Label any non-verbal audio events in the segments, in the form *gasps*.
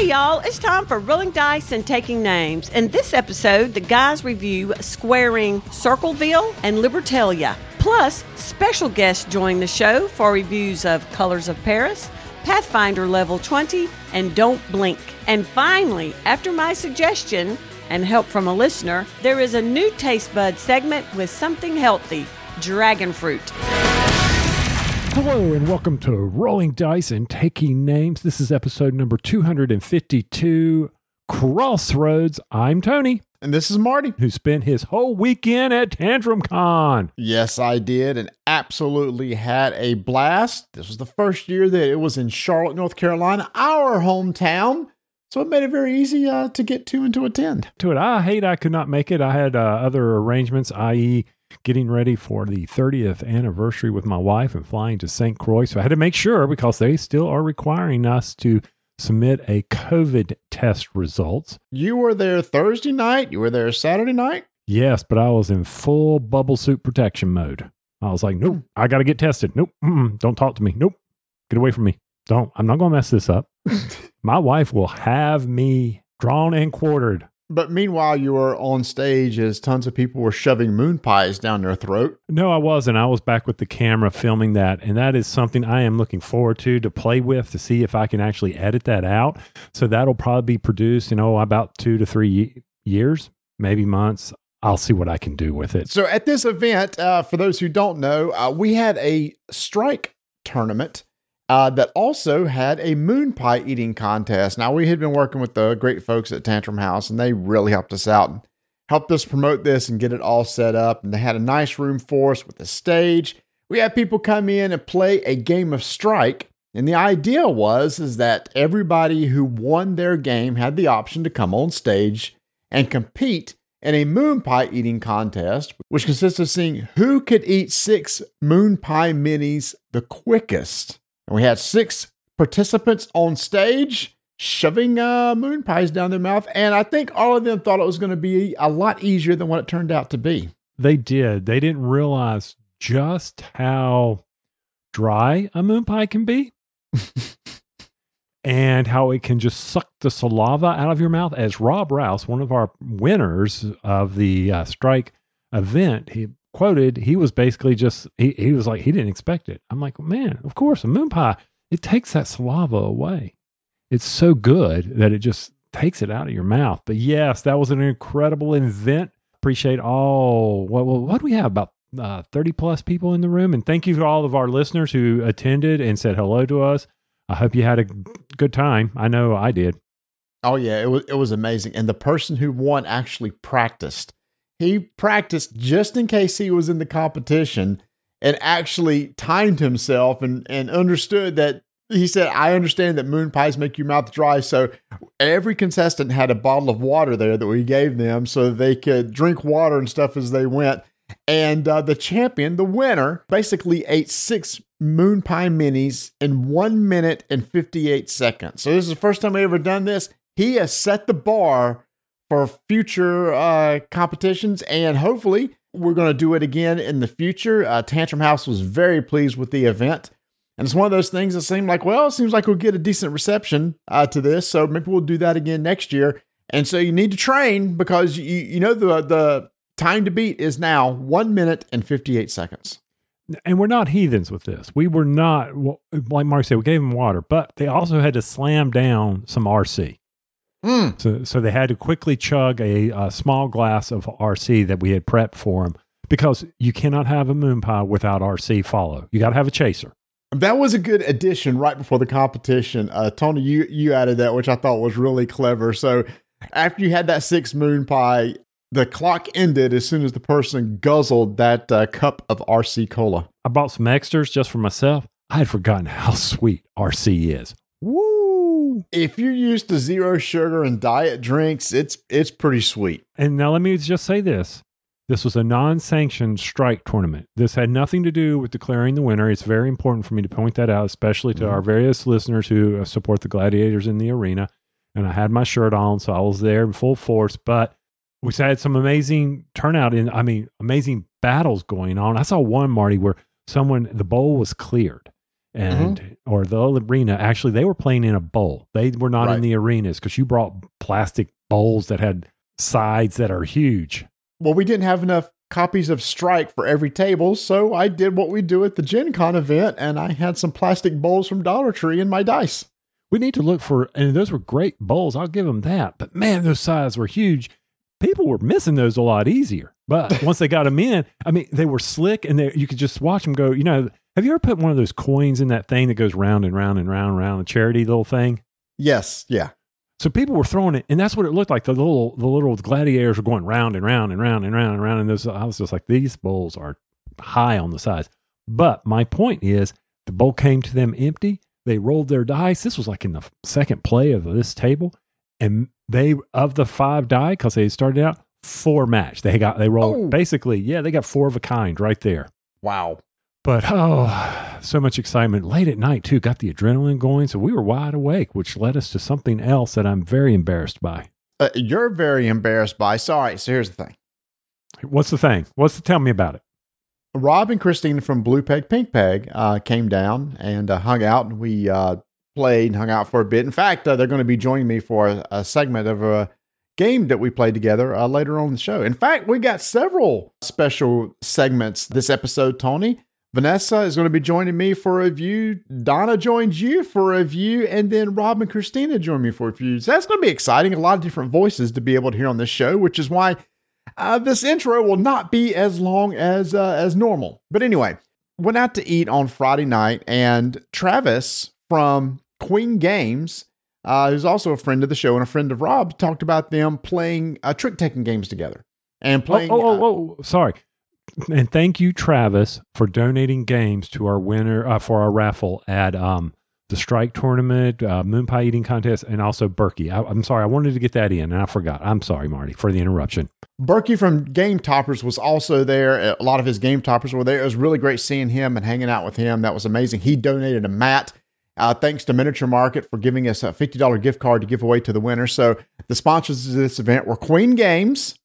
Hey y'all, it's time for rolling dice and taking names. In this episode, the guys review squaring Circleville and Libertalia. Plus, special guests join the show for reviews of Colors of Paris, Pathfinder Level 20, and Don't Blink. And finally, after my suggestion and help from a listener, there is a new taste bud segment with something healthy dragon fruit. Hello and welcome to Rolling Dice and Taking Names. This is episode number 252 Crossroads. I'm Tony, And this is Marty. who spent his whole weekend at Tantrum Con. Yes, I did and absolutely had a blast. This was the first year that it was in Charlotte, North Carolina, our hometown. So it made it very easy uh, to get to and to attend. To it, I hate I could not make it. I had uh, other arrangements, i.e., getting ready for the 30th anniversary with my wife and flying to St. Croix. So I had to make sure because they still are requiring us to submit a COVID test results. You were there Thursday night. You were there Saturday night. Yes, but I was in full bubble suit protection mode. I was like, nope, I got to get tested. Nope, don't talk to me. Nope, get away from me. Don't. I'm not going to mess this up. *laughs* My wife will have me drawn and quartered. But meanwhile, you were on stage as tons of people were shoving moon pies down their throat. No, I wasn't. I was back with the camera filming that. And that is something I am looking forward to to play with to see if I can actually edit that out. So that'll probably be produced, you know, about two to three years, maybe months. I'll see what I can do with it. So at this event, uh, for those who don't know, uh, we had a strike tournament uh, that also had a moon pie eating contest. Now we had been working with the great folks at Tantrum House, and they really helped us out and helped us promote this and get it all set up. And they had a nice room for us with a stage. We had people come in and play a game of strike. And the idea was is that everybody who won their game had the option to come on stage and compete in a moon pie eating contest, which consists of seeing who could eat six moon pie minis the quickest. And we had six participants on stage shoving uh, moon pies down their mouth. And I think all of them thought it was going to be a lot easier than what it turned out to be. They did. They didn't realize just how dry a moon pie can be *laughs* and how it can just suck the saliva out of your mouth. As Rob Rouse, one of our winners of the uh, strike event, he quoted, he was basically just, he, he was like, he didn't expect it. I'm like, man, of course, a moon pie, it takes that saliva away. It's so good that it just takes it out of your mouth. But yes, that was an incredible event. Appreciate all, what, what, what do we have? About uh, 30 plus people in the room. And thank you to all of our listeners who attended and said hello to us. I hope you had a good time. I know I did. Oh yeah, it was it was amazing. And the person who won actually practiced. He practiced just in case he was in the competition and actually timed himself and and understood that he said, I understand that moon pies make your mouth dry. So every contestant had a bottle of water there that we gave them so they could drink water and stuff as they went. And uh, the champion, the winner, basically ate six moon pie minis in one minute and 58 seconds. So this is the first time we ever done this. He has set the bar for future uh, competitions, and hopefully we're going to do it again in the future. Uh, Tantrum House was very pleased with the event. And it's one of those things that seemed like, well, it seems like we'll get a decent reception uh, to this. So maybe we'll do that again next year. And so you need to train because you, you know the the time to beat is now one minute and 58 seconds. And we're not heathens with this. We were not, like Mark said, we gave them water, but they also had to slam down some RC. Mm. So, so they had to quickly chug a, a small glass of RC that we had prepped for them because you cannot have a moon pie without RC follow. You got to have a chaser. That was a good addition right before the competition. Uh, Tony, you you added that, which I thought was really clever. So after you had that six moon pie, the clock ended as soon as the person guzzled that uh, cup of RC cola. I bought some extras just for myself. I had forgotten how *laughs* sweet RC is. Woo! If you're used to zero sugar and diet drinks, it's it's pretty sweet. And now let me just say this. This was a non sanctioned strike tournament. This had nothing to do with declaring the winner. It's very important for me to point that out, especially to our mm-hmm. various listeners who support the gladiators in the arena. And I had my shirt on, so I was there in full force. But we had some amazing turnout in, I mean, amazing battles going on. I saw one, Marty, where someone, the bowl was cleared Mm-hmm. and or the arena. Actually, they were playing in a bowl. They were not in the arenas because you brought plastic bowls that had sides that are huge. Well, we didn't have enough copies of Strike for every table, so I did what we do at the Gen Con event, and I had some plastic bowls from Dollar Tree in my dice. We need to look for, and those were great bowls. I'll give them that. But man, those sides were huge. People were missing those a lot easier. But *laughs* once they got them in, I mean, they were slick, and they, you could just watch them go. You know, have you ever put one of those coins in that thing that goes round and round and round and round, a charity little thing? Yes, yeah. So people were throwing it, and that's what it looked like. The little the little gladiators were going round and round and round and round and round. And those, I was just like, these bowls are high on the size. But my point is, the bowl came to them empty. They rolled their dice. This was like in the second play of this table, and they of the five die because they started out four match. They got they rolled Oh. basically, yeah, they got four of a kind right there. Wow. But oh, so much excitement. Late at night, too, got the adrenaline going. So we were wide awake, which led us to something else that I'm very embarrassed by. Uh, you're very embarrassed by. Sorry. so here's the thing. What's the thing? What's the tell me about it? Rob and Christine from Blue Peg Pink Peg uh, came down and uh, hung out, and we uh, played and hung out for a bit. In fact, uh, they're going to be joining me for a, a segment of a game that we played together uh, later on in the show. In fact, we got several special segments this episode, Tony. Vanessa is going to be joining me for a review. Donna joins you for a review, and then Rob and Christina join me for a review. So that's going to be exciting. A lot of different voices to be able to hear on this show, which is why uh, this intro will not be as long as uh, as normal. But anyway, went out to eat on Friday night, and Travis from Queen Games, uh, who's also a friend of the show and a friend of Rob, talked about them playing uh, trick taking games together and Oh, playing. oh, uh, oh, oh, sorry. And thank you, Travis, for donating games to our winner uh, for our raffle at um, the Strike Tournament, uh, Moon Pie Eating Contest, and also Berkey. I, I'm sorry, I wanted to get that in, and I forgot. I'm sorry, Marty, for the interruption. Berkey from Game Toppers was also there. A lot of his Game Toppers were there. It was really great seeing him and hanging out with him. That was amazing. He donated a mat. Uh, thanks to Miniature Market for giving us a $50 gift card to give away to the winner. So the sponsors of this event were Queen Games.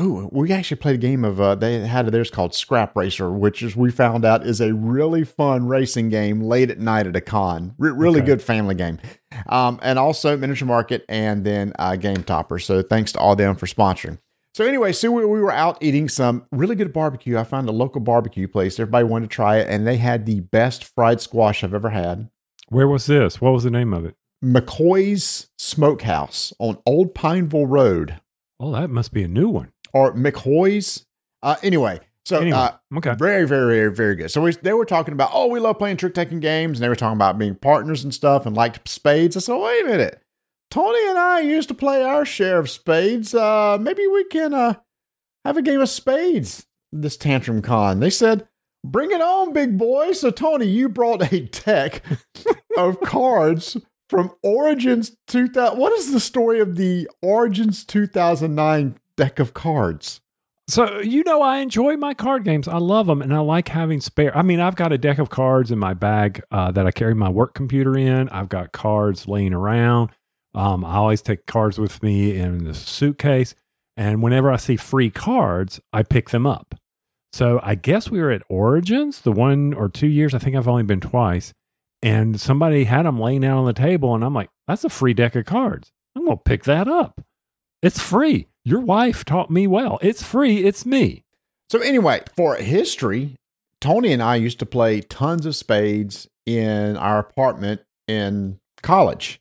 Ooh, we actually played a game of, uh, they had theirs called Scrap Racer, which is we found out is a really fun racing game late at night at a con. Re- really Okay. good family game. Um, and also Miniature Market and then uh, Game Topper. So thanks to all them for sponsoring. So anyway, so we, we were out eating some really good barbecue. I found a local barbecue place. Everybody wanted to try it, and they had the best fried squash I've ever had. Where was this? What was the name of it? McCoy's Smokehouse on Old Pineville Road, Oh, that must be a new one. Or McHoy's. Uh, anyway, so Anyway, uh, okay. very, very, very, very good. So we, they were talking about, oh, we love playing trick taking games, and they were talking about being partners and stuff, and liked spades. I said, wait a minute, Tony and I used to play our share of spades. Uh, maybe we can uh, have a game of spades this tantrum con. They said, bring it on, big boy. So Tony, you brought a deck *laughs* of cards from Origins 2000. What is the story of the Origins 2009 deck of cards? So you know I enjoy my card games. I love them, and I like having spare. I mean, I've got a deck of cards in my bag uh, that I carry my work computer in. I've got cards laying around. Um, I always take cards with me in the suitcase, and whenever I see free cards, I pick them up. So I guess we were at Origins the one or two years. I think I've only been twice, and somebody had them laying out on the table, and I'm like, "That's a free deck of cards. I'm gonna pick that up. It's free." Your wife taught me well. It's free. It's me. So anyway, for history, Tony and I used to play tons of spades in our apartment in college.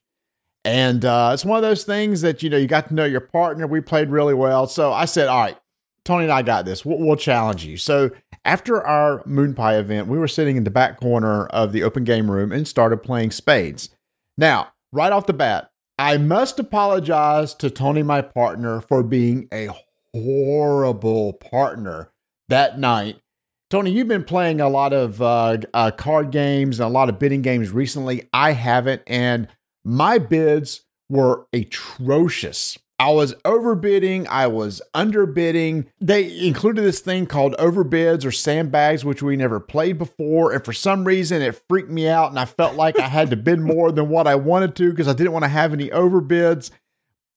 And uh, it's one of those things that, you know, you got to know your partner. We played really well. So I said, all right, Tony and I got this. We'll, we'll challenge you. So after our Moon Pie event, we were sitting in the back corner of the open game room and started playing spades. Now, right off the bat, I must apologize to Tony, my partner, for being a horrible partner that night. Tony, you've been playing a lot of uh, uh, card games and a lot of bidding games recently. I haven't, and my bids were atrocious. I was overbidding, I was underbidding. They included this thing called overbids or sandbags, which we never played before. And for some reason, it freaked me out, and I felt like I had to bid *laughs* more than what I wanted to because I didn't want to have any overbids.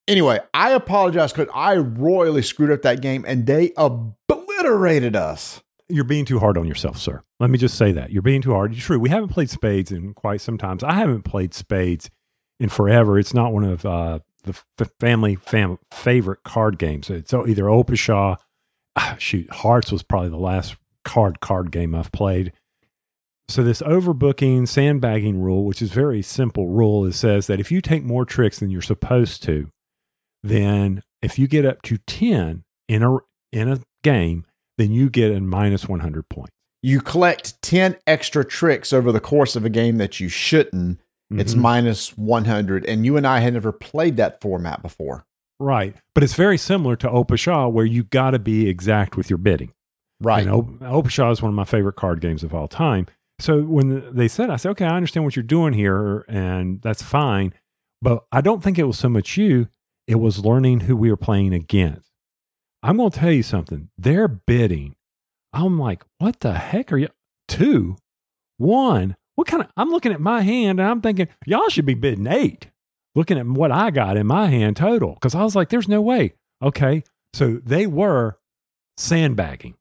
Anyway, I apologize because I royally screwed up that game and they obliterated us. You're being too hard on yourself, sir. Let me just say that. You're being too hard. True, we haven't played spades in quite some times. I haven't played spades in forever. It's not one of uh, the f- family fam- favorite card games. It's either Opashaw. Ah, shoot, Hearts was probably the last card card game I've played. So this overbooking sandbagging rule, which is very simple rule, it says that if you take more tricks than you're supposed to, then if you get up to 10 in a in a game, then you get a minus 100 points. You collect 10 extra tricks over the course of a game that you shouldn't. Mm-hmm. It's minus 100 and you and I had never played that format before. Right. But it's very similar to Opashaw where you got to be exact with your bidding. Right. You know, Opashaw is one of my favorite card games of all time. So when they said, I said, okay, I understand what you're doing here, and that's fine. But I don't think it was so much you, it was learning who we were playing against. I'm going to tell you something. They're bidding. I'm like, what the heck are you? Two, one. What kind of? I'm looking at my hand and I'm thinking, y'all should be bidding eight. Looking at what I got in my hand total. Cause I was like, there's no way. Okay. So they were sandbagging.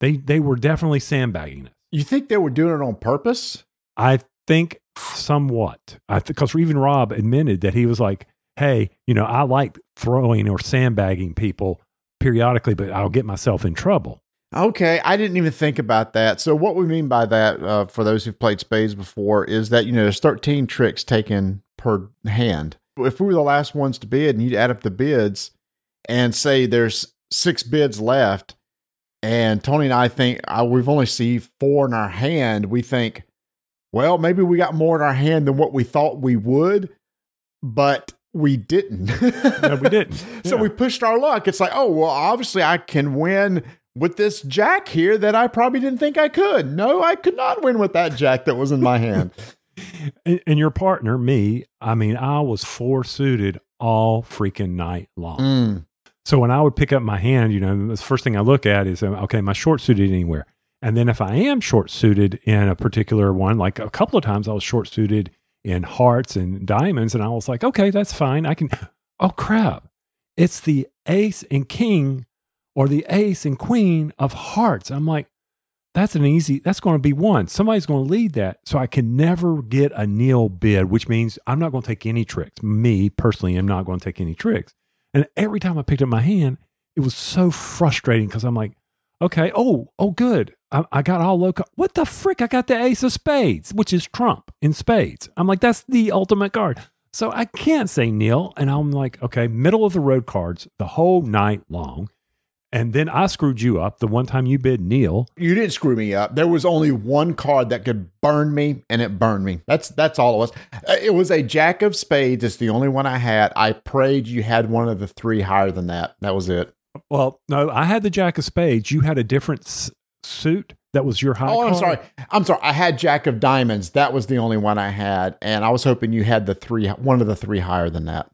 They, they were definitely sandbagging it. You think they were doing it on purpose? I think somewhat. I because even Rob admitted that he was like, "Hey, you know, I like throwing or sandbagging people periodically, but I'll get myself in trouble." Okay, I didn't even think about that. So what we mean by that, uh, for those who've played spades before, is that you know there's 13 tricks taken per hand. If we were the last ones to bid, and you'd add up the bids, and say there's six bids left, and Tony and I think uh, we've only see four in our hand. We think, well, maybe we got more in our hand than what we thought we would, but we didn't. no, we didn't. *laughs* so we pushed our luck. It's like, oh, well, obviously I can win with this jack here that I probably didn't think I could. No, I could not win with that jack that was in my hand. *laughs* and, and, your partner, me, I mean, I was four suited all freaking night long. Mm. So when I would pick up my hand, you know, the first thing I look at is, um, okay, my short suited anywhere? And then if I am short suited in a particular one, like a couple of times I was short suited in hearts and diamonds, and I was like, okay, that's fine. I can, *gasps* oh crap, it's the ace and king or the ace and queen of hearts. I'm like, that's an easy, that's going to be one. Somebody's going to lead that. So I can never get a nil bid, which means I'm not going to take any tricks. Me personally, I'm not going to take any tricks. And every time I picked up my hand, it was so frustrating because I'm like, okay, oh, oh, good. I, I got all low. What the frick? I got the ace of spades, which is Trump in spades. I'm like, that's the ultimate card. So I can't say nil. And I'm like, okay, middle of the road cards the whole night long. And then I screwed you up the one time you bid nil. You didn't screw me up. There was only one card that could burn me, and it burned me. That's that's all it was. Uh, it was a Jack of Spades. It's the only one I had. I prayed you had one of the three higher than that. That was it. Well, no, I had the Jack of Spades. You had a different s- suit that was your high. Oh, I'm sorry. I'm sorry. I had Jack of Diamonds. That was the only one I had, and I was hoping you had the three, one of the three higher than that.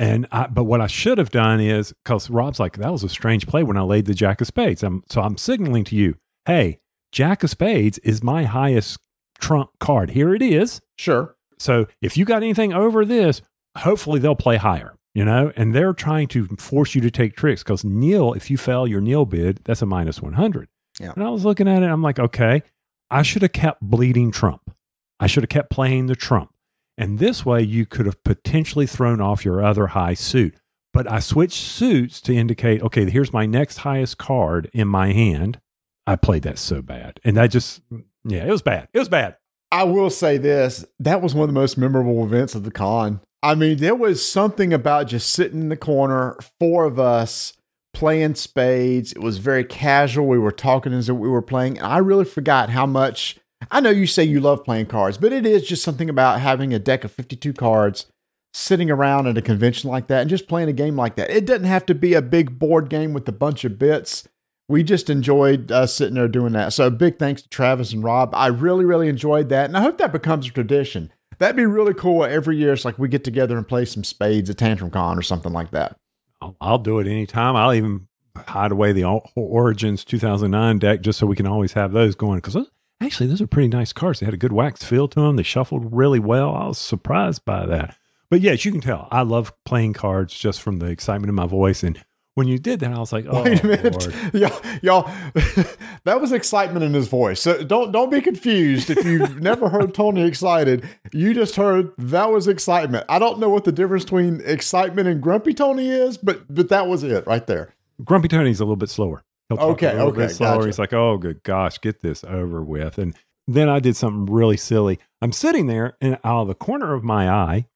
And I, but what I should have done is because Rob's like, that was a strange play when I laid the Jack of Spades. I'm, so I'm signaling to you, hey, Jack of Spades is my highest trump card. Here it is. Sure. So if you got anything over this, hopefully they'll play higher, you know, and they're trying to force you to take tricks because nil, if you fail your nil bid, that's a minus 100. Yeah. And I was looking at it, I'm like, okay, I should have kept bleeding Trump. I should have kept playing the Trump. And this way, you could have potentially thrown off your other high suit. But I switched suits to indicate, okay, here's my next highest card in my hand. I played that so bad. And that just, yeah, it was bad. It was bad. I will say this that was one of the most memorable events of the con. I mean, there was something about just sitting in the corner, four of us playing spades. It was very casual. We were talking as we were playing. And I really forgot how much I know you say you love playing cards, but it is just something about having a deck of 52 cards sitting around at a convention like that and just playing a game like that. It doesn't have to be a big board game with a bunch of bits. We just enjoyed uh, sitting there doing that. So, big thanks to Travis and Rob. I really, really enjoyed that. And I hope that becomes a tradition. That'd be really cool every year. It's like we get together and play some spades at Tantrum Con or something like that. I'll, I'll do it anytime. I'll even hide away the Origins 2009 deck just so we can always have those going because Actually, those are pretty nice cards. They had a good wax feel to them. They shuffled really well. I was surprised by that. But yes, you can tell I love playing cards just from the excitement in my voice. And when you did that, I was like, oh, *laughs* Wait a oh, minute, Lord. *laughs* y'all, y'all *laughs* that was excitement in his voice. So don't don't be confused if you've never heard Tony excited. You just heard that was excitement. I don't know what the difference between excitement and grumpy Tony is, but but that was it right there. Grumpy Tony's a little bit slower. He'll talk Okay, a little okay, bit slower. gotcha. He's like, oh, good gosh, get this over with. And then I did something really silly. I'm sitting there, and out of the corner of my eye,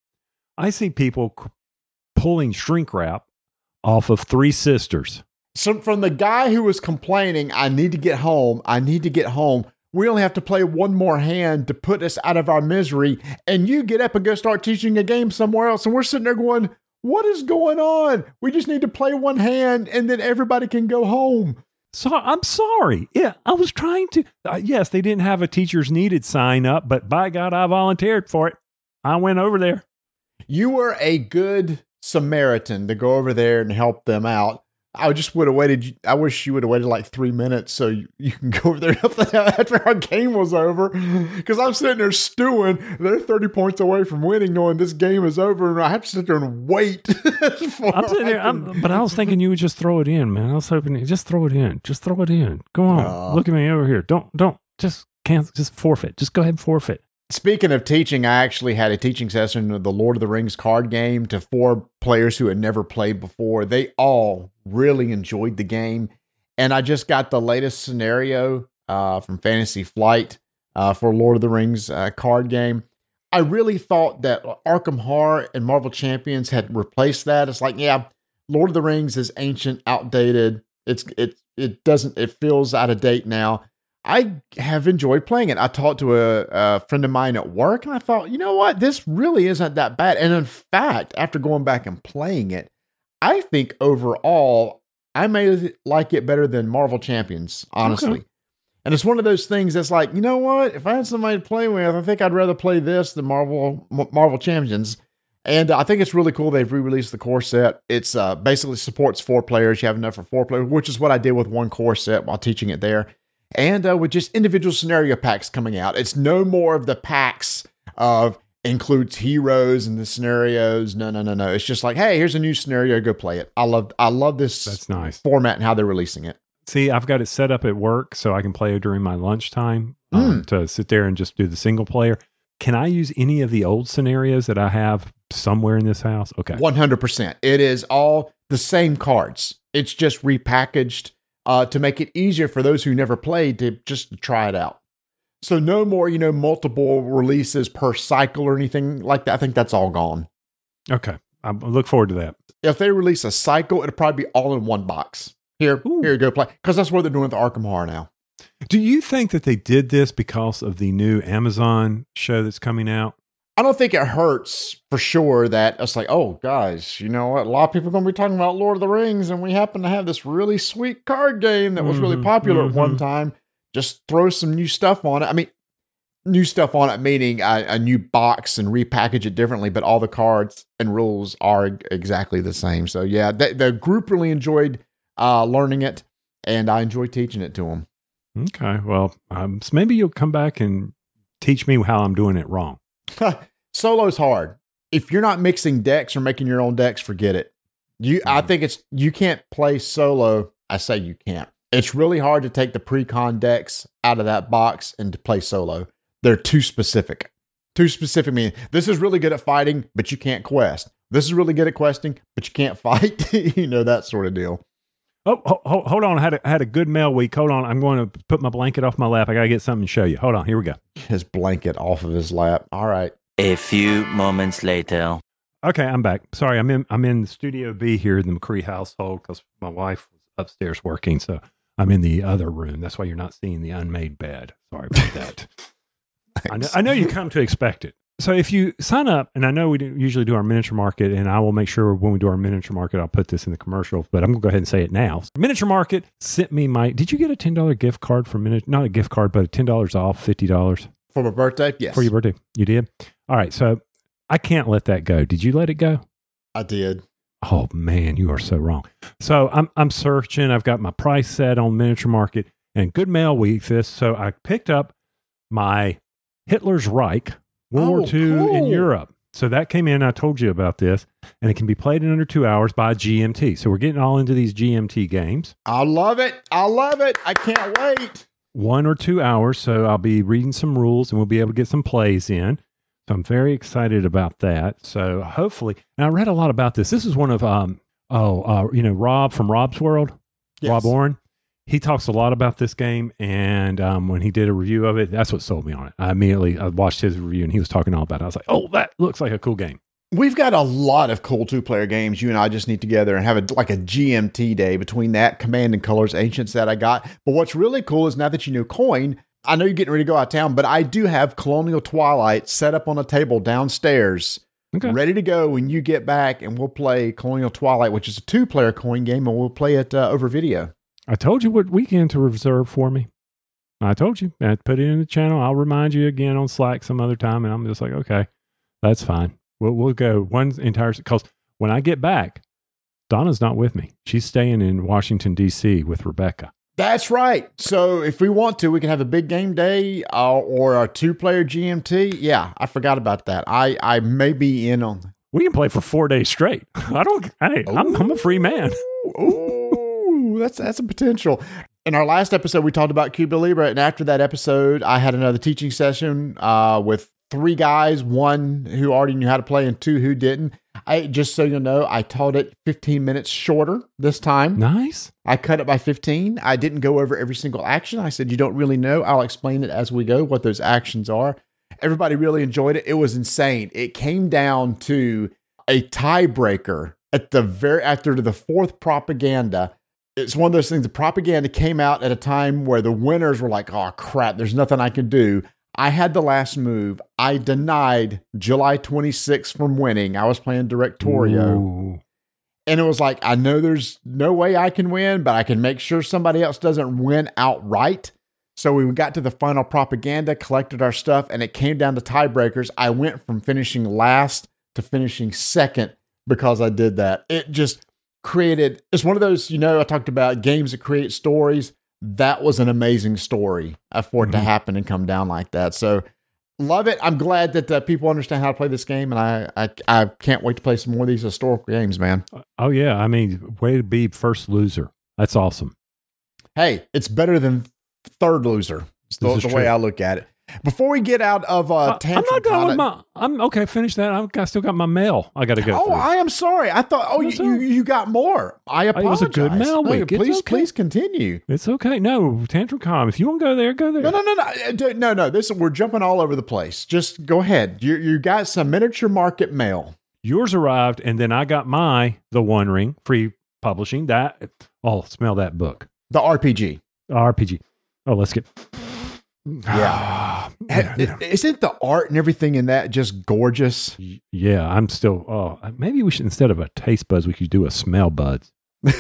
I see people c- pulling shrink wrap off of Three Sisters. So from the guy who was complaining, I need to get home. I need to get home. We only have to play one more hand to put us out of our misery. And you get up and go start teaching a game somewhere else. And we're sitting there going, What is going on? We just need to play one hand and then everybody can go home. So I'm sorry. Yeah, I was trying to. Uh, yes, they didn't have a teachers needed sign up, but by God, I volunteered for it. I went over there. You were a good Samaritan to go over there and help them out. I just would have waited. I wish you would have waited like three minutes so you, you can go over there and help them out after our game was over. Because I'm sitting there stewing. They're 30 points away from winning, knowing this game is over, and I have to sit there and wait. *laughs* I'm sitting there, I I'm, but I was thinking you would just throw it in, man. I was hoping you just throw it in. Just throw it in. Go on. Aw. Look at me over here. Don't, don't, just cancel, just forfeit. Just go ahead and forfeit. Speaking of teaching, I actually had a teaching session of the Lord of the Rings card game to four players who had never played before. They all really enjoyed the game. And I just got the latest scenario uh, from Fantasy Flight uh, for Lord of the Rings uh, card game. I really thought that Arkham Horror and Marvel Champions had replaced that. It's like, yeah, Lord of the Rings is ancient, outdated. It's it it doesn't it feels out of date now. I have enjoyed playing it. I talked to a, a friend of mine at work, and I thought, you know what, this really isn't that bad. And in fact, after going back and playing it, I think overall I may like it better than Marvel Champions, honestly. Okay. And it's one of those things that's like, you know what? If I had somebody to play with, I think I'd rather play this than Marvel M- Marvel Champions. And I think it's really cool they've re-released the core set. It's uh, basically supports four players. You have enough for four players, which is what I did with one core set while teaching it there. And uh, with just individual scenario packs coming out, it's no more of the packs of includes heroes and the scenarios. No, no, no, no. It's just like, hey, here's a new scenario. Go play it. I love, I love this That's nice. format and how they're releasing it. See, I've got it set up at work so I can play it during my lunchtime um, to sit there and just do the single player. Can I use any of the old scenarios that I have somewhere in this house? Okay. One hundred percent. It is all the same cards. It's just repackaged uh, to make it easier for those who never played to just try it out. So no more, you know, multiple releases per cycle or anything like that. I think that's all gone. Okay. I look forward to that. If they release a cycle, it'll probably be all in one box. Here, Ooh. here you go, play. Because that's what they're doing with the Arkham Horror now. Do you think that they did this because of the new Amazon show that's coming out? I don't think it hurts for sure that it's like, oh, guys, you know what? A lot of people are going to be talking about Lord of the Rings, and we happen to have this really sweet card game that was really Mhm, popular at one mhm. time. Just throw some new stuff on it. I mean, new stuff on it, meaning a, a new box and repackage it differently, but all the cards and rules are exactly the same. So, yeah, the, the group really enjoyed uh, learning it, and I enjoyed teaching it to them. Okay. Well, um, so maybe you'll come back and teach me how I'm doing it wrong. *laughs* Solo's hard. If you're not mixing decks or making your own decks, forget it. You, I Mhm. think it's you can't play solo. I say you can't. It's really hard to take the pre-con decks out of that box and to play solo. They're too specific. Too specific. Meaning this is really good at fighting, but you can't quest. This is really good at questing, but you can't *laughs* fight. you know that sort of deal. Oh, ho- ho- hold on. I had a, I had a good mail week. Hold on. I'm going to put my blanket off my lap. I got to get something to show you. Hold on. Here we go. His blanket off of his lap. All right. A few moments later. Okay, I'm back. Sorry, I'm in I'm in Studio B here in the McCree household because my wife was upstairs working, so I'm in the other room. That's why you're not seeing the unmade bed. Sorry about that. *laughs* I know, I know you come to expect it. So if you sign up, and I know we usually do our miniature market, and I will make sure when we do our miniature market, I'll put this in the commercial. But I'm gonna go ahead and say it now. Miniature market sent me my. Did you get a ten dollar gift card for miniature? Not a gift card, but a ten dollars off, fifty dollars For my birthday, yes, for your birthday. You did. All right, so I can't let that go. Did you let it go? I did. Oh man, you are so wrong. So I'm I'm searching. I've got my price set on miniature market and good mail week this. So I picked up my Hitler's Reich World Oh, War II in. Europe. So that came in. I told you about this, and it can be played in under two hours by GMT. So we're getting all into these GMT games. I love it. I love it. I can't wait. One or two hours. So I'll be reading some rules, and we'll be able to get some plays in. So I'm very excited about that. So hopefully, and I read a lot about this. This is one of um oh uh, you know Rob from Rob's World, Rob Yes. He talks a lot about this game, and um, when he did a review of it, that's what sold me on it. I immediately I watched his review, and he was talking all about it. I was like, "Oh, that looks like a cool game." We've got a lot of cool two player games. You and I just need together and have a, like a GMT day between that Command and Colors Ancients that I got. But what's really cool is now that you know Coin, I know you're getting ready to go out of town, but I do have Colonial Twilight set up on a table downstairs, Okay. ready to go when you get back, and we'll play Colonial Twilight, which is a two player coin game, and we'll play it uh, over video. I told you what weekend to reserve for me. I told you. I put it in the channel. I'll remind you again on Slack some other time. And I'm just like, okay, that's fine. We'll, we'll go one entire, because when I get back, Donna's not with me. She's staying in Washington, D.C. with Rebecca. That's right. So if we want to, we can have a big game day uh, or a two player GMT. Yeah, I forgot about that. I, I may be in on We can play for four days straight. *laughs* I don't, hey, I'm, I'm a free man. Ooh, that's that's a potential. In our last episode, we talked about Cuba Libre, and after that episode, I had another teaching session uh, with three guys, one who already knew how to play, and two who didn't. I just so you know, I taught it 15 minutes shorter this time. Nice. I cut it by 15. I didn't go over every single action. I said, You don't really know. I'll explain it as we go, what those actions are. Everybody really enjoyed it. It was insane. It came down to a tiebreaker at the very after the fourth propaganda. It's one of those things. The propaganda came out at a time where the winners were like, "Oh crap, there's nothing I can do." I had the last move. I denied July 26th from winning. I was playing Directorio. Ooh. And it was like, I know there's no way I can win, but I can make sure somebody else doesn't win outright. So we got to the final propaganda, collected our stuff, and it came down to tiebreakers. I went from finishing last to finishing second because I did that. It just created, it's one of those, you know, I talked about games that create stories. That was an amazing story uh, for it to Mhm. happen and come down like that. So love it. I'm glad that uh, people understand how to play this game, and I, I I can't wait to play some more of these historical games, man. Oh, yeah. I mean, way to be first loser. That's awesome. hey, it's better than third loser. It's the, the way. I look at it. Before we get out of uh, I- I'm not done with my. I'm okay. Finish that. I've got, still got my mail. I got to go. Oh, through. I am sorry. I thought. Oh, you, you you got more. I apologize. It was a good mail No, week. It's please, okay. please continue. It's okay. No, Tantrum Con. If you want to go there, go there. No, no, no, no, Uh, no, no. This we're jumping all over the place. Just go ahead. You you got some miniature market mail. Yours arrived, and then I got my The One Ring free publishing. That oh, smell that book The RPG. RPG. Oh, let's get. Yeah. yeah, Ha- Isn't the art and everything in that just gorgeous? yeah. I'm still. Oh, maybe we should instead of a taste buds, we could do a smell buds. *laughs*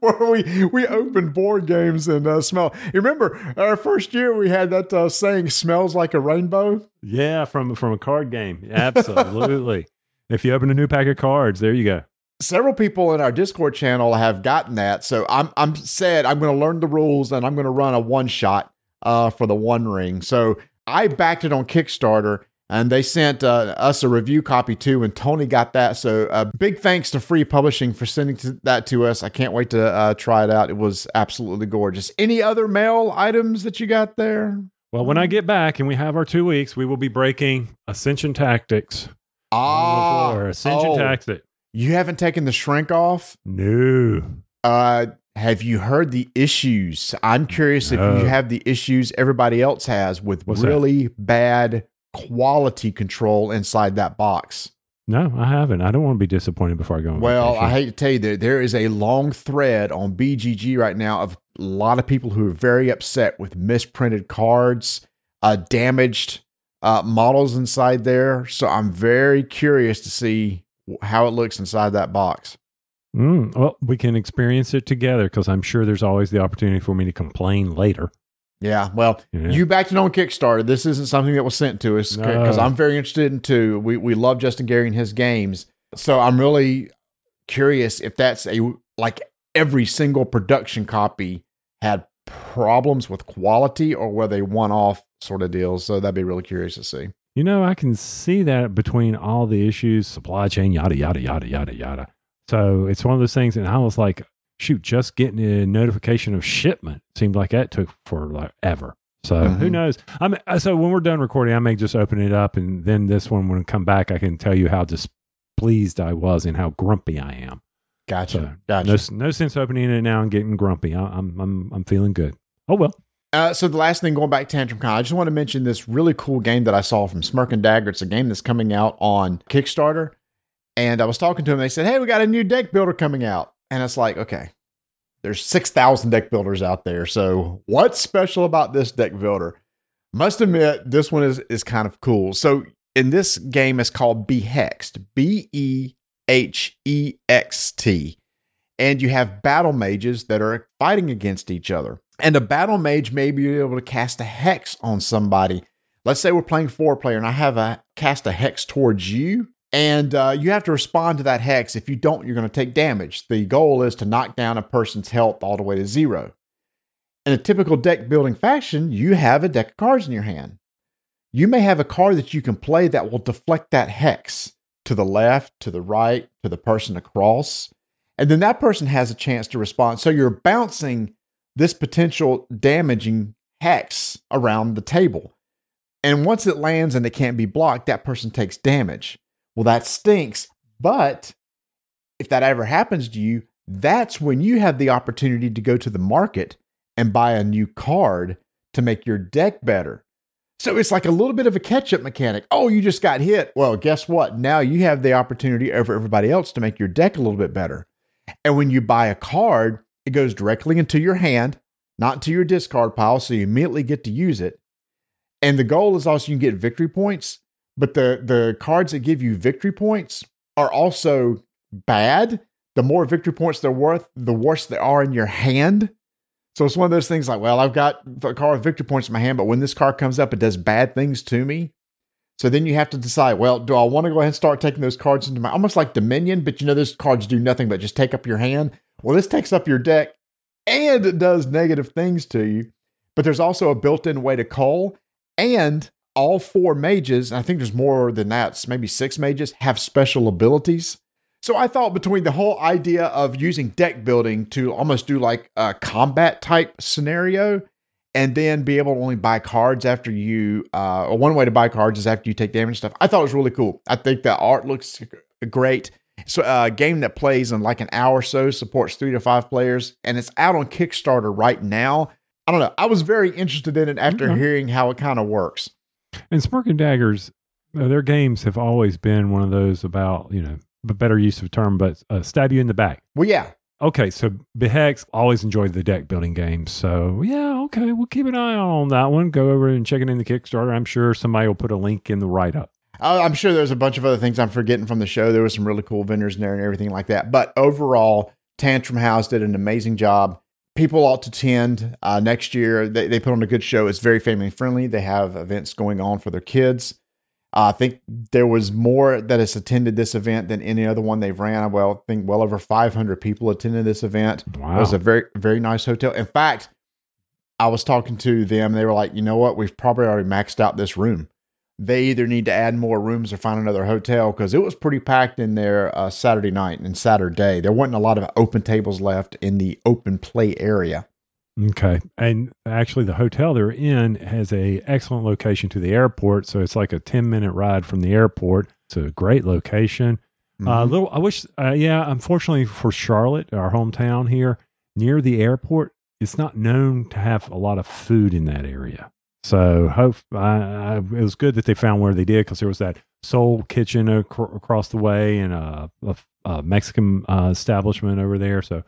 Where we we opened board games and uh, smell. You remember our first year we had that uh, saying "smells like a rainbow." Yeah, from from a card game. Absolutely. *laughs* if you open a new pack of cards, there you go. Several people in our Discord channel have gotten that, so I'm I'm said I'm going to learn the rules and I'm going to run a one shot uh, for the One Ring. So I backed it on Kickstarter. And they sent uh, us a review copy too, and Tony got that. So, uh, big thanks to Free Publishing for sending to, that to us. I can't wait to uh, try it out. It was absolutely gorgeous. Any other mail items that you got there? Well, when I get back and we have our two weeks, we will be breaking Ascension Tactics. Ah, Ascension oh, Tactics. You haven't taken the shrink off. No. Uh, have you heard the issues? I'm curious if you have the issues everybody else has with What's that? really bad quality control inside that box. No, I haven't. I don't want to be disappointed before I go on Well. I hate to tell you that there is a long thread on BGG right now of a lot of people who are very upset with misprinted cards, uh, damaged uh, models inside there. So I'm very curious to see how it looks inside that box. Mm, well, we can experience it together because I'm sure there's always the opportunity for me to complain later. Yeah, well, Yeah. you backed it on Kickstarter. This isn't something that was sent to us because No. I'm very interested in too. We we love Justin Gary and his games, so I'm really curious if that's a like every single production copy had problems with quality or were they one off sort of deals. So that'd be really curious to see. You know, I can see that between all the issues, supply chain, yada, yada, yada, yada, yada. So it's one of those things. And I was like, shoot, just getting a notification of shipment seemed like that took for like ever. So who Mhm. knows? I'm so when we're done recording, I may just open it up, and then this one when I come back, I can tell you how displeased I was and how grumpy I am. Gotcha. So, gotcha. No, no sense opening it now and getting grumpy. I, I'm, I'm, I'm feeling good. Oh well. Uh, so the last thing, going back to Tantrum Con, I just want to mention this really cool game that I saw from Smirk and Dagger. It's a game that's coming out on Kickstarter, and I was talking to them. They said, "Hey, we got a new deck builder coming out," and it's like, okay, there's six thousand deck builders out there. So what's special about this deck builder? Must admit, this one is is kind of cool. So in this game, it's called Behext, B E H E X T and you have battle mages that are fighting against each other. And a battle mage may be able to cast a hex on somebody. Let's say we're playing four player, and I have a cast a hex towards you, and uh, you have to respond to that hex. If you don't, you're going to take damage. The goal is to knock down a person's health all the way to zero. In a typical deck building fashion, you have a deck of cards in your hand. You may have a card that you can play that will deflect that hex to the left, to the right, to the person across and then that person has a chance to respond. So you're bouncing this potential damaging hex around the table. And once it lands and it can't be blocked, that person takes damage. Well, that stinks. But if that ever happens to you, that's when you have the opportunity to go to the market and buy a new card to make your deck better. So it's like a little bit of a catch up mechanic. Oh, you just got hit. Well, guess what? Now you have the opportunity over everybody else to make your deck a little bit better. And when you buy a card, it goes directly into your hand, not into your discard pile, so you immediately get to use it. And the goal is also you can get victory points, but the the cards that give you victory points are also bad. The more victory points they're worth, the worse they are in your hand. So it's one of those things like, well, I've got a card with victory points in my hand, but when this card comes up, it does bad things to me. So then you have to decide, well, do I want to go ahead and start taking those cards into my almost like Dominion, but you know those cards do nothing but just take up your hand. Well, this takes up your deck and it does negative things to you. But there's also a built-in way to call, and all four mages, and I think there's more than that, maybe six mages, have special abilities. So I thought between the whole idea of using deck building to almost do like a combat type scenario and then be able to only buy cards after you uh or one way to buy cards is after you take damage and stuff. I thought it was really cool. I think the art looks great. So uh, a game that plays in like an hour or so supports 3 to 5 players and it's out on Kickstarter right now. I don't know. I was very interested in it after Okay. hearing how it kind of works. And Smirk and Daggers, uh, their games have always been one of those about, you know, a better use of term, but uh, stab you in the back. Well, yeah. Okay, so Behext always enjoyed the deck building games. So yeah, okay, we'll keep an eye on that one. Go over and check it in the Kickstarter. I'm sure somebody will put a link in the write up. I'm sure there's a bunch of other things I'm forgetting from the show. There was some really cool vendors in there and everything like that. But overall, Tantrum House did an amazing job. People ought to attend uh, next year. They, they put on a good show. It's very family friendly. They have events going on for their kids. Uh, I think there was more that has attended this event than any other one they've ran. Well, I think well over 500 people attended this event. Wow. It was a very, very nice hotel. In fact, I was talking to them. They were like, you know what? We've probably already maxed out this room. They either need to add more rooms or find another hotel because it was pretty packed in there uh, Saturday night and Saturday. There wasn't a lot of open tables left in the open play area. Okay. And actually the hotel they're in has a excellent location to the airport. So it's like a 10 minute ride from the airport. It's a great location. Uh, Mhm. little, I wish, uh, yeah, unfortunately for Charlotte, our hometown here, near the airport, it's not known to have a lot of food in that area. So hope I, I, it was good that they found where they did because there was that Soul Kitchen ac- across the way and a, a, a Mexican uh, establishment over there. So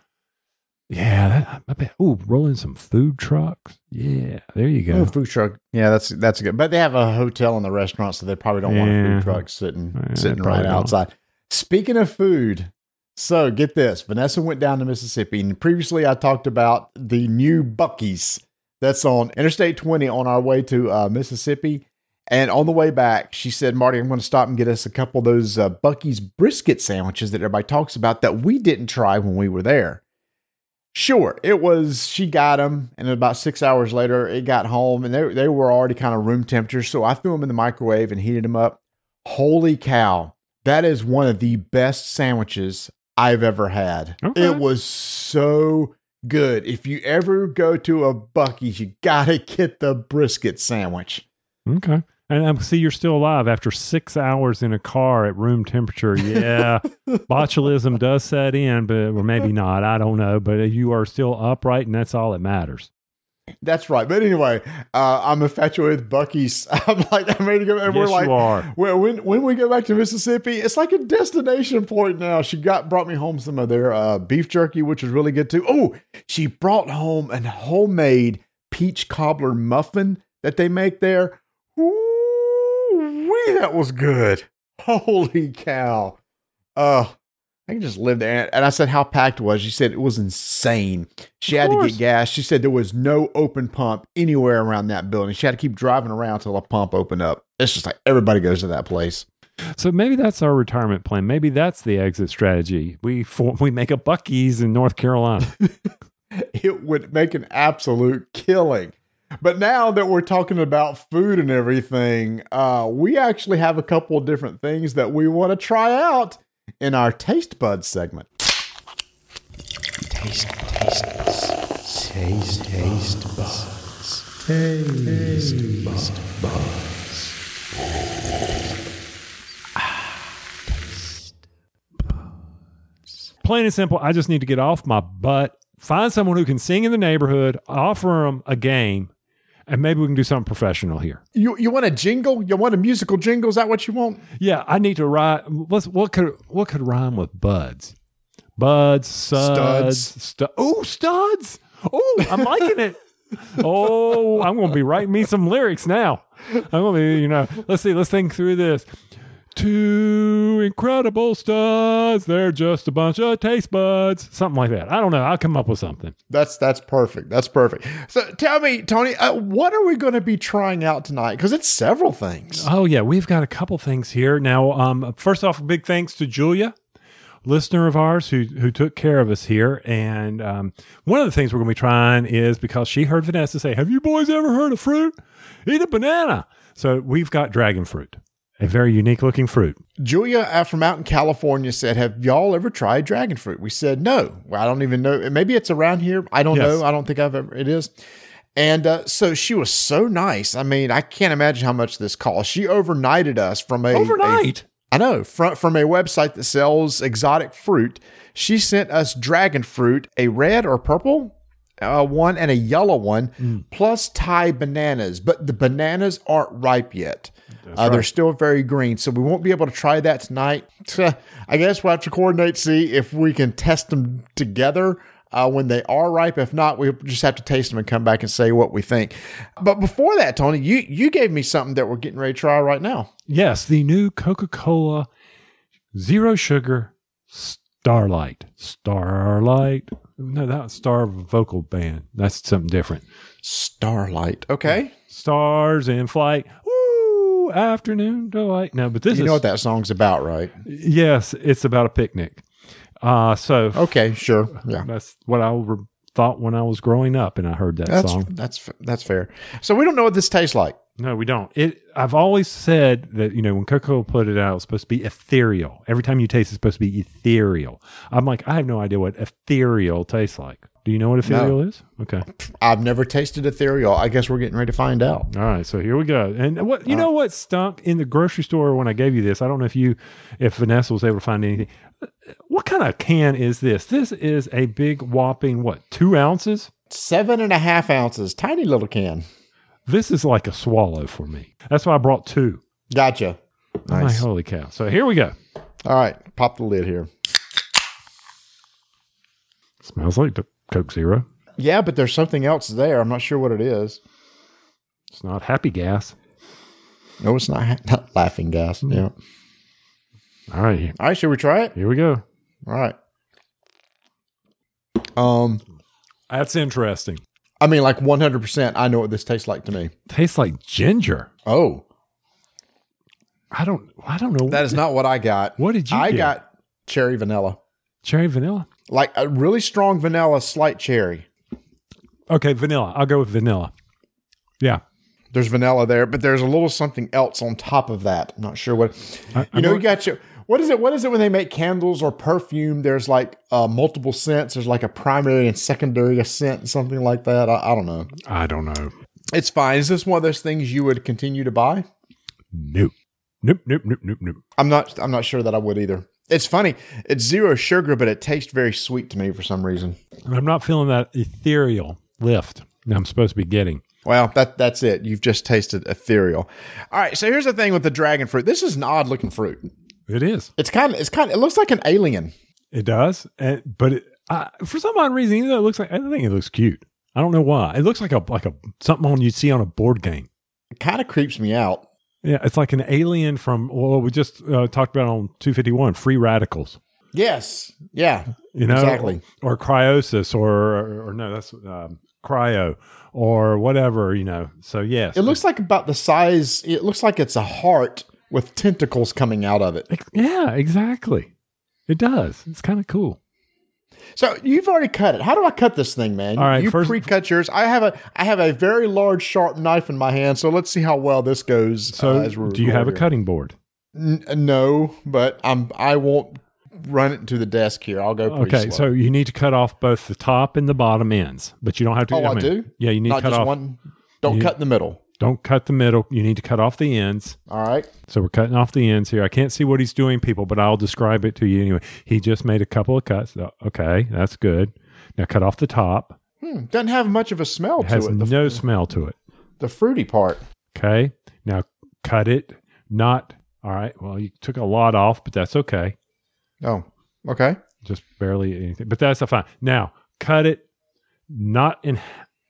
yeah, that, I bet. Ooh, rolling some food trucks. Yeah, there you go. Oh, food truck. Yeah, that's that's good. But they have a hotel and the restaurant, so they probably don't want a food truck sitting Yeah, sitting right don't. outside. Speaking of food, so get this: Vanessa went down to Mississippi, and previously I talked about the new Buc-ee's that's on Interstate 20 on our way to uh, Mississippi. And on the way back, she said, "Marty, I'm going to stop and get us a couple of those uh, Buc-ee's brisket sandwiches that everybody talks about that we didn't try when we were there." Sure, it was. She got them, and about six hours later, it got home, and they they were already kind of room temperature. So I threw them in the microwave and heated them up. Holy cow! That is one of the best sandwiches I've ever had. Okay. It was so good. If you ever go to a Buc-ee's, you gotta get the brisket sandwich. Okay. And I see you're still alive after six hours in a car at room temperature. Yeah, *laughs* botulism does set in, but or maybe not. I don't know. But you are still upright, and that's all that matters. That's right. But anyway, uh, I'm infatuated with Buc-ee's. *laughs* I'm like, I'm ready to go. And we're yes, like, you are. Well, when when we go back to Mississippi, it's like a destination point now. She got brought me home some of their uh, beef jerky, which was really good too. Oh, she brought home an homemade peach cobbler muffin that they make there. Ooh, wee, that was good. *laughs* Holy cow! Uh, I can just live there. And I said how packed it was. She said it was insane. She Of had to get gas. She said there was no open pump anywhere around that building. She had to keep driving around until a pump opened up. It's just like everybody goes to that place. So maybe that's our retirement plan. Maybe that's the exit strategy. We for, we make a Buc-ee's in North Carolina. *laughs* It would make an absolute killing. But now that we're talking about food and everything, uh, we actually have a couple of different things that we want to try out in our taste buds segment. Taste, taste, taste, taste buds. Taste, ah, taste buds. Plain and simple. I just need to get off my butt, find someone who can sing in the neighborhood, offer them a game, and maybe we can do something professional here. You you want a jingle? You want a musical jingle? Is that what you want? Yeah, I need to rhyme. What's, what could what could rhyme with buds? Buds, suds, Studs. stu- oh, studs. Oh, I'm liking it. *laughs* Oh, I'm going to be writing me some lyrics now. I'm going to be, you know, let's see, let's think through this. Two incredible studs. They're just a bunch of taste buds. Something like that. I don't know. I'll come up with something. That's that's perfect. That's perfect. So tell me, Tony, uh, what are we going to be trying out tonight? Because it's several things. Oh yeah, we've got a couple things here now. Um, first off, big thanks to Julia, listener of ours who who took care of us here. And um, one of the things we're going to be trying is because she heard Vanessa say, "Have you boys ever heard of fruit? Eat a banana." So we've got dragon fruit, a very unique looking fruit. Julia uh, from out in California said, "Have y'all ever tried dragon fruit?" We said, "No." Well, I don't even know. Maybe it's around here. I don't Yes. know. I don't think I've ever. It is. And uh, so she was so nice. I mean, I can't imagine how much this cost. She overnighted us from a a- Overnight. I know from from a website that sells exotic fruit. She sent us dragon fruit, a red or purple uh, one and a yellow one, plus Thai bananas. But the bananas aren't ripe yet. Uh, They're still very green, so we won't be able to try that tonight. *laughs* I guess we'll have to coordinate, see if we can test them together. Uh, when they are ripe, if not, we just have to taste them and come back and say what we think. But before that, Tony, you you gave me something that we're getting ready to try right now. Yes, the new Coca Cola Zero Sugar Starlight. Starlight. No, that was Starland Vocal Band. That's something different. Starlight. Okay. Stars in flight. Afternoon delight. No, but this You is know what that song's about, right? yes, it's about a picnic. Uh so Okay, sure. Yeah. that's what I re- thought when I was growing up and I heard that That's song. that's that's fair. So we don't know what this tastes like. No, we don't. It. I've always said that you know when Coca Cola put it out, it's supposed to be ethereal. Every time you taste, it's supposed to be ethereal. I'm like, I have no idea what ethereal tastes like. Do you know what ethereal is? Okay. I've never tasted ethereal. I guess we're getting ready to find out. All right, so here we go. And what you uh, know what stunk in the grocery store when I gave you this? I don't know if you if Vanessa was able to find anything. What kind of can is this? This is a big whopping what, two ounces? Seven and a half ounces, tiny little can. This is like a swallow for me. That's why I brought two. Gotcha. I'm holy cow. So here we go. All right, pop the lid here. Smells like the Coke Zero. Yeah, but there's something else there. I'm not sure what it is. It's not happy gas. No, it's not, not laughing gas. Yeah. All right, All right, should we try it? here we go. All right. Um, That's interesting. I mean, like 100%. I know what this tastes like to me. Tastes like ginger. Oh, I don't. I don't know. that is not what I got. What did you I get? got cherry vanilla. cherry vanilla. Like a really strong vanilla, slight cherry. Okay, vanilla. I'll go with vanilla. Yeah. There's vanilla there, but there's a little something else on top of that. I'm not sure what. I- you I'm know, not- you got your. What is it? What is it when they make candles or perfume? There's like uh, multiple scents. There's like a primary and secondary scent, something like that. I, I don't know. I don't know. It's fine. Is this one of those things you would continue to buy? Nope. Nope. Nope. Nope. Nope. Nope. I'm not. I'm not sure that I would either. It's funny. It's zero sugar, but it tastes very sweet to me for some reason. I'm not feeling that ethereal lift that I'm supposed to be getting. Well, that that's it. You've just tasted ethereal. All right. So here's the thing with the dragon fruit. This is an odd looking fruit. It is. It's kind of. It's kind of. It looks like an alien. It does. And, but it, uh, for some odd reason, even though it looks like, I think it looks cute. I don't know why. It looks like a like a something on you'd see on a board game. It kind of creeps me out. Yeah, it's like an alien from well, we just uh, talked about on 251, free radicals. Yes. Yeah. You know, Exactly. or, cryosis, or, or or no, that's um, cryo, or whatever. You know, so yes, It looks like about the size. It looks like it's a heart with tentacles coming out of it. Yeah, exactly. It does. It's kind of cool. So you've already cut it. How do I cut this thing, man? All right, you first- pre-cut yours. I have a I have a very large sharp knife in my hand. So let's see how well this goes. So, uh, do you have a cutting board? N- no, but I'm I won't run it to the desk here. I'll go. Pretty Okay, slow. so you need to cut off both the top and the bottom ends, but you don't have to. Oh, I mean, do? Yeah, you need to cut just off. one. Don't You- cut in the middle. Don't cut the middle. You need to cut off the ends. All right. So we're cutting off the ends here. I can't see what he's doing, people, but I'll describe it to you anyway. He just made a couple of cuts. Okay, that's good. Now cut off the top. Hmm, doesn't have much of a smell It to has it. The, no smell to it. the fruity part. Okay. Now cut it. Not all right. Well, you took a lot off, but that's okay. Oh, okay. Just barely anything. But that's fine. Now cut it. Not in.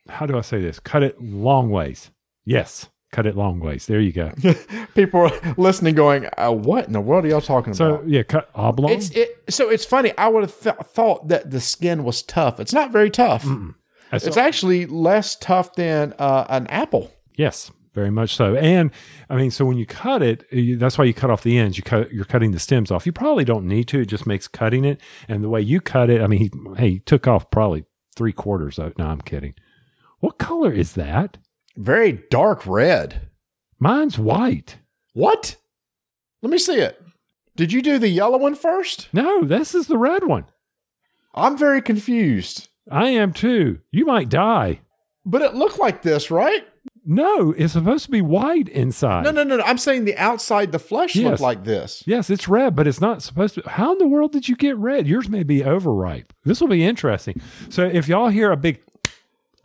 How do I say this? Cut it long ways. Yes. Cut it long ways. There you go. *laughs* People are listening, going, uh, "What in the world are y'all talking So about?" So yeah, cut oblong. It's it. So it's funny. I would have th- thought that the skin was tough. It's not very tough. It's actually less tough than uh, an apple. Yes, very much so. And I mean, so when you cut it, you, that's why you cut off the ends. You cut, you're cutting the stems off. You probably don't need to. It just makes cutting it. And the way you cut it, I mean, he, hey, he took off probably three quarters of. No, I'm kidding. What color is that? Very dark red. Mine's white. What? Let me see it. Did you do the yellow one first? No, this is the red one. I'm very confused. I am too. You might die. But it looked like this, right? No, it's supposed to be white inside. No, no, no. no. I'm saying the outside, the flesh Yes. looked like this. Yes, it's red, but it's not supposed to. How in the world did you get red? Yours may be overripe. This will be interesting. So if y'all hear a big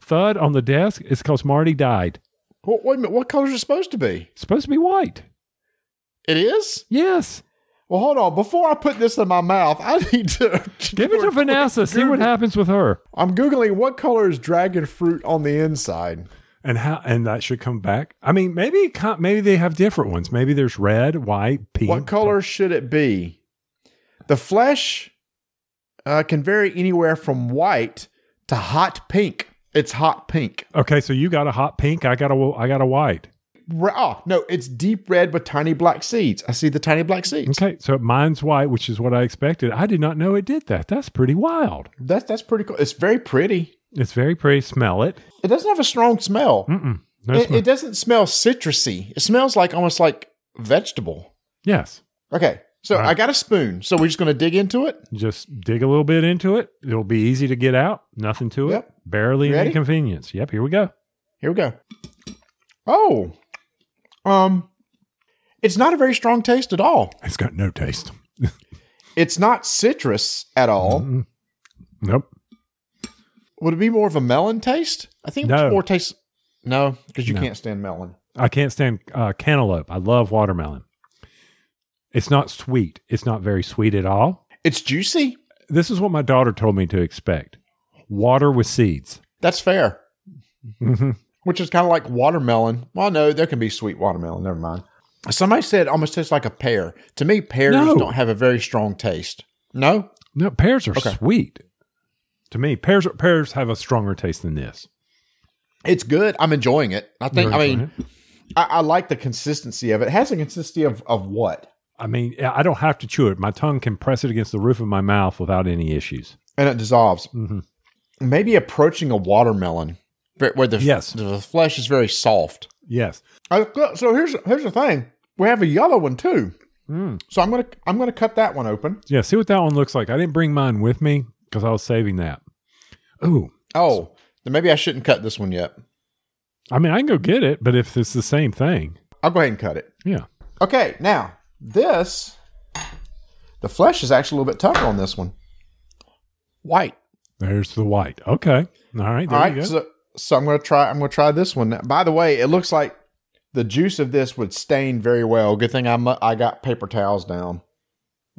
thud on the desk, it's because Marty died. Well, wait a minute. What color is it supposed to be? It's supposed to be white. It is? Yes. Well, hold on. Before I put this in my mouth, I need to *laughs* Give it to Vanessa. See what happens with her. I'm googling what color is dragon fruit on the inside. And how? And that should come back. I mean, maybe maybe they have different ones. Maybe there's red, white, pink. What color should it be? The flesh uh, can vary anywhere from white to hot pink. It's hot pink. Okay, so you got a hot pink. I got a I got a white. Oh no, it's deep red with tiny black seeds. I see the tiny black seeds. Okay, so mine's white, which is what I expected. I did not know it did that. That's pretty wild. That's that's pretty cool. It's very pretty. It's very pretty. Smell it. It doesn't have a strong smell. Mm-mm. No It, smell. it doesn't smell citrusy. It smells like almost like vegetable. yes. Okay, so right. I got a spoon. So we're just going to dig into it. Just dig a little bit into it. It'll be easy to get out. Nothing to it. Yep. Barely an inconvenience. Yep. Here we go. Here we go. Oh, um, it's not a very strong taste at all. It's got no taste. *laughs* It's not citrus at all. Mm-mm. Nope. Would it be more of a melon taste? I think No. it's more taste. No, because you No. can't stand melon. I can't stand uh, cantaloupe. I love watermelon. It's not sweet. It's not very sweet at all. It's juicy. This is what my daughter told me to expect water with seeds. That's fair. hmm Which is kind of like watermelon. Well, no, there can be sweet watermelon. Never mind. Somebody said it almost tastes like a pear. To me, pears No. don't have a very strong taste. No, No, pears are Okay. sweet. To me, pears pears have a stronger taste than this. it's good. I'm enjoying it. I think. I mean. I, I like the consistency of it. It has a consistency of of what? I mean, I don't have to chew it. My tongue can press it against the roof of my mouth without any issues. and it dissolves. Mhm. Maybe approaching a watermelon, where the Yes. the flesh is very soft. Yes. I, so here's here's the thing: we have a yellow one too. Mm. So I'm gonna I'm gonna cut that one open. Yeah. See what that one looks like. I didn't bring mine with me because I was saving that. Ooh. Oh, then maybe I shouldn't cut this one yet. I mean, I can go get it, but if it's the same thing, I'll go ahead and cut it. yeah. Okay, now this the flesh is actually a little bit tougher on this one. White. There's the white. Okay. All right. There All you go. so so I'm gonna try. I'm gonna try this one. By the way, it looks like the juice of this would stain very well. Good thing I'm I got paper towels down.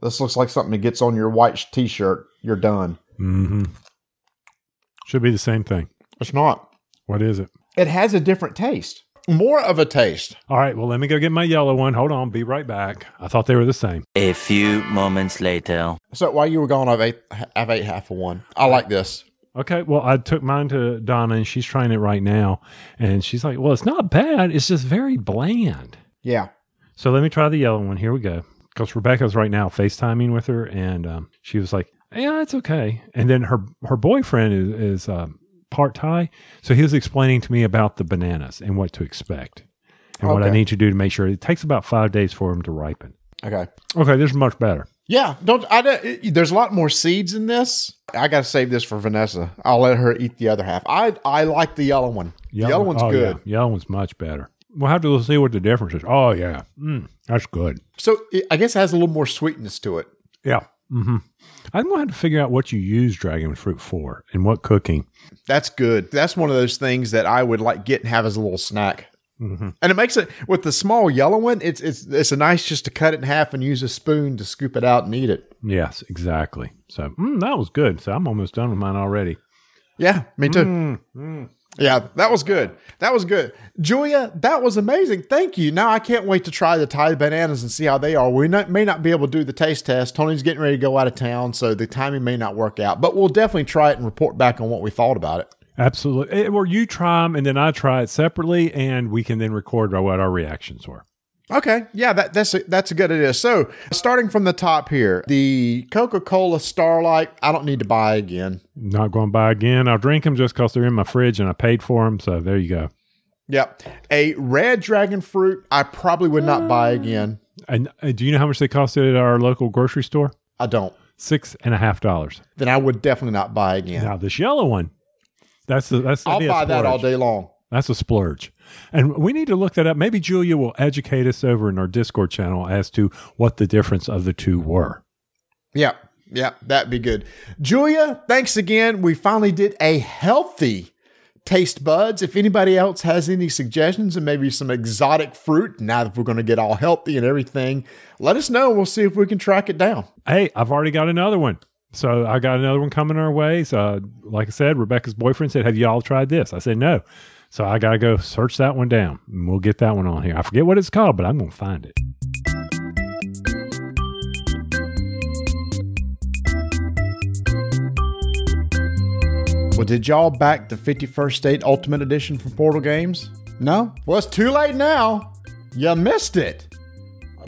This looks like something that gets on your white t-shirt. You're done. Mm-hmm. Should be the same thing. It's not. What is it? It has a different taste. More of a taste. All right. Well, let me go get my yellow one. Hold on. Be right back. I thought they were the same. A few moments later. So while you were gone, I've ate I've ate half of one. I like this. Okay. Well, I took mine to Donna and she's trying it right now. And she's like, well, it's not bad. It's just very bland. Yeah. So let me try the yellow one. Here we go. Because Rebecca's right now FaceTiming with her, and um, she was like, "Yeah, it's okay." And then her her boyfriend is, is um, part Thai, so he was explaining to me about the bananas and what to expect, and what I need to do to make sure it takes about five days for them to ripen. Okay. Okay, this is much better. Yeah, don't I don't, there's a lot more seeds in this. I got to save this for Vanessa. I'll let her eat the other half. I I like the yellow one. the yellow one's oh, good. Yeah. Yellow one's much better. We'll have to see what the difference is. Oh yeah, mm, that's good. So it, I guess it has a little more sweetness to it. Yeah. Hmm I'm have to figure out what you use dragon fruit for and what cooking. That's good. That's one of those things that I would like get and have as a little snack. Mhm. And it makes it with the small yellow one. It's it's it's a nice just to cut it in half and use a spoon to scoop it out and eat it. Yes, exactly. So mm, that was good. So I'm almost done with mine already. Yeah, me too. Mm, mm. Yeah, that was good. That was good. Julia, that was amazing. Thank you. Now I can't wait to try the Thai bananas and see how they are. We not, may not be able to do the taste test. Tony's getting ready to go out of town, so the timing may not work out, but we'll definitely try it and report back on what we thought about it. Absolutely. Eh, Or you try them and then I try it separately, and we can then record what our reactions were. Okay, yeah, that, that's a, that's a good idea. So, starting from the top here, the Coca Cola Starlight, I don't need to buy again. Not going to buy again. I'll drink them just because they're in my fridge and I paid for them. So there you go. Yep. A red dragon fruit, I probably would not buy again. And uh, do you know how much they cost at our local grocery store? I don't. Six and a half dollars. Then I would definitely not buy again. Now this yellow one, that's the that's the I'll that'd be a buy that all day long. That's a splurge. And we need to look that up. Maybe Julia will educate us over in our Discord channel as to what the difference of the two were. Yeah, yeah, that'd be good. Julia, thanks again. We finally did a healthy taste buds. If anybody else has any suggestions and maybe some exotic fruit, now that we're going to get all healthy and everything, let us know. We'll see if we can track it down. Hey, I've already got another one. So I got another one coming our way. So, uh, like I said, Rebecca's boyfriend said, Have you all tried this? I said, No. So I got to go search that one down and we'll get that one on here. I forget what it's called, but I'm going to find it. Well, did y'all back the 51st State Ultimate Edition from Portal Games? No? Well, it's too late now. You missed it.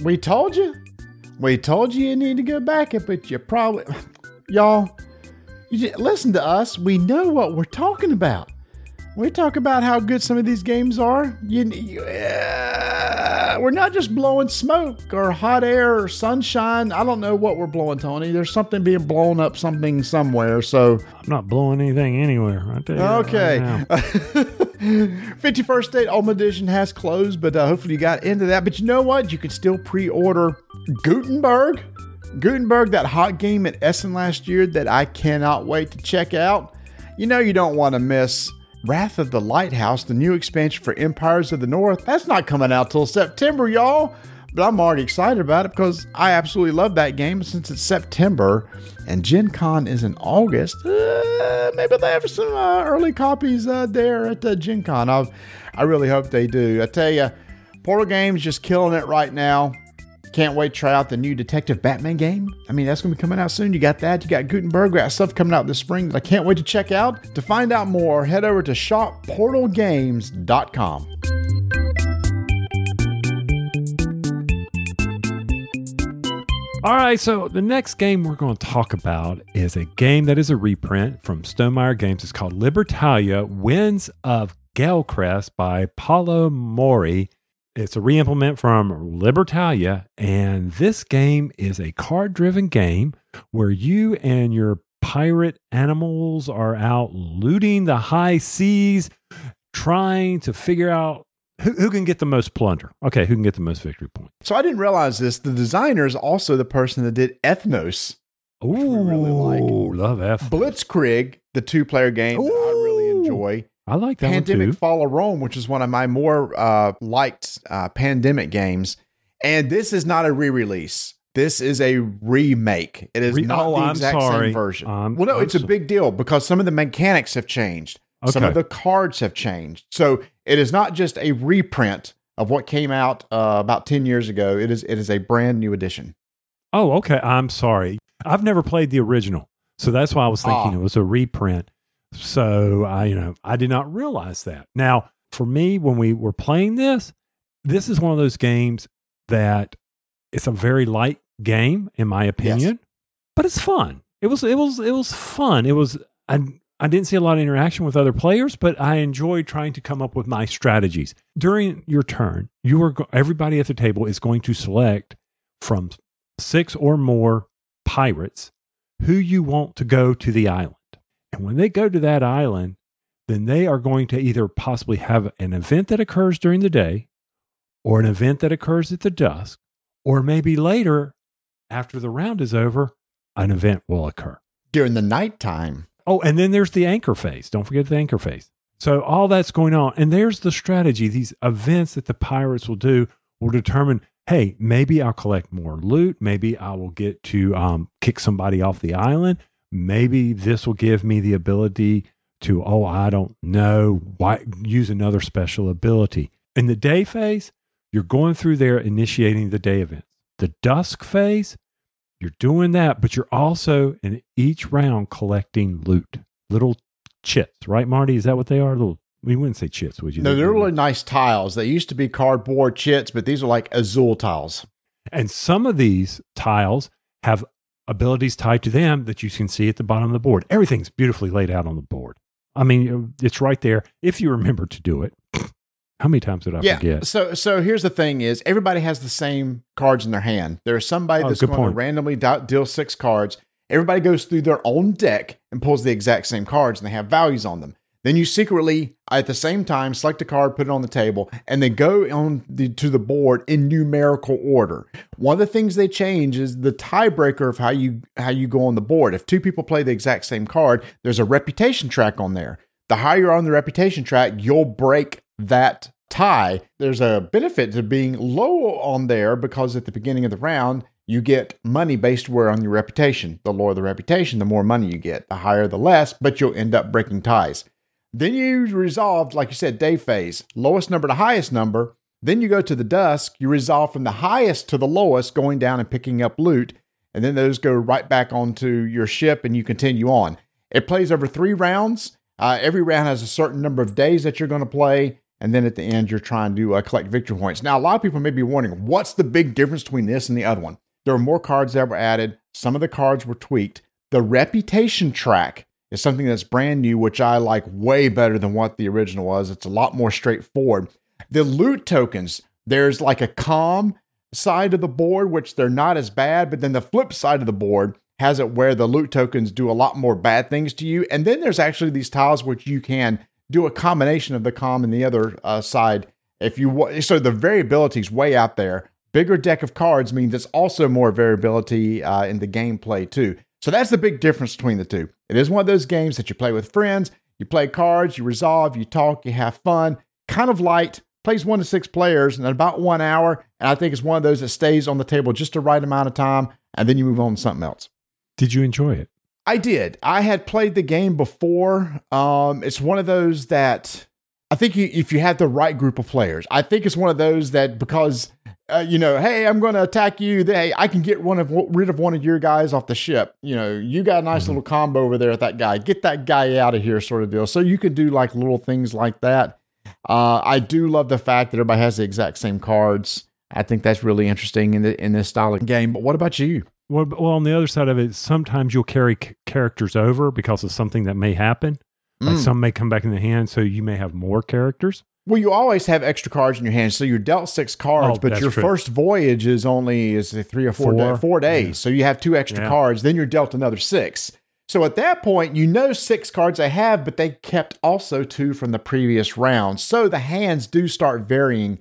We told you. We told you you need to go back it, but you probably. *sighs* Y'all, you listen to us. We know what we're talking about. We talk about how good some of these games are. You, you, uh, we're not just blowing smoke or hot air or sunshine. I don't know what we're blowing, Tony. There's something being blown up, something somewhere. So I'm not blowing anything anywhere. I tell you Okay. right *laughs* 51st State Ultimate Edition has closed, but uh, hopefully you got into that. But you know what? You can still pre order Gutenberg. Gutenberg, that hot game at Essen last year that I cannot wait to check out. You know, you don't want to miss Wrath of the Lighthouse, the new expansion for Empires of the North. That's not coming out till September, y'all. But I'm already excited about it because I absolutely love that game since it's September and Gen Con is in August. Uh, maybe they have some uh, early copies uh, there at uh, Gen Con. I, I really hope they do. I tell you, Portal Games just killing it right now. Can't wait to try out the new Detective Batman game. I mean, that's going to be coming out soon. You got that. You got Gutenberg. We got stuff coming out this spring that I can't wait to check out. To find out more, head over to shopportalgames.com. All right, so the next game we're going to talk about is a game that is a reprint from Stonemaier Games. It's called Libertalia Winds of Galecrest by Paolo Mori. It's a reimplement from Libertalia, and this game is a card driven game where you and your pirate animals are out looting the high seas, trying to figure out who, who can get the most plunder. Okay, who can get the most victory points. So I didn't realize this. The designer is also the person that did Ethnos, Ooh, really like. love Ethnos. Blitzkrieg, the two-player game that I really enjoy. I like that Pandemic. Fall of Rome, which is one of my more uh, liked uh, pandemic games. And this is not a re-release. This is a remake. It is Re- not oh, the I'm exact sorry. same version. Um, well, no, I'm it's a big deal because some of the mechanics have changed. Okay. Some of the cards have changed. So it is not just a reprint of what came out uh, about 10 years ago. It is it is a brand new edition. Oh, okay. I'm sorry. I've never played the original, so that's why I was thinking Ah. it was a reprint. So I, you know, I did not realize that. Now, for me, when we were playing this, this is one of those games that it's a very light game, in my opinion, but it's fun. It was, it was, it was fun. It was. I, I didn't see a lot of interaction with other players, but I enjoyed trying to come up with my strategies. During your turn, you are go- everybody at the table is going to select from six or more pirates who you want to go to the island. And when they go to that island, then they are going to either possibly have an event that occurs during the day or an event that occurs at the dusk, or maybe later after the round is over, an event will occur. During the nighttime, Oh, and then there's the anchor phase. Don't forget the anchor phase. So all that's going on. And there's the strategy. These events that the pirates will do will determine, hey, maybe I'll collect more loot. Maybe I will get to um, kick somebody off the island. Maybe this will give me the ability to, oh, I don't know, why use another special ability. In the day phase, you're going through there initiating the day events. The dusk phase, you're doing that, but you're also in each round collecting loot, little chits, right, Marty? Is that what they are? Little, we wouldn't say chits, would you? no, they're really nice tiles. They used to be cardboard chits, but these are like azul tiles. And some of these tiles have abilities tied to them that you can see at the bottom of the board. Everything's beautifully laid out on the board. I mean, uh, it's right there if you remember to do it. How many times did I yeah. forget? So so here's the thing: is everybody has the same cards in their hand. There's somebody Oh, that's going to randomly deal six cards. Everybody goes through their own deck and pulls the exact same cards, and they have values on them. Then you secretly, at the same time, select a card, put it on the table, and they go on the, to the board in numerical order. One of the things they change is the tiebreaker of how you how you go on the board. If two people play the exact same card, there's a reputation track on there. The higher on the reputation track, you'll break that tie. There's a benefit to being low on there because at the beginning of the round, you get money based where on your reputation. The lower the reputation, the more money you get. The higher, the less, but you'll end up breaking ties. Then you resolve, like you said, day phase, lowest number to highest number. Then you go to the dusk, you resolve from the highest to the lowest, going down and picking up loot. And then those go right back onto your ship and you continue on. It plays over three rounds. Uh, every round has a certain number of days that you're going to play. And then at the end, you're trying to uh, collect victory points. Now, a lot of people may be wondering what's the big difference between this and the other one? There are more cards that were added, some of the cards were tweaked. The reputation track is something that's brand new, which I like way better than what the original was. It's a lot more straightforward. The loot tokens, there's like a calm side of the board, which they're not as bad, but then the flip side of the board has it where the loot tokens do a lot more bad things to you. And then there's actually these tiles which you can do a combination of the calm and the other uh, side. If you wa- so the variability is way out there. Bigger deck of cards means it's also more variability uh, in the gameplay too. So that's the big difference between the two. It is one of those games that you play with friends. You play cards, you resolve, you talk, you have fun. Kind of light. Plays one to six players in about one hour, and I think it's one of those that stays on the table just the right amount of time, and then you move on to something else. Did you enjoy it? I did. I had played the game before. Um, it's one of those that I think you, if you have the right group of players, I think it's one of those that because uh, you know, hey, I'm going to attack you. Hey, I can get one of rid of one of your guys off the ship. You know, you got a nice Mhm. little combo over there with that guy. Get that guy out of here, sort of deal. So you could do like little things like that. Uh, I do love the fact that everybody has the exact same cards. I think that's really interesting in the in this style of game. But what about you? Well, well, on the other side of it, sometimes you'll carry c- characters over because of something that may happen. Like Mm. some may come back in the hand, so you may have more characters. Well, you always have extra cards in your hand, so you're dealt six cards, Oh, but your true. first voyage is only is it three or four Four. da- four days. Yeah. So you have two extra Yeah. cards, then you're dealt another six. So at that point, you know six cards they have, but they kept also two from the previous round. So the hands do start varying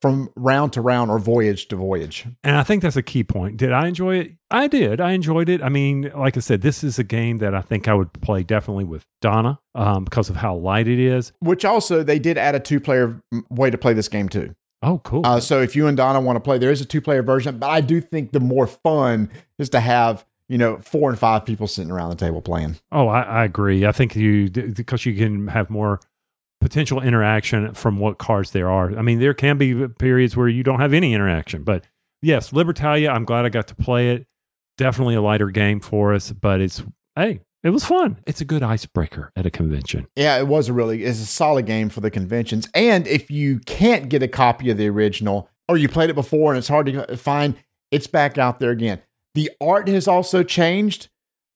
from round to round or voyage to voyage. And I think that's a key point. Did I enjoy it? I did. I enjoyed it. I mean, like I said, this is a game that I think I would play definitely with Donna um, because of how light it is. Which also they did add a two player way to play this game too. Oh, cool. Uh, so if you and Donna want to play, there is a two player version, but I do think the more fun is to have you know four and five people sitting around the table playing. oh, I, I agree. I think you because you can have more potential interaction from what cards there are. I mean, there can be periods where you don't have any interaction, but yes, Libertalia. I'm glad I got to play it. Definitely a lighter game for us, but it's hey, it was fun. It's a good icebreaker at a convention. Yeah, it was a really it's a solid game for the conventions. And if you can't get a copy of the original or you played it before and it's hard to find, it's back out there again. The art has also changed,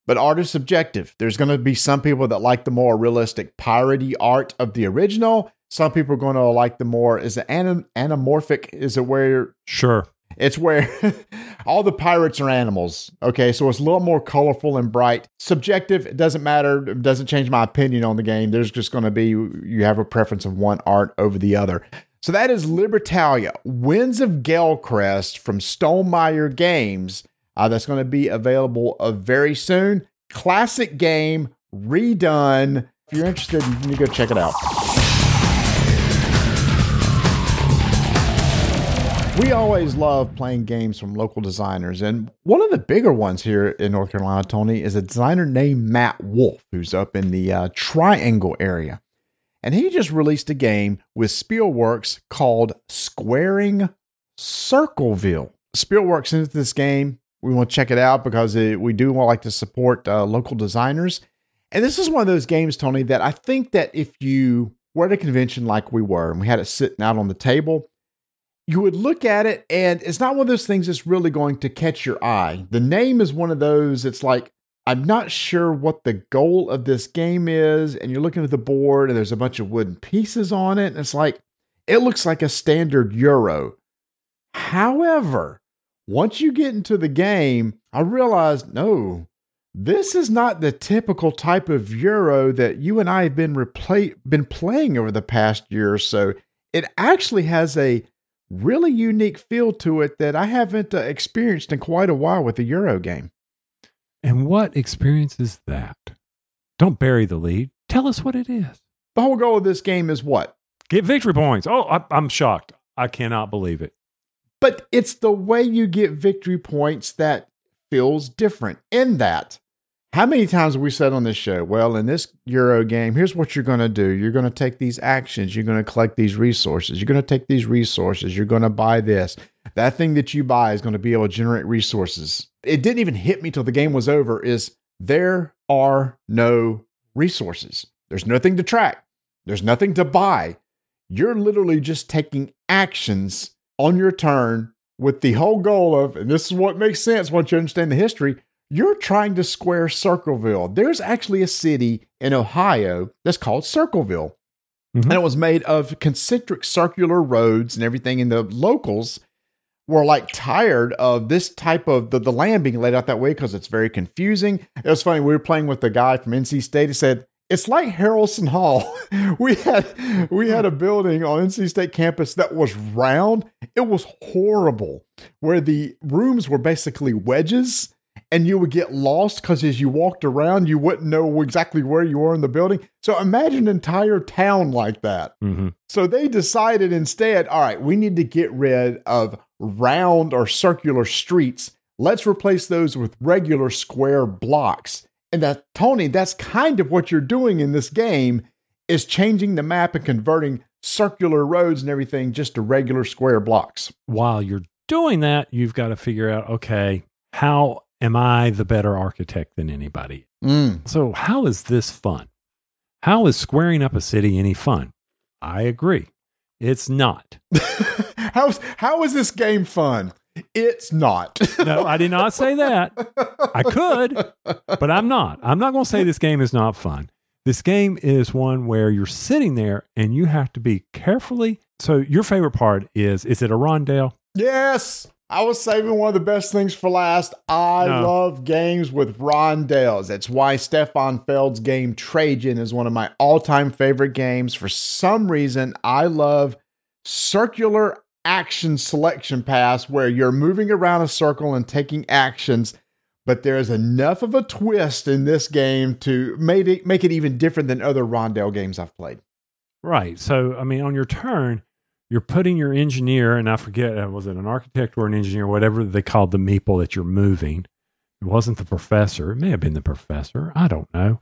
but art is subjective. There's going to be some people that like the more realistic piratey art of the original. Some people are going to like the more is it anim- anamorphic? Is it where Sure. it's where *laughs* all the pirates are animals. Okay, so it's a little more colorful and bright. Subjective, it doesn't matter. It doesn't change my opinion on the game. There's just going to be, you have a preference of one art over the other. So that is Libertalia, Winds of Galecrest from Stonemaier Games. Uh, that's going to be available uh, very soon. Classic game, redone. If you're interested, you go check it out. We always love playing games from local designers, and one of the bigger ones here in North Carolina, Tony, is a designer named Matt Wolf, who's up in the uh, Triangle area. And he just released a game with Spielworxx called Squaring Circleville. Spielworxx into this game. We want to check it out because it, we do want like to support uh, local designers. And this is one of those games, Tony, that I think that if you were at a convention like we were and we had it sitting out on the table, you would look at it and it's not one of those things that's really going to catch your eye. The name is one of those, it's like, I'm not sure what the goal of this game is. And you're looking at the board and there's a bunch of wooden pieces on it. And it's like, it looks like a standard Euro. However, once you get into the game, I realized no, this is not the typical type of Euro that you and I have been repla- been playing over the past year or so. It actually has a really unique feel to it that I haven't uh, experienced in quite a while with the Euro game. And what experience is that? Don't bury the lead. Tell us what it is. The whole goal of this game is what? Get victory points. Oh, I, I'm shocked. I cannot believe it. But it's the way you get victory points that feels different. In that, how many times have we said on this show, well, in this Euro game, here's what you're going to do. You're going to take these actions. You're going to collect these resources. You're going to take these resources. You're going to buy this. That thing that you buy is going to be able to generate resources. It didn't even hit me till the game was over is there are no resources. There's nothing to track. There's nothing to buy. You're literally just taking actions on your turn with the whole goal of, and this is what makes sense once you understand the history, you're trying to square Circleville. There's actually a city in Ohio that's called Circleville. Mhm. And it was made of concentric circular roads and everything. And the locals were like tired of this type of the, the land being laid out that way because it's very confusing. It was funny. We were playing with the guy from NC State. He said, it's like Harrelson Hall. *laughs* we had we had a building on NC State campus that was round. It was horrible, where the rooms were basically wedges, and you would get lost because as you walked around, you wouldn't know exactly where you were in the building. So imagine an entire town like that. hmm So they decided instead, all right, we need to get rid of round or circular streets. Let's replace those with regular square blocks. And that Tony, that's kind of what you're doing in this game is changing the map and converting circular roads and everything just to regular square blocks. While you're doing that, you've got to figure out okay, how am I the better architect than anybody? Mm. So, how is this fun? How is squaring up a city any fun? I agree. It's not. *laughs* How's how is this game fun? It's not. No, I did not say that. I could, but I'm not. I'm not going to say this game is not fun. This game is one where you're sitting there and you have to be carefully. So, your favorite part is is it a rondelle? yes. I was saving one of the best things for last. I No. love games with rondelles. That's why Stefan Feld's game Trajan is one of my all-time favorite games. For some reason, I love circular action selection pass where you're moving around a circle and taking actions. But there's enough of a twist in this game to make it, make it even different than other rondelle games I've played. Right. So, I mean, on your turn, you're putting your engineer, and I forget, uh, was it an architect or an engineer, whatever they called the meeple that you're moving. It wasn't the professor. It may have been the professor. I don't know.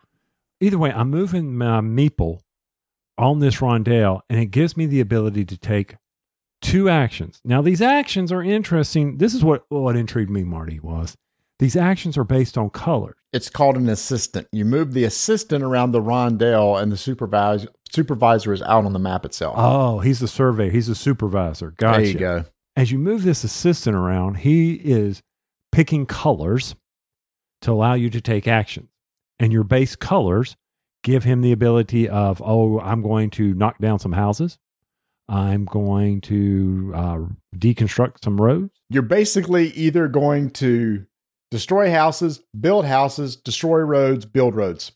Either way, I'm moving my meeple on this rondelle, and it gives me the ability to take two actions. Now, these actions are interesting. This is what, what intrigued me, Marty, was these actions are based on color. It's called an assistant. You move the assistant around the rondelle, and the supervisor supervisor is out on the map itself. Oh, he's the surveyor. He's the supervisor. Gotcha. there you go. as you move this assistant around, he is picking colors to allow you to take action. And your base colors give him the ability of, oh, I'm going to knock down some houses. I'm going to uh, deconstruct some roads. You're basically either going to destroy houses, build houses, destroy roads, build roads.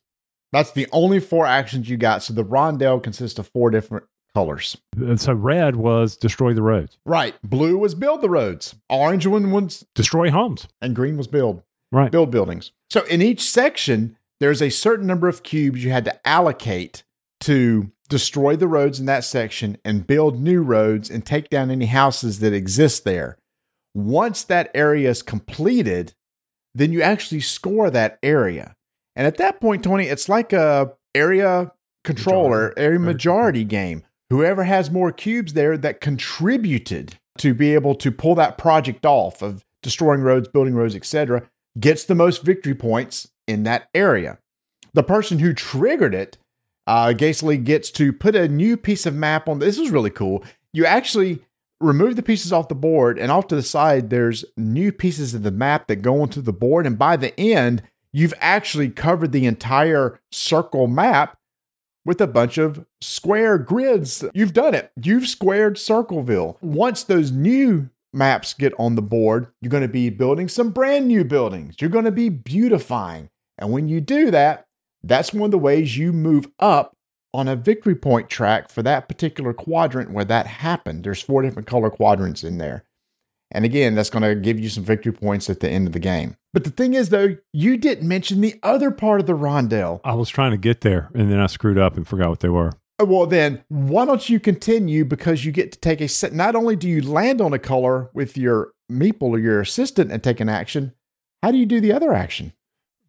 That's the only four actions you got. So the rondelle consists of four different colors. And so red was destroy the roads, Right. Blue was build the roads. Orange one was destroy homes. and green was build. Right. build buildings. So in each section, there's a certain number of cubes you had to allocate to destroy the roads in that section and build new roads and take down any houses that exist there. Once that area is completed, then you actually score that area. And at that point, Tony, it's like a area controller, Majority. area majority game. Whoever has more cubes there that contributed to be able to pull that project off of destroying roads, building roads, etc., gets the most victory points in that area. The person who triggered it uh, basically gets to put a new piece of map on. This is really cool. You actually remove the pieces off the board, and off to the side, there's new pieces of the map that go onto the board. And by the end, you've actually covered the entire circle map with a bunch of square grids. You've done it. You've squared Circleville. Once those new maps get on the board, you're going to be building some brand new buildings. You're going to be beautifying. And when you do that, that's one of the ways you move up on a victory point track for that particular quadrant where that happened. There's four different color quadrants in there. And again, that's going to give you some victory points at the end of the game. But the thing is, though, you didn't mention the other part of the rondelle. I was trying to get there and then I screwed up and forgot what they were. Uh, well, then, why don't you continue? Because you get to take a set. Not only do you land on a color with your meeple or your assistant and take an action, how do you do the other action?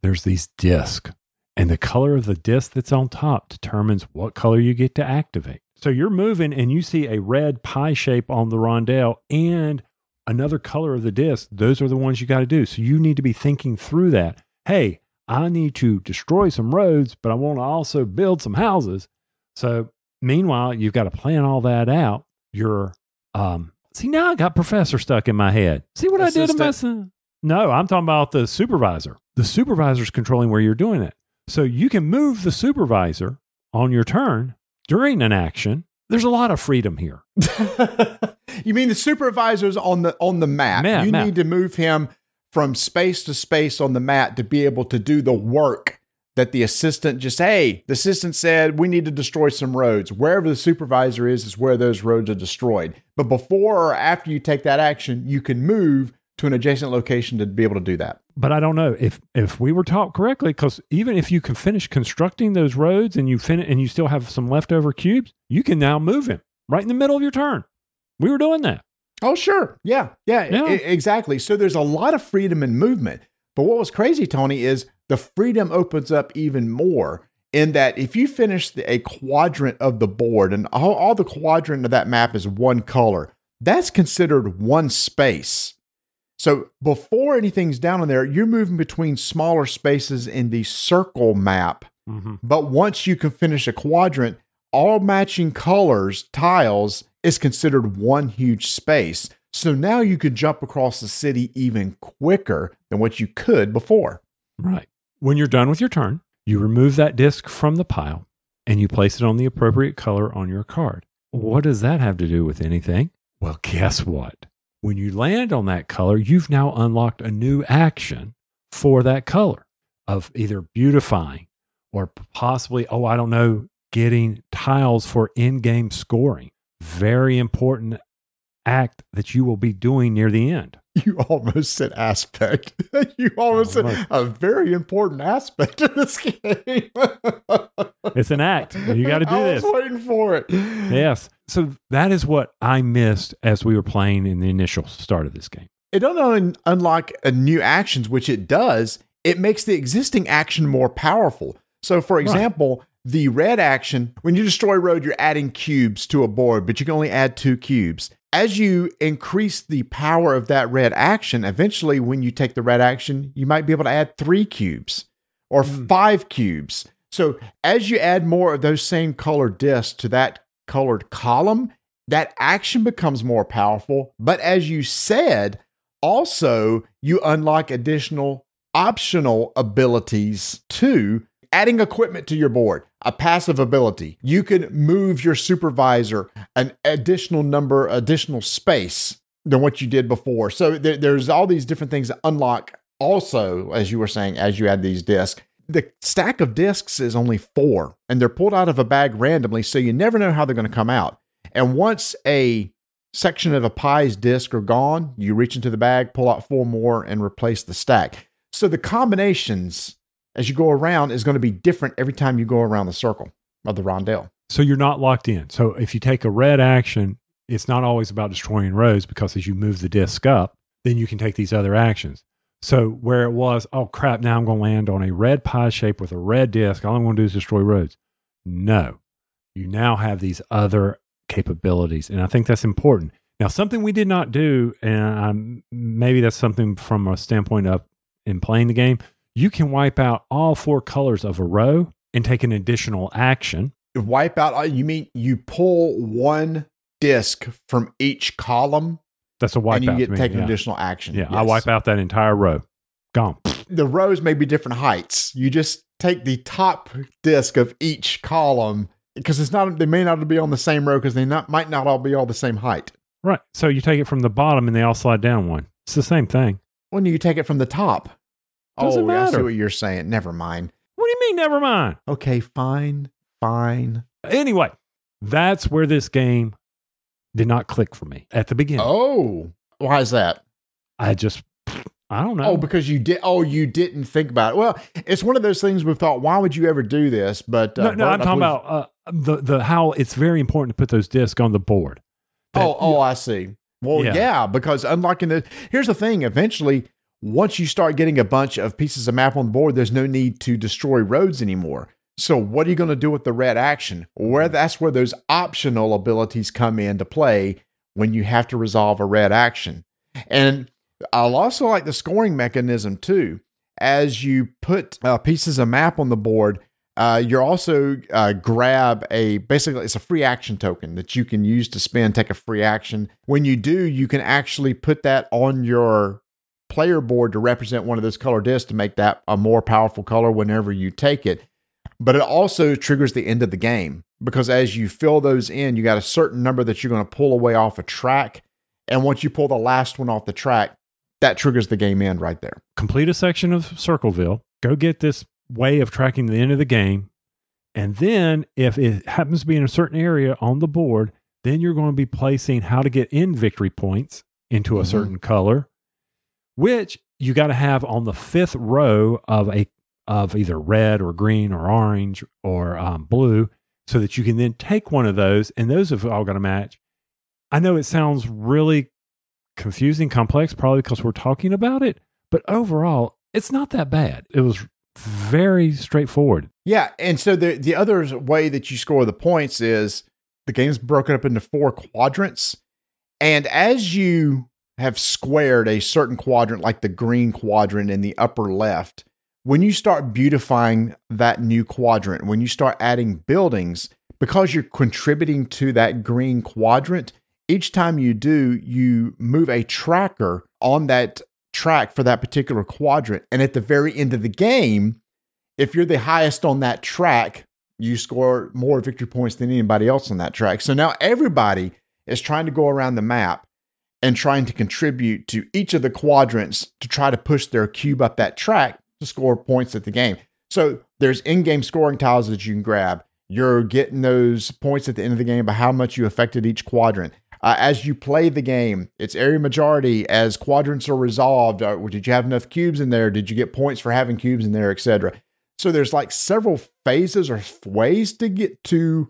There's these discs, and the color of the disc that's on top determines what color you get to activate. So you're moving and you see a red pie shape on the rondelle and another color of the disc. Those are the ones you got to do. So you need to be thinking through that. Hey, I need to destroy some roads, but I want to also build some houses. So meanwhile, you've got to plan all that out. You're, um, see, now I got professor stuck in my head. See what I did in my. Assistant. No, I'm talking about the supervisor. The supervisor's controlling where you're doing it. So you can move the supervisor on your turn during an action. There's a lot of freedom here. *laughs* you mean the supervisor's on the on the map? Map, you map. need to move him from space to space on the map to be able to do the work that the assistant just hey the assistant said we need to destroy some roads wherever the supervisor is is where those roads are destroyed but before or after you take that action you can move to an adjacent location to be able to do that But I don't know if if we were taught correctly, because even if you can finish constructing those roads and you fin- and you still have some leftover cubes, you can now move him right in the middle of your turn. We were doing that. Oh, sure. Yeah. Yeah. Yeah. e- exactly. So there's a lot of freedom in movement. But what was crazy, Tony, is the freedom opens up even more in that if you finish the, a quadrant of the board and all, all the quadrant of that map is one color, that's considered one space. So before anything's down in there, you're moving between smaller spaces in the circle map. Mm-hmm. But once you can finish a quadrant, all matching colors, tiles is considered one huge space. So now you could jump across the city even quicker than what you could before. Right. When you're done with your turn, you remove that disc from the pile and you place it on the appropriate color on your card. What does that have to do with anything? Well, guess what? When you land on that color, you've now unlocked a new action for that color of either beautifying or possibly, oh, I don't know, getting tiles for in game scoring. Very important act that you will be doing near the end. *laughs* You almost said aspect. *laughs* you almost said a very important aspect of this game. It's an act. You got to *laughs* do I this. was waiting for it. Yes. So that is what I missed as we were playing in the initial start of this game. It doesn't un- unlock a new actions, which it does. It makes the existing action more powerful. So, for example, the red action, when you destroy road, you're adding cubes to a board, but you can only add two cubes. As you increase the power of that red action, eventually, when you take the red action, you might be able to add three cubes or Mm. five cubes. So, as you add more of those same color discs to that colored column, that action becomes more powerful. But as you said, also you unlock additional optional abilities too. Adding equipment to your board, a passive ability. You can move your supervisor an additional number, additional space than what you did before. So there, there's all these different things that unlock also, as you were saying, as you add these discs. The stack of discs is only four, and they're pulled out of a bag randomly, so you never know how they're going to come out. And once a section of a pie's disc are gone, you reach into the bag, pull out four more, and replace the stack. So the combinations as you go around is going to be different every time you go around the circle of the rondelle. So you're not locked in. So if you take a red action, it's not always about destroying rows because as you move the disc up, then you can take these other actions. So where it was, oh crap, now I'm going to land on a red pie shape with a red disc. All I'm going to do is destroy roads. No, you now have these other capabilities. And I think that's important. Now, something we did not do, and um, maybe that's something from a standpoint of in playing the game, you can wipe out all four colors of a row and take an additional action. Wipe out, uh, you mean you pull one disc from each column That's a wipeout. and you get take an yeah. additional action. Yeah, I wipe out that entire row. Gone. the rows may be different heights. You just take the top disc of each column because it's not they may not be on the same row because they not might not all be all the same height. Right. So you take it from the bottom and they all slide down one. It's the same thing. When you take it from the top. Doesn't oh, I see what you're saying. Never mind. What do you mean, never mind? Okay, fine, fine. Anyway, that's where this game did not click for me at the beginning. Oh, why is that? I just, I don't know. Oh, because you did. Oh, you didn't think about it. Well, it's one of those things we've thought. Why would you ever do this? But uh, no, no, Bert, I'm talking believe- about uh, the, the how it's very important to put those discs on the board. That- oh, oh, I see. Well, Yeah. yeah. because unlocking the here's the thing. Eventually, once you start getting a bunch of pieces of map on the board, there's no need to destroy roads anymore. So, what are you going to do with the red action? Where that's where those optional abilities come into play when you have to resolve a red action. And I'll also like the scoring mechanism too. As you put uh, pieces of map on the board, uh, you're also uh, grab a basically it's a free action token that you can use to spend, take a free action. When you do, you can actually put that on your player board to represent one of those color discs to make that a more powerful color whenever you take it. But it also triggers the end of the game because as you fill those in, you got a certain number that you're going to pull away off a track. And once you pull the last one off the track, that triggers the game end right there. complete a section of Circleville, go get this way of tracking the end of the game. And then, if it happens to be in a certain area on the board, then you're going to be placing how to get in victory points into a Mhm. certain color, which you got to have on the fifth row of a of either red or green or orange or um, blue, so that you can then take one of those, and those have all got to match. I know it sounds really confusing, complex, probably because we're talking about it, but overall, it's not that bad. It was very straightforward. Yeah, and so the the other way that you score the points is the game's broken up into four quadrants, and as you have squared a certain quadrant, like the green quadrant in the upper left, when you start beautifying that new quadrant, when you start adding buildings, because you're contributing to that green quadrant, each time you do, you move a tracker on that track for that particular quadrant. And at the very end of the game, if you're the highest on that track, you score more victory points than anybody else on that track. So now everybody is trying to go around the map and trying to contribute to each of the quadrants to try to push their cube up that track to score points at the game. So there's in-game scoring tiles that you can grab. You're getting those points at the end of the game by how much you affected each quadrant. Uh, as you play the game, it's area majority. As quadrants are resolved, uh, did you have enough cubes in there? Did you get points for having cubes in there, etc. So there's like several phases or ways to get to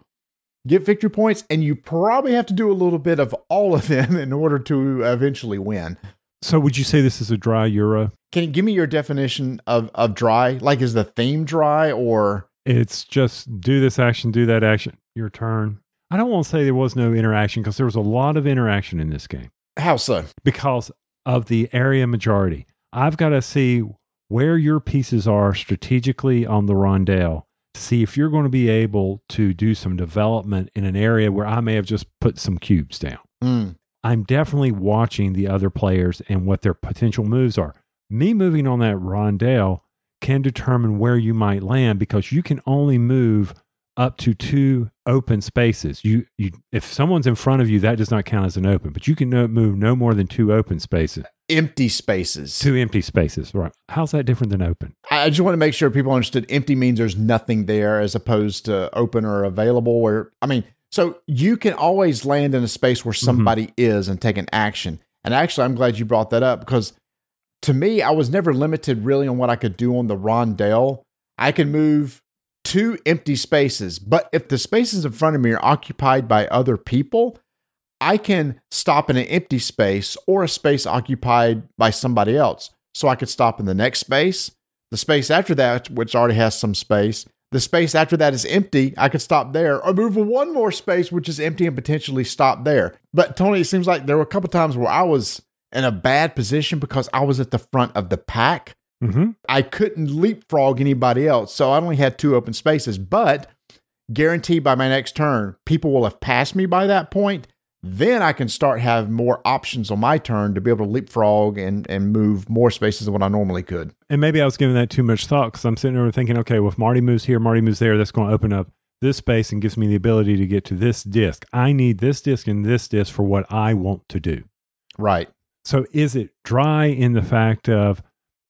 get victory points, and you probably have to do a little bit of all of them *laughs* in order to eventually win. So would you say this is a dry Euro? Can you give me your definition of of dry? Like, is the theme dry or? It's just do this action, do that action, your turn. I don't want to say there was no interaction because there was a lot of interaction in this game How so? because of the area majority. I've got to see where your pieces are strategically on the rondelle to see if you're going to be able to do some development in an area where I may have just put some cubes down. Mm. I'm definitely watching the other players and what their potential moves are. Me moving on that rondelle can determine where you might land because you can only move up to two open spaces. You, you, if someone's in front of you, that does not count as an open, but you can no, move no more than two open spaces, Empty spaces. two empty spaces. Right? How's that different than open? I I just want to make sure people understood empty means there's nothing there as opposed to open or available. Where, I mean, so you can always land in a space where mm-hmm. somebody is and take an action. And actually, I'm glad you brought that up because to me, I was never limited really on what I could do on the rondelle. I can move two empty spaces, but if the spaces in front of me are occupied by other people, I can stop in an empty space or a space occupied by somebody else. So I could stop in the next space, the space after that, which already has some space. The space after that is empty. I could stop there or move one more space, which is empty and potentially stop there. But Tony, it seems like there were a couple times where I was in a bad position because I was at the front of the pack. Mm-hmm. I couldn't leapfrog anybody else. So I only had two open spaces, but guaranteed by my next turn, people will have passed me by that point. Then I can start have more options on my turn to be able to leapfrog and, and move more spaces than what I normally could. And maybe I was giving that too much thought because I'm sitting there thinking, okay, well, if Marty moves here, Marty moves there, that's going to open up this space and gives me the ability to get to this disc. I need this disc and this disc for what I want to do. Right. So is it dry in the fact of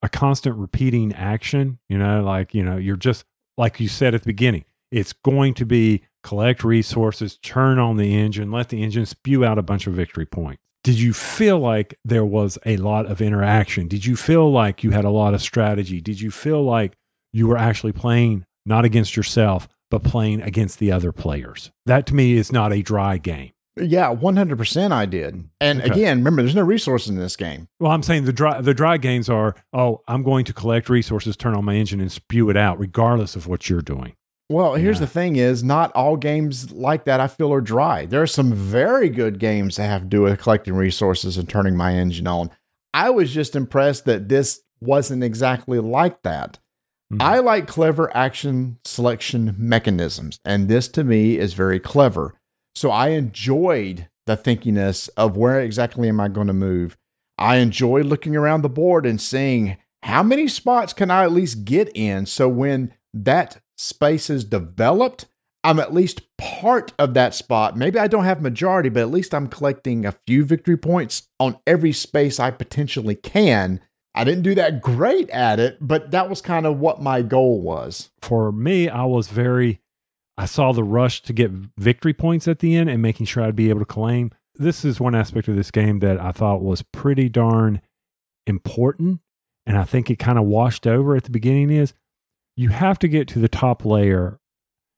a constant repeating action? You know, like, you know, you're just, like you said at the beginning, it's going to be collect resources, turn on the engine, let the engine spew out a bunch of victory points. Did you feel like there was a lot of interaction? Did you feel like you had a lot of strategy? Did you feel like you were actually playing not against yourself, but playing against the other players? That to me is not a dry game. Yeah, 100% I did. And Okay. again, remember, there's no resources in this game. Well, I'm saying the dry the dry games are oh, I'm going to collect resources, turn on my engine, and spew it out, regardless of what you're doing. Well, here's Yeah. the thing is not all games like that I feel are dry. There are some very good games that have to do with collecting resources and turning my engine on. I was just impressed that this wasn't exactly like that. Mhm. I like clever action selection mechanisms, and this to me is very clever. So I enjoyed the thinkiness of where exactly am I going to move. I enjoy looking around the board and seeing how many spots can I at least get in. So when that space is developed, I'm at least part of that spot. Maybe I don't have majority, but at least I'm collecting a few victory points on every space I potentially can. I didn't do that great at it, but that was kind of what my goal was. For me, I was very I saw the rush to get victory points at the end and making sure I'd be able to claim. This is one aspect of this game that I thought was pretty darn important. And I think it kind of washed over at the beginning is you have to get to the top layer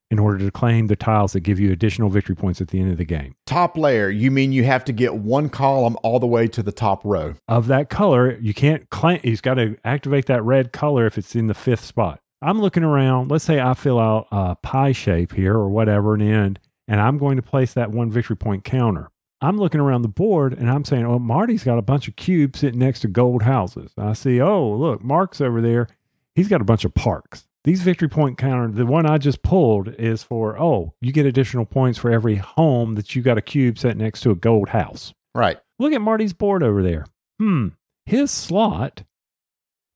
in order to claim the tiles that give you additional victory points at the end of the game. Top layer, you mean you have to get one column all the way to the top row. of that color. You can't claim, he's got to activate that red color if it's in the fifth spot. I'm looking around. Let's say I fill out a pie shape here or whatever an end, and I'm going to place that one victory point counter. I'm looking around the board and I'm saying, oh, Marty's got a bunch of cubes sitting next to gold houses. I see, oh, look, Mark's over there. He's got a bunch of parks. These victory point counter, the one I just pulled is for, oh, you get additional points for every home that you got a cube set next to a gold house. Right. Look at Marty's board over there. Hmm. His slot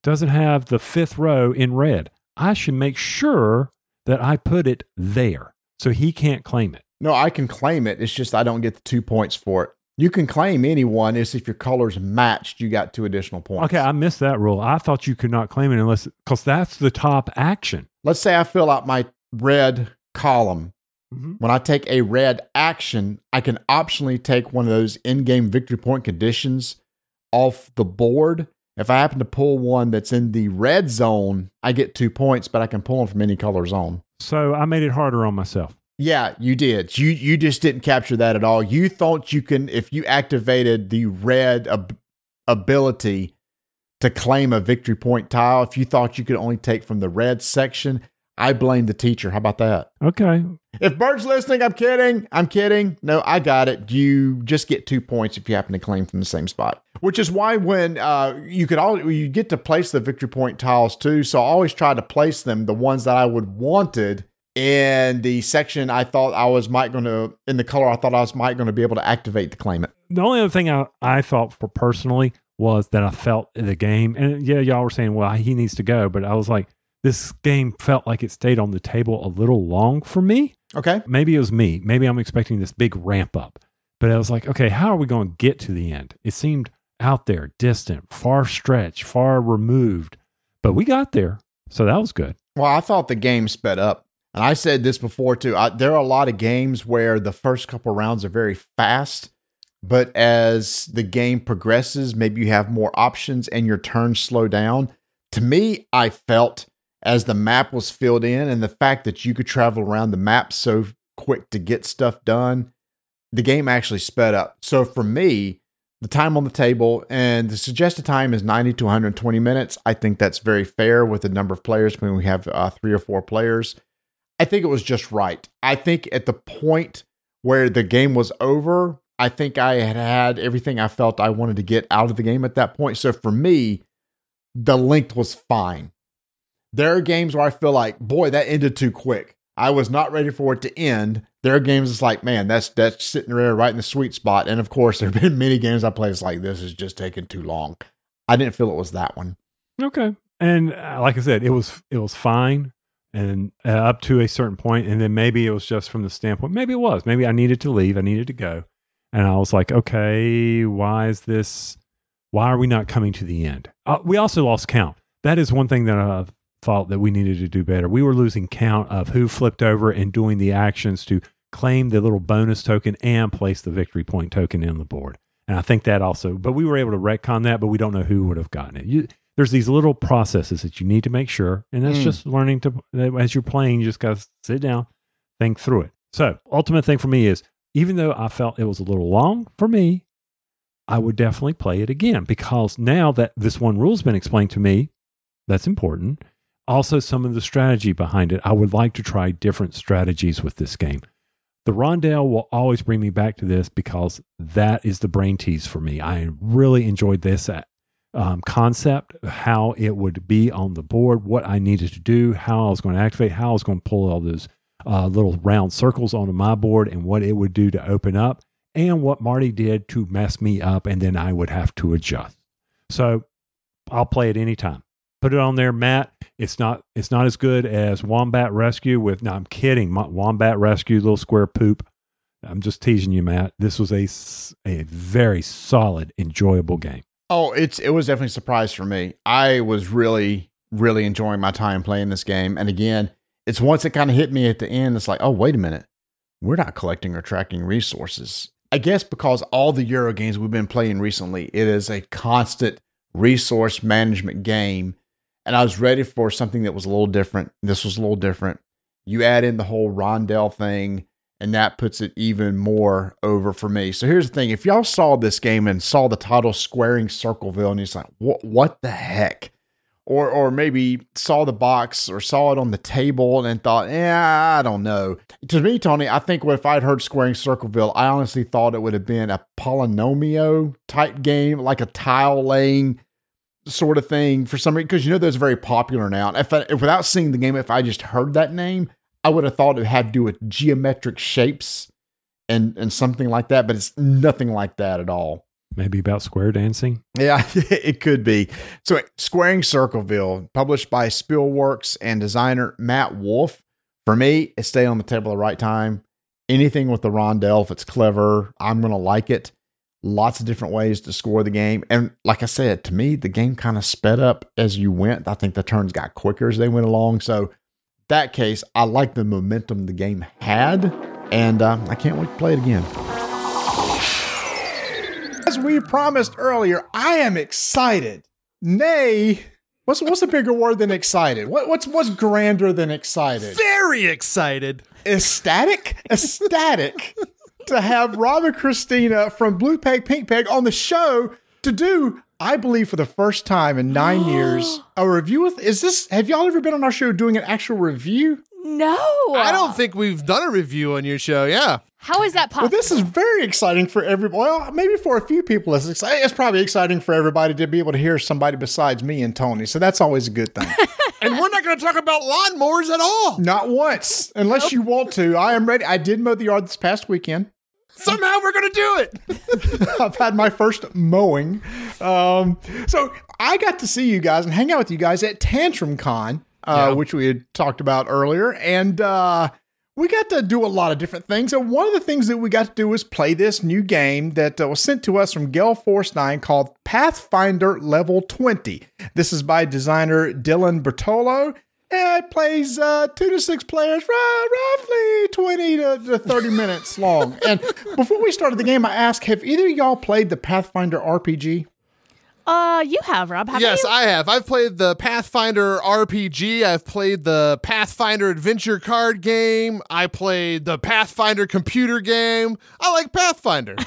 doesn't have the fifth row in red. I should make sure that I put it there so he can't claim it. No, I can claim it. It's just I don't get the two points for it. You can claim anyone. is if your colors matched, you got two additional points. Okay, I missed that rule. I thought you could not claim it unless, because that's the top action. Let's say I fill out my red column. Mhm. When I take a red action, I can optionally take one of those in game victory point conditions off the board. If I happen to pull one that's in the red zone, I get two points, but I can pull them from any color zone. So I made it harder on myself. Yeah, you did. You you just didn't capture that at all. You thought you can if you activated the red ab- ability to claim a victory point tile. If you thought you could only take from the red section, I blame the teacher. How about that? Okay. If Bird's listening, I'm kidding. I'm kidding. No, I got it. You just get two points if you happen to claim from the same spot. Which is why when uh, you could all you get to place the victory point tiles too. So I always try to place them the ones that I would wanted in the section I thought I was might going to in the color I thought I was might going to be able to activate the claimant. The only other thing I, I thought for personally was that I felt the game, and yeah, y'all were saying, well, he needs to go, but I was like, this game felt like it stayed on the table a little long for me. Okay. Maybe it was me. Maybe I'm expecting this big ramp up, but I was like, okay, how are we going to get to the end? It seemed out there, distant, far stretched, far removed, but we got there. So that was good. Well, I thought the game sped up. And I said this before too. I, there are a lot of games where the first couple rounds are very fast, but as the game progresses, maybe you have more options and your turns slow down. To me, I felt as the map was filled in and the fact that you could travel around the map so quick to get stuff done, the game actually sped up. So for me, the time on the table and the suggested time is 90 to 120 minutes. I think that's very fair with the number of players when we have uh, three or four players. I think it was just right. I think at the point where the game was over, I think I had had everything I felt I wanted to get out of the game at that point. So for me, the length was fine. There are games where I feel like, boy, that ended too quick. I was not ready for it to end. There are games it's like, man, that's that's sitting there right in the sweet spot. And of course, *laughs* there have been many games I played. It's like this is just taking too long. I didn't feel it was that one. Okay. And uh, like I said, it was it was fine and uh, up to a certain point and then maybe it was just from the standpoint maybe it was maybe i needed to leave i needed to go. And i was like okay why is this why are we not coming to the end? Uh, we also lost count. That is one thing that i thought that we needed to do better. We were losing count of who flipped over and doing the actions to claim the little bonus token and place the victory point token in the board. And i think that also but we were able to retcon that but we don't know who would have gotten it. You, there's these little processes that you need to make sure, and that's Mm. just learning to as you're playing, you just got to sit down, think through it. So, ultimate thing for me is even though I felt it was a little long for me, I would definitely play it again because now that this one rule's been explained to me, that's important. Also, some of the strategy behind it, I would like to try different strategies with this game. The rondelle will always bring me back to this because that is the brain tease for me. I really enjoyed this um, concept, how it would be on the board, what I needed to do, how I was going to activate, how I was going to pull all those uh, little round circles onto my board, and what it would do to open up, and what Marty did to mess me up, and then I would have to adjust. So I'll play it anytime. Put it on there, Matt. It's not it's not as good as Wombat Rescue with. No, I'm kidding. Mo- Wombat Rescue, little square poop. I'm just teasing you, Matt. This was a, a very solid, enjoyable game. Oh, it's it was definitely a surprise for me. I was really really enjoying my time playing this game, and again, it's once it kind of hit me at the end. It's like, oh wait a minute, we're not collecting or tracking resources. I guess because all the Euro games we've been playing recently, it is a constant resource management game, and I was ready for something that was a little different. This was a little different. You add in the whole rondelle thing and that puts it even more over for me. So here's the thing: if y'all saw this game and saw the title "Squaring Circleville" and it's like, what, what the heck? Or, or maybe saw the box or saw it on the table and thought, yeah, I don't know. To me, Tony, I think if I'd heard Squaring Circleville, I honestly thought it would have been a polyomino type game, like a tile laying sort of thing for some reason because you know those very popular now. If, I, if without seeing the game, if I just heard that name, I would have thought it had to do with geometric shapes and and something like that. But it's nothing like that at all. Maybe about square dancing. Yeah, *laughs* it could be. So, Squaring Circleville, published by Spielworxx and designer Matt Wolf. For me, it stayed on the table at the right time. Anything with the rondel, if it's clever, I'm going to like it. Lots of different ways to score the game. And like I said, to me, the game kind of sped up as you went. I think the turns got quicker as they went along. So, that case, I like the momentum the game had. And uh, I can't wait to play it again. As we promised earlier, I am excited. Nay, what's what's a bigger word than excited? What, what's what's grander than excited? Very excited. Ecstatic, ecstatic to have Rob and Christina from Blue Peg Pink Peg on the show to do. I believe for the first time in nine *gasps* years, a review with is this have y'all ever been on our show doing an actual review? No. I don't think we've done a review on your show. Yeah. How is that possible? Well, possible? this is very exciting for everybody. Well, maybe for a few people, it's exciting. It's probably exciting for everybody to be able to hear somebody besides me and Tony. So that's always a good thing. *laughs* And we're not going to talk about lawnmowers at all. Not once, unless you want to. I am ready. I did mow the yard this past weekend. Somehow we're going to do it. *laughs* I've had my first mowing. Um, so I got to see you guys and hang out with you guys at Tantrum Con, uh, Yeah. which we had talked about earlier. And uh, we got to do a lot of different things. And one of the things that we got to do was play this new game that uh, was sent to us from Gale Force 9 called Pathfinder Level 20. This is by designer Dylan Bertolo. It plays uh, two to six players, roughly 20 to, to 30 minutes long. And before we started the game, I asked, have either of y'all played the Pathfinder RPG? Uh, you have Rob. Have yes, you? I have. I've played the Pathfinder RPG. I've played the Pathfinder adventure card game. I played the Pathfinder computer game. I like Pathfinder. *laughs*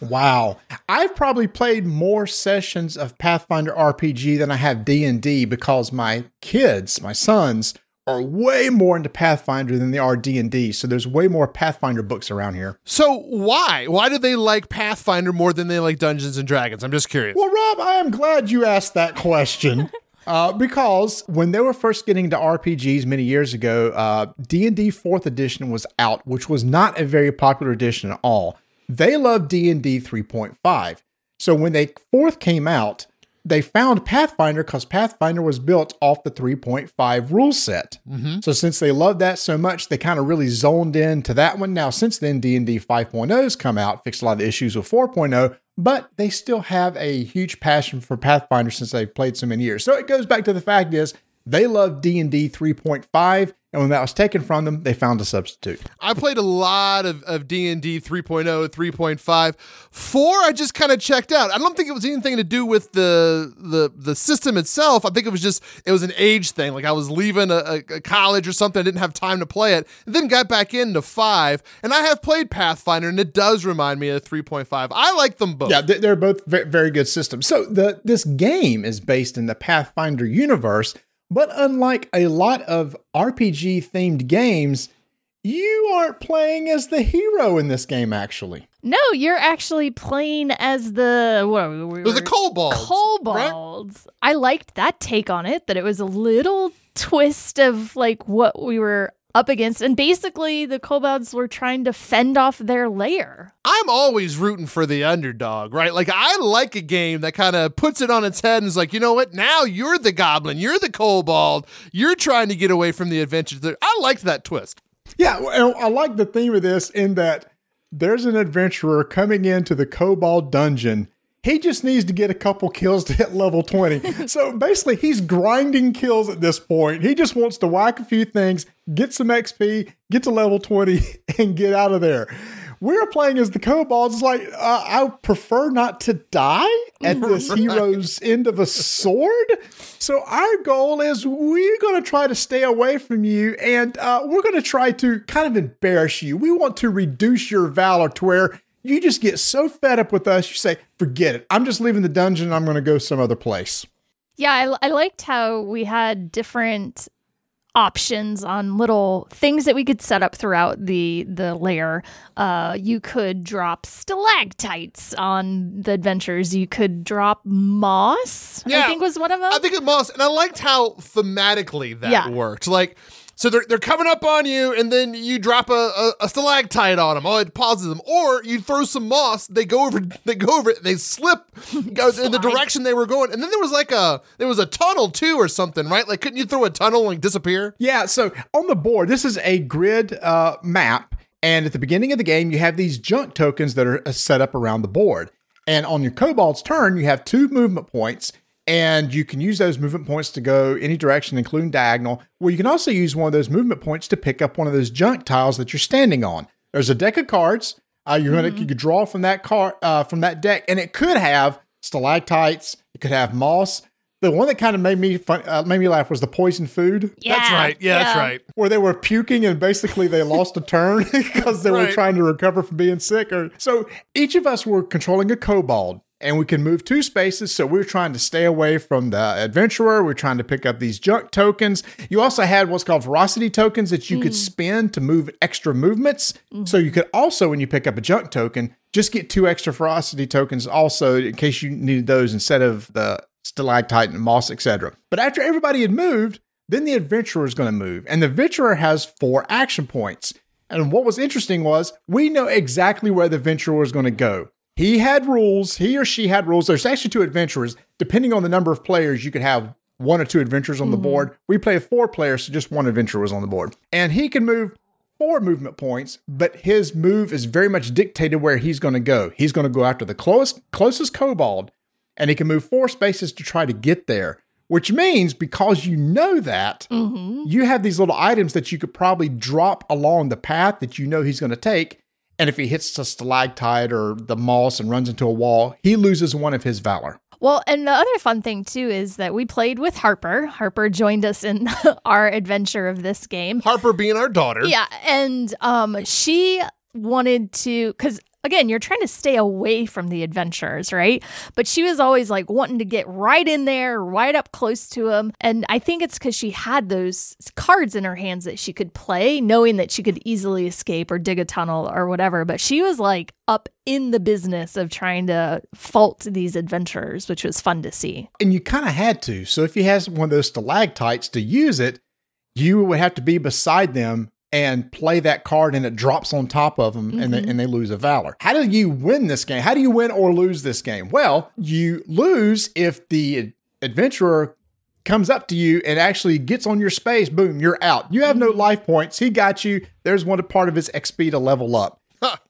Wow. I've probably played more sessions of Pathfinder RPG than I have D&D because my kids, my sons, are way more into Pathfinder than they are D&D. So there's way more Pathfinder books around here. so why? Why do they like Pathfinder more than they like Dungeons and Dragons? I'm just curious. Well, Rob, I am glad you asked that question. *laughs* Uh, because when they were first getting into RPGs many years ago, uh, D&D 4th edition was out, which was not a very popular edition at all. They loved D&D 3.5. So when they 4th came out, they found Pathfinder because Pathfinder was built off the 3.5 rule set. Mm-hmm. So since they loved that so much, they kind of really zoned in to that one. Now, since then, D&D 5.0 has come out, fixed a lot of the issues with 4.0, but they still have a huge passion for Pathfinder since they've played so many years. So it goes back to the fact is they love D&D 3.5, and when that was taken from them, they found a substitute. I played a lot of, of D&D 3.0, 3.5. 4 I just kind of checked out. I don't think it was anything to do with the the the system itself. I think it was just it was an age thing. Like I was leaving a, a, college or something, I didn't have time to play it. And then got back into 5, and I have played Pathfinder and it does remind me of 3.5. I like them both. Yeah, they- they're both very good systems. So the this game is based in the Pathfinder universe, but unlike a lot of RPG themed games, you aren't playing as the hero in this game. Actually, No, you're actually playing as the what? We, we the were- kobolds. right? kobolds. I liked that take on it. That it was a little twist of like what we were up against, and basically the kobolds were trying to fend off their lair. I'm always rooting for the underdog, right? Like I like a game that kind of puts it on its head and is like, you know what? Now you're the goblin, you're the kobold, you're trying to get away from the adventure. I liked that twist. yeah, well, I like the theme of this in that there's an adventurer coming into the Kobold dungeon. He just needs to get a couple kills to hit level 20. so basically, he's grinding kills at this point. He just wants to whack a few things, get some XP, get to level 20, *laughs* and get out of there. We're playing as the kobolds. It's like, uh, I prefer not to die at this *laughs* hero's end of a sword. So our goal is we're going to try to stay away from you and uh, we're going to try to kind of embarrass you. We want to reduce your valor to where you just get so fed up with us, you say, forget it. I'm just leaving the dungeon. I'm going to go some other place. Yeah, I, I liked how we had different options on little things that we could set up throughout the the layer. Uh, you could drop stalactites on the adventures. You could drop moss. Yeah, I Yeah. think was one of them. I think it must, and I liked how thematically that Yeah. worked. Like, so they're they're coming up on you, and then you drop a, a, a stalactite on them. Oh, it pauses them, or you throw some moss. They go over, they go over it, they slip in the direction they were going, and then there was like a there was a tunnel too, or something, right? Like, couldn't you throw a tunnel and disappear? Yeah, so on the board, this is a grid uh, map. And at the beginning of the game, you have these junk tokens that are uh, set up around the board. And on your kobold's turn, you have two movement points. And you can use those movement points to go any direction, including diagonal. Well, you can also use one of those movement points to pick up one of those junk tiles that you're standing on. There's a deck of cards. Uh, you're gonna you could draw from that card uh, from that deck, and it could have stalactites. It could have moss. The one that kind of made me fun, uh, made me laugh was the poison food yeah, that's right. Yeah, that's right. where they were puking and basically they lost a turn *laughs* because they were trying to recover from being sick. Or so each of us were controlling a kobold. And we can move two spaces, so we're trying to stay away from the adventurer. We are trying to pick up these junk tokens. You also had what's called ferocity tokens that you could mm. spend to move extra movements. So you mm-hmm. could also, when you pick up a junk token, just get two extra ferocity tokens also in case you needed those instead of the stalactite and moss, etc. But after everybody had moved, then the adventurer is going to move, and the adventurer has four action points. And what was interesting was we know exactly where the adventurer is going to go. He had rules, he or she had rules. There's actually two adventurers. Depending on the number of players, you could have one or two adventurers on the mm-hmm. board. We played four players, so just one adventurer was on the board. And he can move four movement points, but his move is very much dictated where he's going to go. He's going to go after the closest closest kobold, and he can move four spaces to try to get there. Which means because you know that, mm-hmm. you have these little items that you could probably drop along the path that you know he's going to take. And if he hits a stalactite or the moss and runs into a wall, he loses one of his valor. Well, and the other fun thing too is that we played with Harper. Harper joined us in *laughs* our adventure of this game. Harper being our daughter. Yeah, and um she wanted to cuz again, you're trying to stay away from the adventurers, right? But she was always like wanting to get right in there, right up close to them. And I think it's cuz she had those cards in her hands that she could play, knowing that she could easily escape or dig a tunnel or whatever, but she was like up in the business of trying to fault these adventurers, which was fun to see. And you kind of had to. So if you had one of those stalactites to use it, you would have to be beside them and play that card and it drops on top of them and, they, mm-hmm. and they lose a valor. How do you win this game? How do you win or lose this game? Well, you lose if the adventurer comes up to you and actually gets on your space. Boom, you're out. You have no mm-hmm. life points. He got you. There's one part of his XP to level up.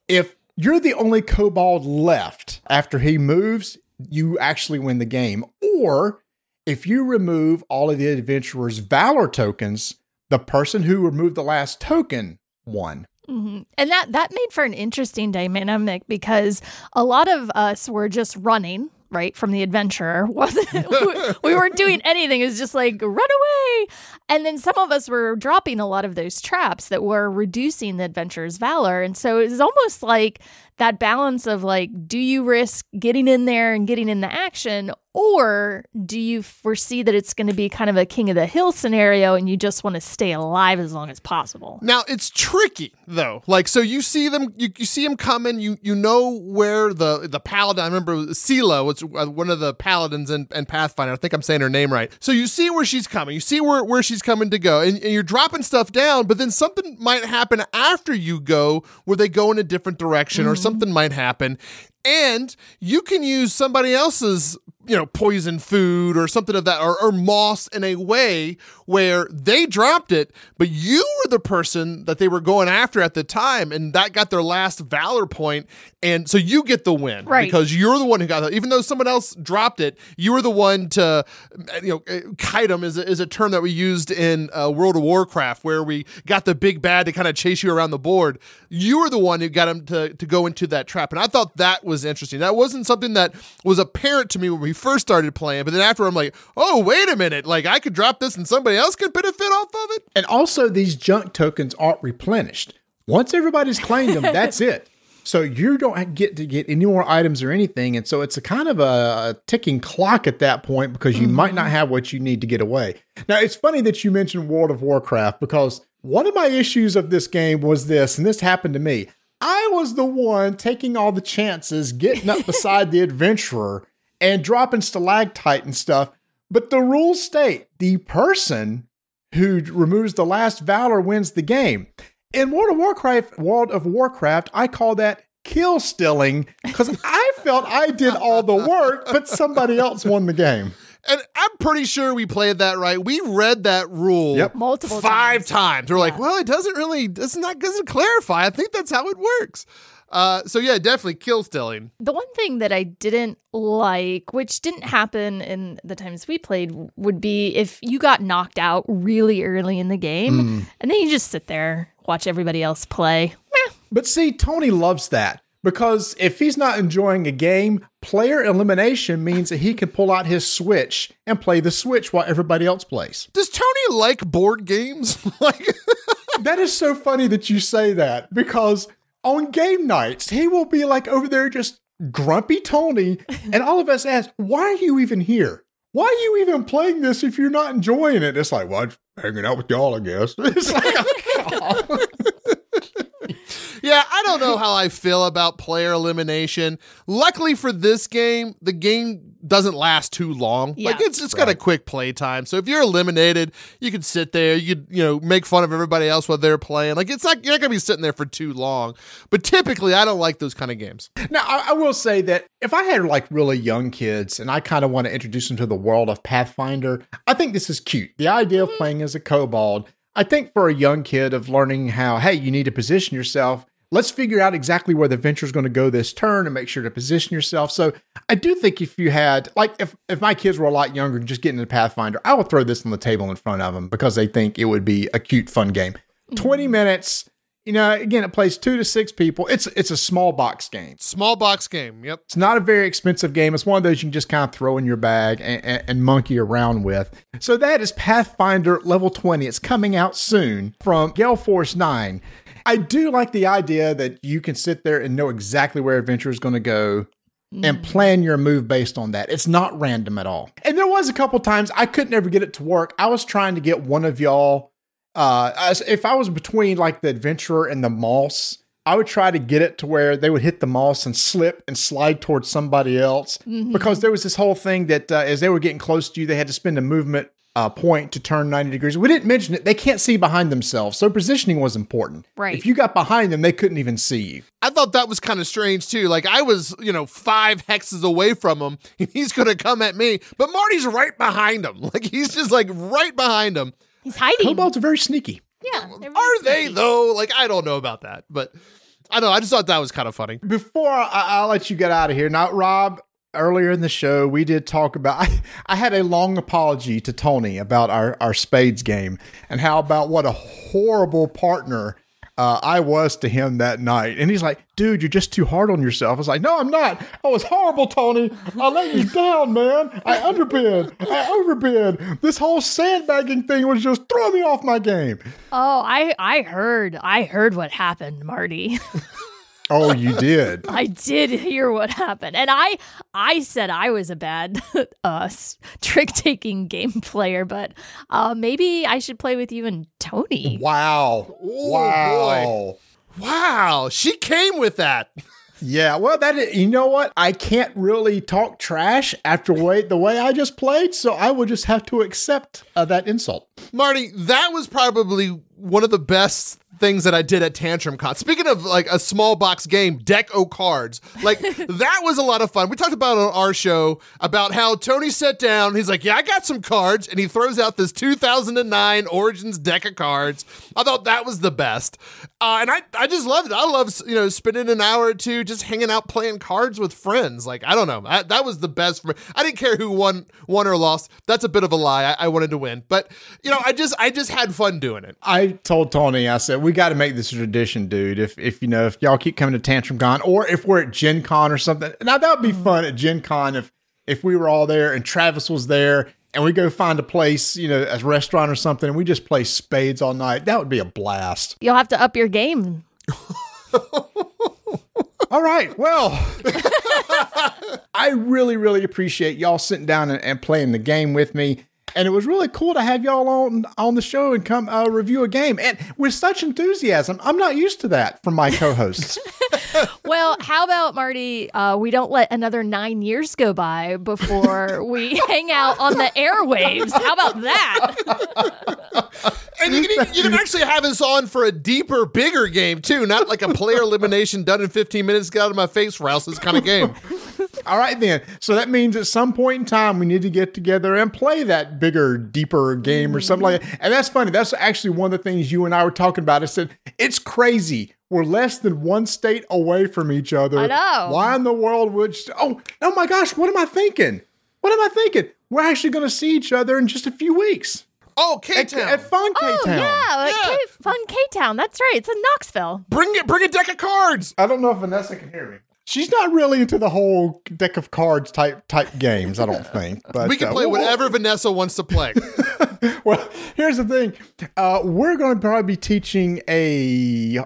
If you're the only kobold left after he moves, you actually win the game. Or if you remove all of the adventurer's valor tokens, the person who removed the last token won. hmm And that that made for an interesting dynamic because a lot of us were just running right from the adventurer. *laughs* Wasn't we- we weren't doing anything. It was just like run away. And then some of us were dropping a lot of those traps that were reducing the adventurer's valor. And so it was almost like that balance of like do you risk getting in there and getting in the action or do you foresee that it's going to be kind of a king of the hill scenario and you just want to stay alive as long as possible Now it's tricky though. Like so, you see them, you, you see them coming. You you know where the the paladin. I remember Seelah was uh, one of the paladins and, in Pathfinder. I think I'm saying her name right. So you see where she's coming. You see where where she's coming to go, and, and you're dropping stuff down. But then something might happen after you go, where they go in a different direction, or something might happen, and you can use somebody else's you know poison food or something of that or, or moss in a way where they dropped it but you were the person that they were going after at the time and that got their last valor point and so you get the win Right. because you're the one who got that. even though someone else dropped it you were the one to you know kite 'em is a, is a term that we used in uh, world of warcraft where we got the big bad to kind of chase you around the board you were the one who got him to, to go into that trap and i thought that was interesting that wasn't something that was apparent to me when we first started playing but then after i'm like oh wait a minute like i could drop this and somebody else could benefit off of it And also, these junk tokens aren't replenished. Once everybody's claimed them, that's it. So you don't get to get any more items or anything. And so it's a kind of a, ticking clock at that point because you might not have what you need to get away. Now, it's funny that you mentioned World of Warcraft because one of my issues of this game was this, and this happened to me. I was the one taking all the chances, getting up *laughs* beside the adventurer and dropping stalactite and stuff. But the rules state the person who removes the last valor wins the game. In World of Warcraft, World of Warcraft, I call that kill stealing because I felt I did all the work, but somebody else won the game. And I'm pretty sure we played that right. We read that rule Yep. Multiple five times. times. We're like, well, it doesn't really, doesn't not doesn't clarify. I think that's how it works. Uh, so yeah, definitely kill stealing. The one thing that I didn't like, which didn't happen in the times we played, would be if you got knocked out really early in the game and then you just sit there, watch everybody else play. Meh. But see, Tony loves that because if he's not enjoying a game, player elimination means that he can pull out his Switch and play the Switch while everybody else plays. Does Tony like board games? *laughs* like, *laughs* That is so funny that you say that because on game nights, he will be like over there just grumpy Tony, *laughs* and all of us ask, Why are you even here? Why are you even playing this if you're not enjoying it? It's like, well, I'm hanging out with y'all, I guess. *laughs* It's like, *laughs* oh, yeah, I don't know how I feel about player elimination. Luckily for this game, the game doesn't last too long. Yeah. Like it's it's got a quick play time. So if you're eliminated, you can sit there, you could, you know, make fun of everybody else while they're playing. Like it's not you're not gonna be sitting there for too long. But typically I don't like those kind of games. Now, I, I will say that if I had like really young kids and I kind of want to introduce them to the world of Pathfinder, I think this is cute. The idea of mm-hmm. playing as a kobold, I think for a young kid of learning how, hey, you need to position yourself. Let's figure out exactly where the venture is going to go this turn and make sure to position yourself. So I do think if you had, like, if, if my kids were a lot younger and just getting into Pathfinder, I would throw this on the table in front of them because they think it would be a cute, fun game. Mm-hmm. 20 minutes, you know, again, it plays two to six people. It's it's a small box game. Small box game. Yep. It's not a very expensive game. It's one of those you can just kind of throw in your bag and, and, and monkey around with. So that is Pathfinder level 20. It's coming out soon from Gale Force 9. I do like the idea that you can sit there and know exactly where adventure is going to go and mm. plan your move based on that. It's not random at all. And there was a couple times I couldn't ever get it to work. I was trying to get one of y'all uh if I was between like the adventurer and the moss, I would try to get it to where they would hit the moss and slip and slide towards somebody else because there was this whole thing that uh, as they were getting close to you, they had to spend a movement uh, point to turn 90 degrees. We didn't mention it. They can't see behind themselves. So positioning was important. Right. If you got behind them, they couldn't even see you. I thought that was kind of strange too. Like I was, you know, five hexes away from him, *laughs* and he's gonna come at me, but Marty's right behind him. *laughs* Like he's just like right behind him. He's hiding. Kobolds are very sneaky. Yeah. they're very Are they though? Like I don't know about that, but I don't know. I just thought that was kind of funny. before I, I'll let you get out of here. Now, Rob, earlier in the show, we did talk about. *laughs* I, I had a long apology to Tony about our our spades game and how about what a horrible partner. Uh, I was to him that night, and he's like, "Dude, you're just too hard on yourself." I was like, "No, I'm not. I was horrible, Tony. I let you down, man. I underbid. I overbid. This whole sandbagging thing was just throwing me off my game." Oh, I I heard. I heard what happened, Marty. *laughs* Oh, you did. *laughs* I did hear what happened. And I I said I was a bad *laughs* uh trick taking game player, but uh maybe I should play with you and Tony. Wow. Oh, wow. Wow, she came with that. Yeah, well, that is, you know what? I can't really talk trash after way the way I just played, so I will just have to accept uh, that insult. Marty, that was probably one of the best things that I did at Tantrum Con. Speaking of like a small box game, deck o cards, like *laughs* that was a lot of fun. We talked about it on our show about how Tony sat down. He's like, "Yeah, I got some cards," and he throws out this 2009 Origins deck of cards. I thought that was the best, uh, and I I just loved it. I love you know spending an hour or two just hanging out playing cards with friends. Like I don't know, I, that was the best. For me. I didn't care who won won or lost. That's a bit of a lie. I, I wanted to win, but you know, I just I just had fun doing it. I told Tony, I said, we got to make this a tradition, dude. If if you know, if y'all keep coming to Tantrum Con, or if we're at Gen Con or something, now that would be mm-hmm. fun at Gen Con if if we were all there and Travis was there. And we go find a place, you know, a restaurant or something, and we just play spades all night. That would be a blast. You'll have to up your game. *laughs* All right. Well, *laughs* I really, really appreciate y'all sitting down and, and playing the game with me. And it was really cool to have y'all on on the show and come uh, review a game. And with such enthusiasm, I'm not used to that from my co-hosts. *laughs* *laughs* Well, how about Marty? Uh, we don't let another nine years go by before we *laughs* hang out on the airwaves. How about that? And you can, you can actually have us on for a deeper, bigger game too, not like a player elimination done in 15 minutes, get out of my face, Rouse's kind of game. All right, then. So that means at some point in time, we need to get together and play that bigger, deeper game or something like that. And that's funny. That's actually one of the things you and I were talking about. I said, it's crazy. We're less than one state away from each other. I know. Why in the world would. Oh, oh my gosh, what am I thinking? What am I thinking? We're actually going to see each other in just a few weeks Oh, K at, Town. at Fun K Oh Town. yeah, like Yeah. K- fun K Town. That's right. It's in Knoxville. Bring it, bring a deck of cards. I don't know if Vanessa can hear me. She's not really into the whole deck of cards type type games, I don't *laughs* think. But We can uh, play we'll- whatever Vanessa wants to play. *laughs* Well, here's the thing. Uh, we're going to probably be teaching a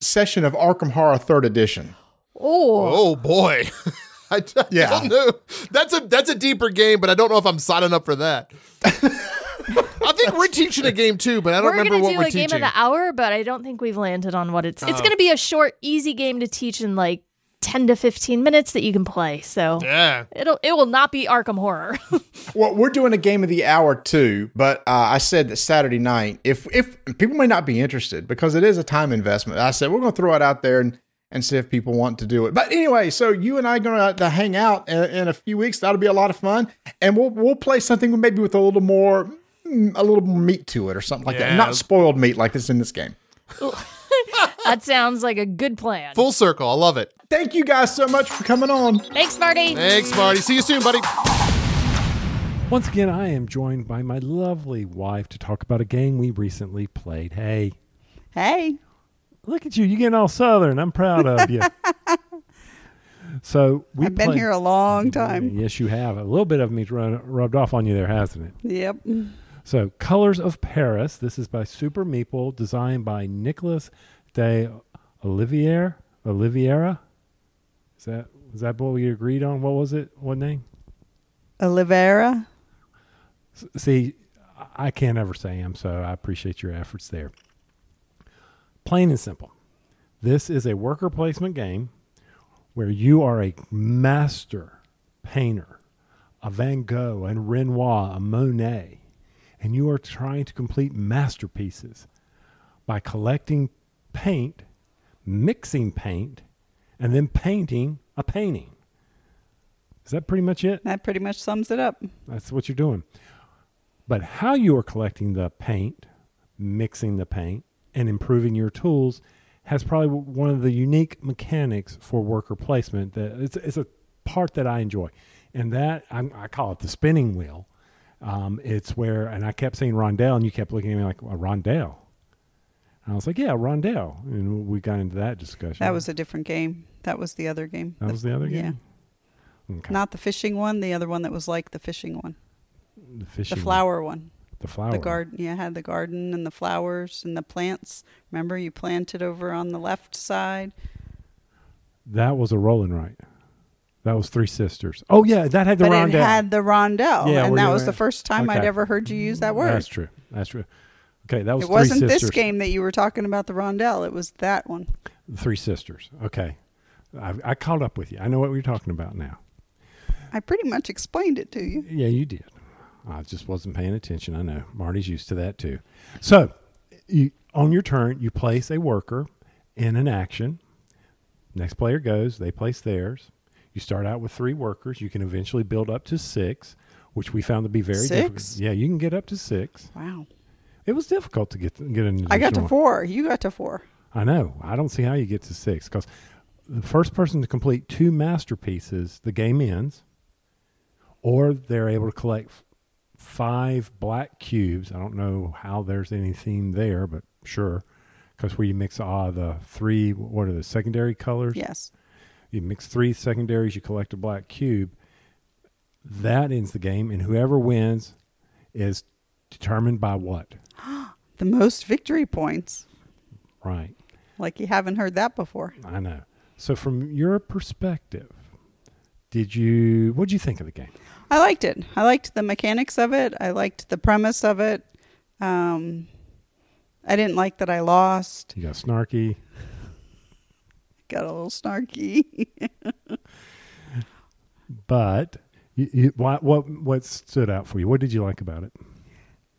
session of Arkham Horror Third Edition. Oh, Oh boy. *laughs* I, d- I Yeah. don't know. That's a that's a deeper game, but I don't know if I'm signing up for that. I think we're teaching a game too, but I don't we're remember gonna what do we're a game of the hour, but I don't think we've landed on what it's. Oh. It's gonna be a short, easy game to teach in like ten to fifteen minutes that you can play. So yeah. it'll it will not be Arkham Horror. *laughs* Well, we're doing a game of the hour too, but uh, I said that Saturday night, if if people may not be interested because it is a time investment, I said we're going to throw it out there and and see if people want to do it. But anyway, so you and I are going to hang out in, in a few weeks. That'll be a lot of fun, and we'll we'll play something maybe with a little more mm, a little more meat to it or something like Yeah. that. Not spoiled meat like this in this game. *laughs* that sounds like a good plan. Full circle. I love it. Thank you guys so much for coming on. Thanks, Marty. Thanks, Marty. See you soon, buddy. Once again, I am joined by my lovely wife to talk about a game we recently played. Hey, Hey. look at you. You're getting all southern. I'm proud of you. *laughs* so we I've been played- here a long time. Yes, you have. A little bit of me's run, rubbed off on you there, hasn't it? Yep. So, Colors of Paris. This is by Super Meeple, designed by Nicholas de Olivier. Oliviera. Is that is that what we agreed on? What was it? What name? Olivera. S- See, I can't ever say him, so I appreciate your efforts there. Plain and simple. This is a worker placement game where you are a master painter, a Van Gogh, and Renoir, a Monet, and you are trying to complete masterpieces by collecting paint, mixing paint, and then painting a painting. Is that pretty much it? That pretty much sums it up. That's what you're doing. But how you are collecting the paint, mixing the paint, and improving your tools has probably one of the unique mechanics for worker placement. That it's, it's a part that I enjoy, and that I'm, I call it the spinning wheel. Um, it's where, and I kept saying rondelle, and you kept looking at me like a rondelle. And I was like, yeah, rondelle, and we got into that discussion. That was a different game. That was the other game. that was the other yeah. game. Okay. Not the fishing one, the other one that was like the fishing one. the fishing The flower one. the flower, The garden. Yeah, had the garden and the flowers and the plants. Remember, you planted over on the left side. That was a rolling right. That was Three Sisters. Oh yeah, that had the but rondelle. it had the rondelle. Yeah, and that was the first time I'd ever heard you use that mm, word. That's true. That's true. Okay, that was it wasn't this Sisters. game that you were talking about the rondelle. It was that one. Three Sisters. Okay, I, I caught up with you. I know what we're talking about now. I pretty much explained it to you. Yeah, you did. I just wasn't paying attention. I know Marty's used to that too. So, you, on your turn, you place a worker in an action. Next player goes. They place theirs. You start out with three workers. You can eventually build up to six, which we found to be very difficult. Yeah, you can get up to six. Wow. It was difficult to get get an. I got to additional- four. You got to four. I know. I don't see how you get to six because the first person to complete two masterpieces, the game ends, or they're able to collect five black cubes. I don't know how there's any theme there, but sure, because where you mix uh, the three, what are the secondary colors? Yes. You mix three secondaries, you collect a black cube. That ends the game, and whoever wins is determined by what? *gasps* The most victory points. Right. Like you haven't heard that before. I know. So, from your perspective, did you what did you think of the game? I liked it. I liked the mechanics of it. I liked the premise of it. Um, I didn't like that I lost. You got snarky. *laughs* Got a little snarky. *laughs* But you, you, what what what stood out for you? What did you like about it?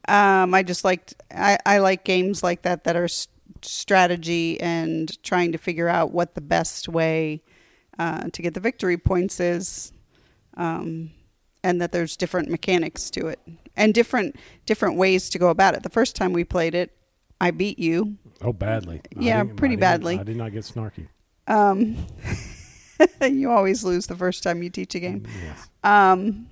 Um, I just liked I, I like games like that that are s- strategy and trying to figure out what the best way uh, to get the victory points is, um, and that there's different mechanics to it and different different ways to go about it. The first time we played it, I beat you. Oh, badly. Yeah, pretty I badly. I did not get snarky. Um, *laughs* you always lose the first time you teach a game. Yes. Um,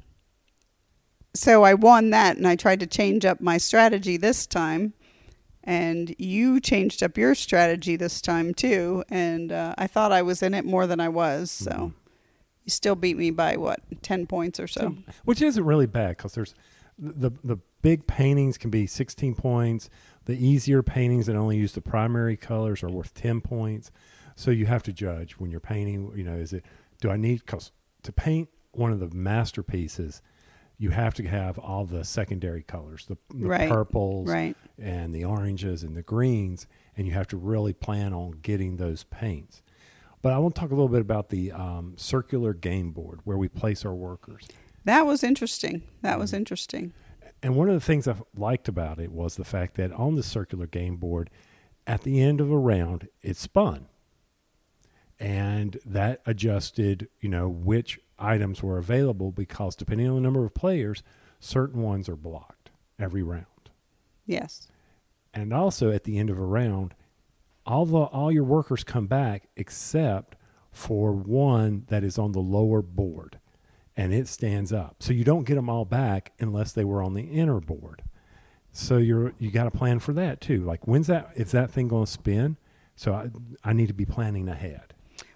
so I won that, and I tried to change up my strategy this time. And you changed up your strategy this time too, and uh, I thought I was in it more than I was. So Mm-hmm. you still beat me by what ten points or so. Which isn't really bad because there's the the big paintings can be 16 points. The easier paintings that only use the primary colors are worth 10 points. So you have to judge when you're painting. You know, is it do I need because to paint one of the masterpieces, you have to have all the secondary colors, the, the Right. purples, Right. and the oranges and the greens, and you have to really plan on getting those paints. But I want to talk a little bit about the um, circular game board where we place our workers. That was interesting. That Mm-hmm. was interesting. And one of the things I liked about it was the fact that on the circular game board, at the end of a round, it spun. And that adjusted, you know, which items were available because depending on the number of players, certain ones are blocked every round. Yes. And also at the end of a round, all the all your workers come back except for one that is on the lower board and it stands up. So you don't get them all back unless they were on the inner board. So you're you got to plan for that too. Like when's that is that thing going to spin? So I, I need to be planning ahead.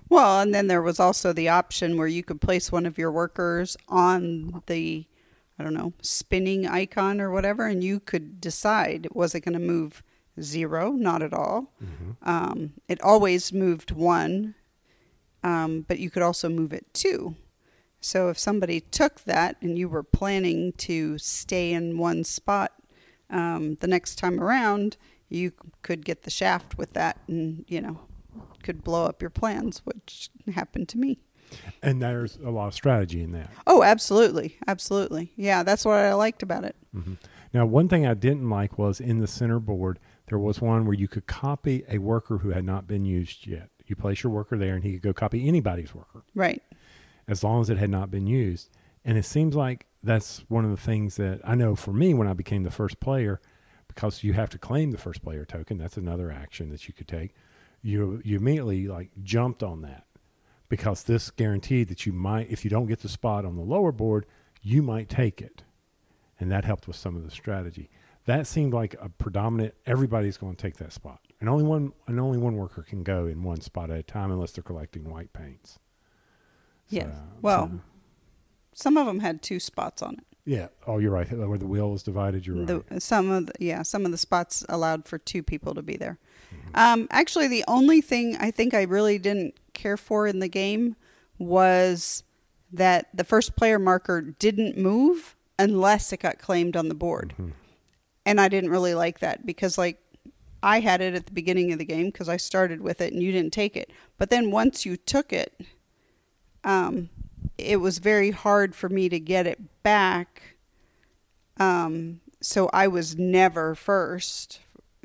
Well, and then there was also the option where you could place one of your workers on the, I don't know, spinning icon or whatever, and you could decide was it going to move zero? Not at all. Um, it always moved one, um, but you could also move it two. So if somebody took that and you were planning to stay in one spot um, the next time around, you could get the shaft with that and, you know, could blow up your plans, which happened to me. And there's a lot of strategy in that. Oh, absolutely. Absolutely. Yeah, that's what I liked about it. Mm-hmm. Now, one thing I didn't like was in the center board, there was one where you could copy a worker who had not been used yet. You place your worker there and he could go copy anybody's worker. Right. as long as it had not been used. And it seems like that's one of the things that I know for me when I became the first player, because you have to claim the first player token. That's another action that you could take. You you immediately like jumped on that because this guaranteed that you might, if you don't get the spot on the lower board, you might take it, and that helped with some of the strategy. That seemed like a predominant. Everybody's going to take that spot, and only one and only one worker can go in one spot at a time unless they're collecting white paints. Yes. So- well, so- some of them had two spots on it. Yeah. Oh, you're right. Where the wheel is divided, you're right. The, some of the, yeah, some of the spots allowed for two people to be there. Um, actually, the only thing I think I really didn't care for in the game was that the first player marker didn't move unless it got claimed on the board, and I didn't really like that because like I had it at the beginning of the game because I started with it and you didn't take it, but then once you took it, um, it was very hard for me to get it back. Um, so I was never first,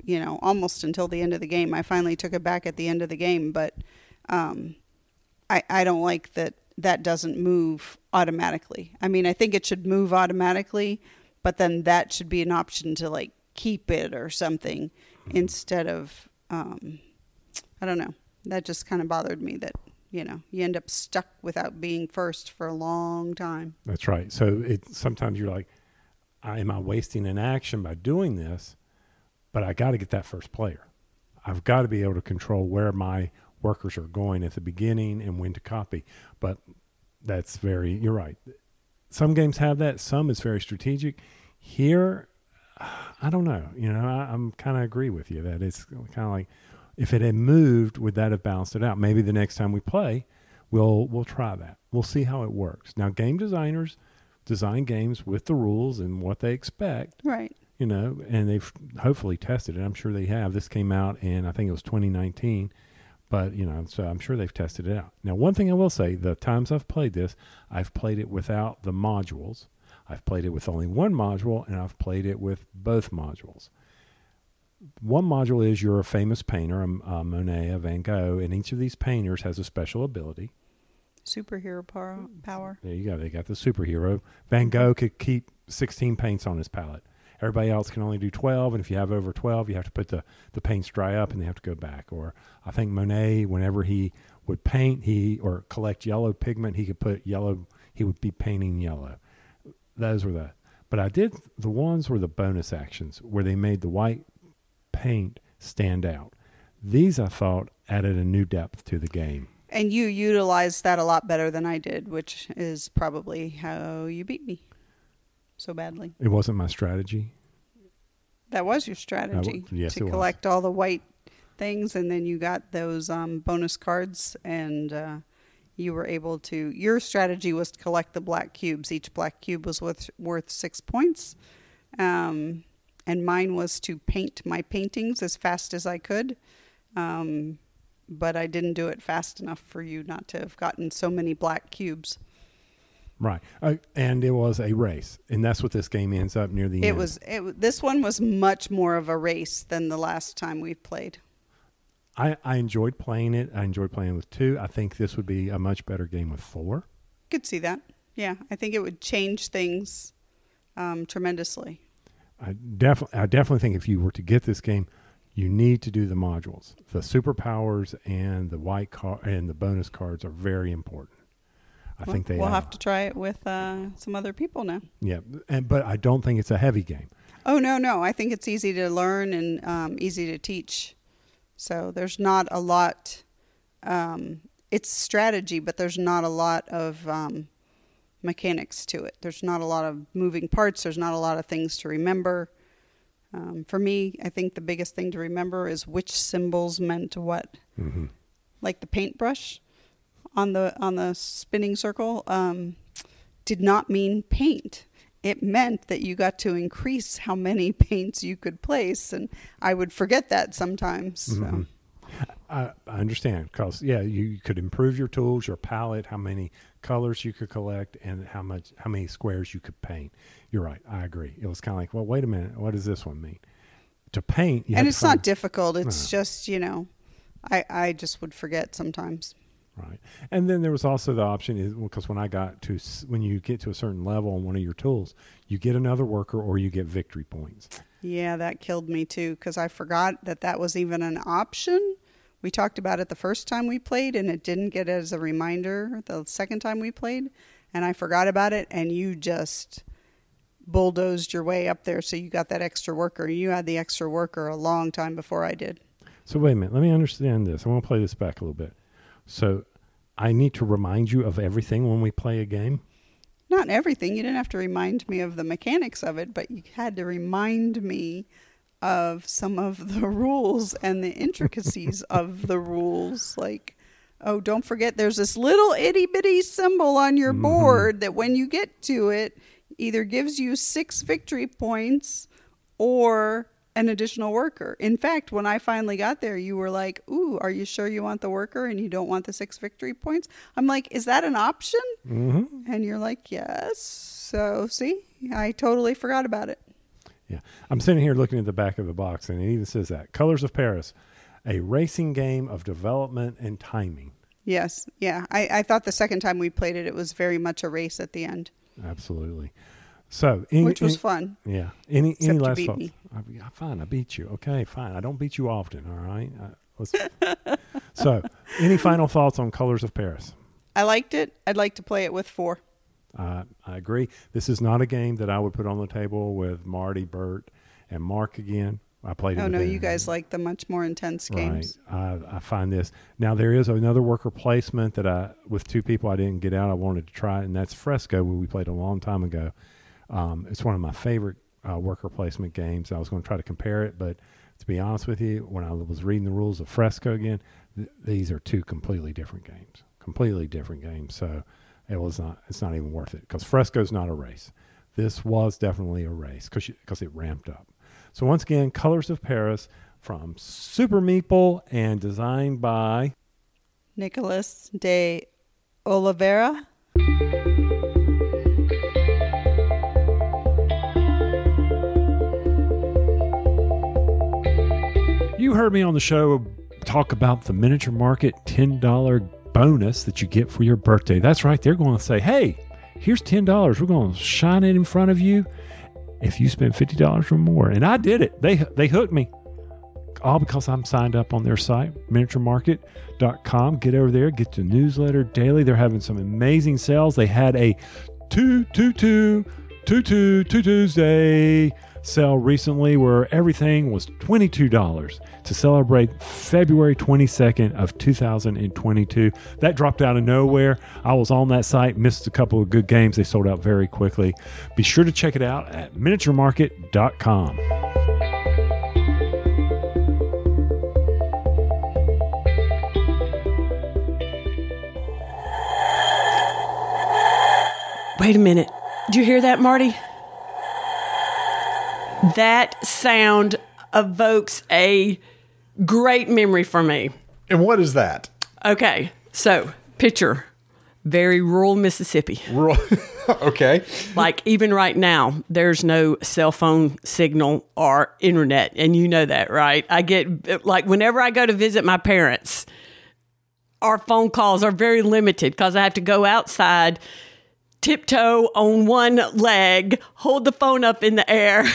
you know, almost until the end of the game. I finally took it back at the end of the game, but um, I, I don't like that that doesn't move automatically. I mean, I think it should move automatically, but then that should be an option to like keep it or something instead of, um, I don't know. That just kind of bothered me that, you know, you end up stuck without being first for a long time. That's right. So it sometimes you're like, am I wasting an action by doing this? But I got to get that first player. I've got to be able to control where my workers are going at the beginning and when to copy. But that's very. You're right. Some games have that. Some is very strategic. Here, I don't know. You know, I, I'm kind of agree with you that it's kind of like if it had moved, would that have balanced it out? Maybe the next time we play, we'll we'll try that. We'll see how it works. Now, game designers design games with the rules and what they expect, Right. You know, and they've hopefully tested it. I'm sure they have. This came out in I think it was 2019, but you know, so I'm sure they've tested it out. Now, one thing I will say: the times I've played this, I've played it without the modules. I've played it with only one module, and I've played it with both modules. One module is you're a famous painter, a, a Monet, a Van Gogh, and each of these painters has a special ability. Superhero power. power. There you go. They got the superhero. Van Gogh could keep 16 paints on his palette. Everybody else can only do 12, and if you have over 12, you have to put the, the paints dry up and they have to go back. Or I think Monet, whenever he would paint, he or collect yellow pigment, he could put yellow. He would be painting yellow. Those were the. But I did the ones were the bonus actions where they made the white paint stand out. These I thought added a new depth to the game. And you utilized that a lot better than I did, which is probably how you beat me so badly. It wasn't my strategy. That was your strategy yes, it to was. collect all the white things, and then you got those um, bonus cards, and uh, you were able to. Your strategy was to collect the black cubes. Each black cube was worth worth six points, um, and mine was to paint my paintings as fast as I could. Um, but I didn't do it fast enough for you not to have gotten so many black cubes. Right. Uh, and it was a race. And that's what this game ends up near the It end. was it. w- This one was much more of a race than the last time we played. I, I enjoyed playing it. I enjoyed playing with two. I think this would be a much better game with four. Could see that. Yeah, I think it would change things um, tremendously. I definitely I definitely think if you were to get this game, you need to do the modules. The superpowers and the white car and the bonus cards are very important. I think they We'll add have to try it with uh, some other people now. Yeah, and but I don't think it's a heavy game. Oh no, no! I think it's easy to learn and um, easy to teach. So there's not a lot. Um, it's strategy, but there's not a lot of um, mechanics to it. There's not a lot of moving parts. There's not a lot of things to remember. Um, for me, I think the biggest thing to remember is which symbols meant what. hmm Like the paintbrush on the on the spinning circle um, did not mean paint. It meant that you got to increase how many *laughs* paints you could place, and I would forget that sometimes. So. Mhm. I, I understand because yeah, you could improve your tools, your palette, how many colors you could collect, and how much how many squares you could paint. You're right. I agree. It was kind of like, well, wait a minute, what does this one mean? To paint, you and it's to not difficult. It's No. just you know, I I just would forget sometimes. Right. And then there was also the option is because when I got to when you get to a certain level on one of your tools, you get another worker or you get victory points. Yeah, that killed me too because I forgot that that was even an option. We talked about it the first time we played, and it didn't get as a reminder the second time we played, and I forgot about it. And you just bulldozed your way up there, so you got that extra worker. You had the extra worker a long time before I did. So wait a minute, let me understand this. I want to play this back a little bit. So I need to remind you of everything when we play a game. Not everything. You didn't have to remind me of the mechanics of it, but you had to remind me of some of the *laughs* rules and the intricacies of the rules. Like, oh, don't forget there's this little itty bitty symbol on your mm-hmm. board that when you get to it, either gives you six victory points or an additional worker. In fact, when I finally got there, you were like, Ooh, are you sure you want the worker and you don't want the six victory points? I'm like, Is that an option? Mm-hmm. And you're like, yes. So, see, I totally forgot about it. Yeah. I'm sitting here looking at the back of the box, and it even says that Colors of Paris, a racing game of development and timing. Yes. Yeah. I, I thought the second time we played it, it was very much a race at the end, Absolutely. So, any, which was any- fun. Yeah. Any Except any last thoughts? I, I- fine, I beat you. Okay, fine. I don't beat you often. All right. Uh, let's- *laughs* so, any final thoughts on Colors of Paris? I liked it. I'd like to play it with four. Uh, I agree. This is not a game that I would put on the table with Marty, Bert, and Mark again. I played it. Oh, no, you guys like the much more intense games. Right. I, I find this now. There is another worker placement that I with two people I didn't get out. I wanted to try, it, and that's Fresco, where we played a long time ago. Um, it's one of my favorite uh, worker placement games. I was going to try to compare it, but to be honest with you, when I was reading the rules of Fresco again, th- these are two completely different games. Completely different games. So it was not. It's not even worth it because Fresco's not a race. This was definitely a race because because it ramped up. So once again, Colors of Paris from Super Meeple and designed by Nicholas de Oliveira. You heard me on the show talk about the miniature market $10 bonus that you get for your birthday. That's right. They're going to say, hey, here's $10. We're going to shine it in front of you if you spend $50 or more. And I did it. They, they hooked me. All because I'm signed up on their site, miniaturemarket.com. Get over there, get the newsletter daily. They're having some amazing sales. They had a two, two, two, two, two, two Tuesday sale recently where everything was $22 to celebrate February 22nd of 2022. That dropped out of nowhere. I was on that site, missed a couple of good games. They sold out very quickly. Be sure to check it out at miniaturemarket.com. Wait a minute. Do you hear that, Marty? That sound evokes a great memory for me. And what is that? Okay, so picture very rural Mississippi. Rural- *laughs* okay. Like even right now, there's no cell phone signal or internet, and you know that, right? I get like whenever I go to visit my parents, our phone calls are very limited because I have to go outside, tiptoe on one leg, hold the phone up in the air.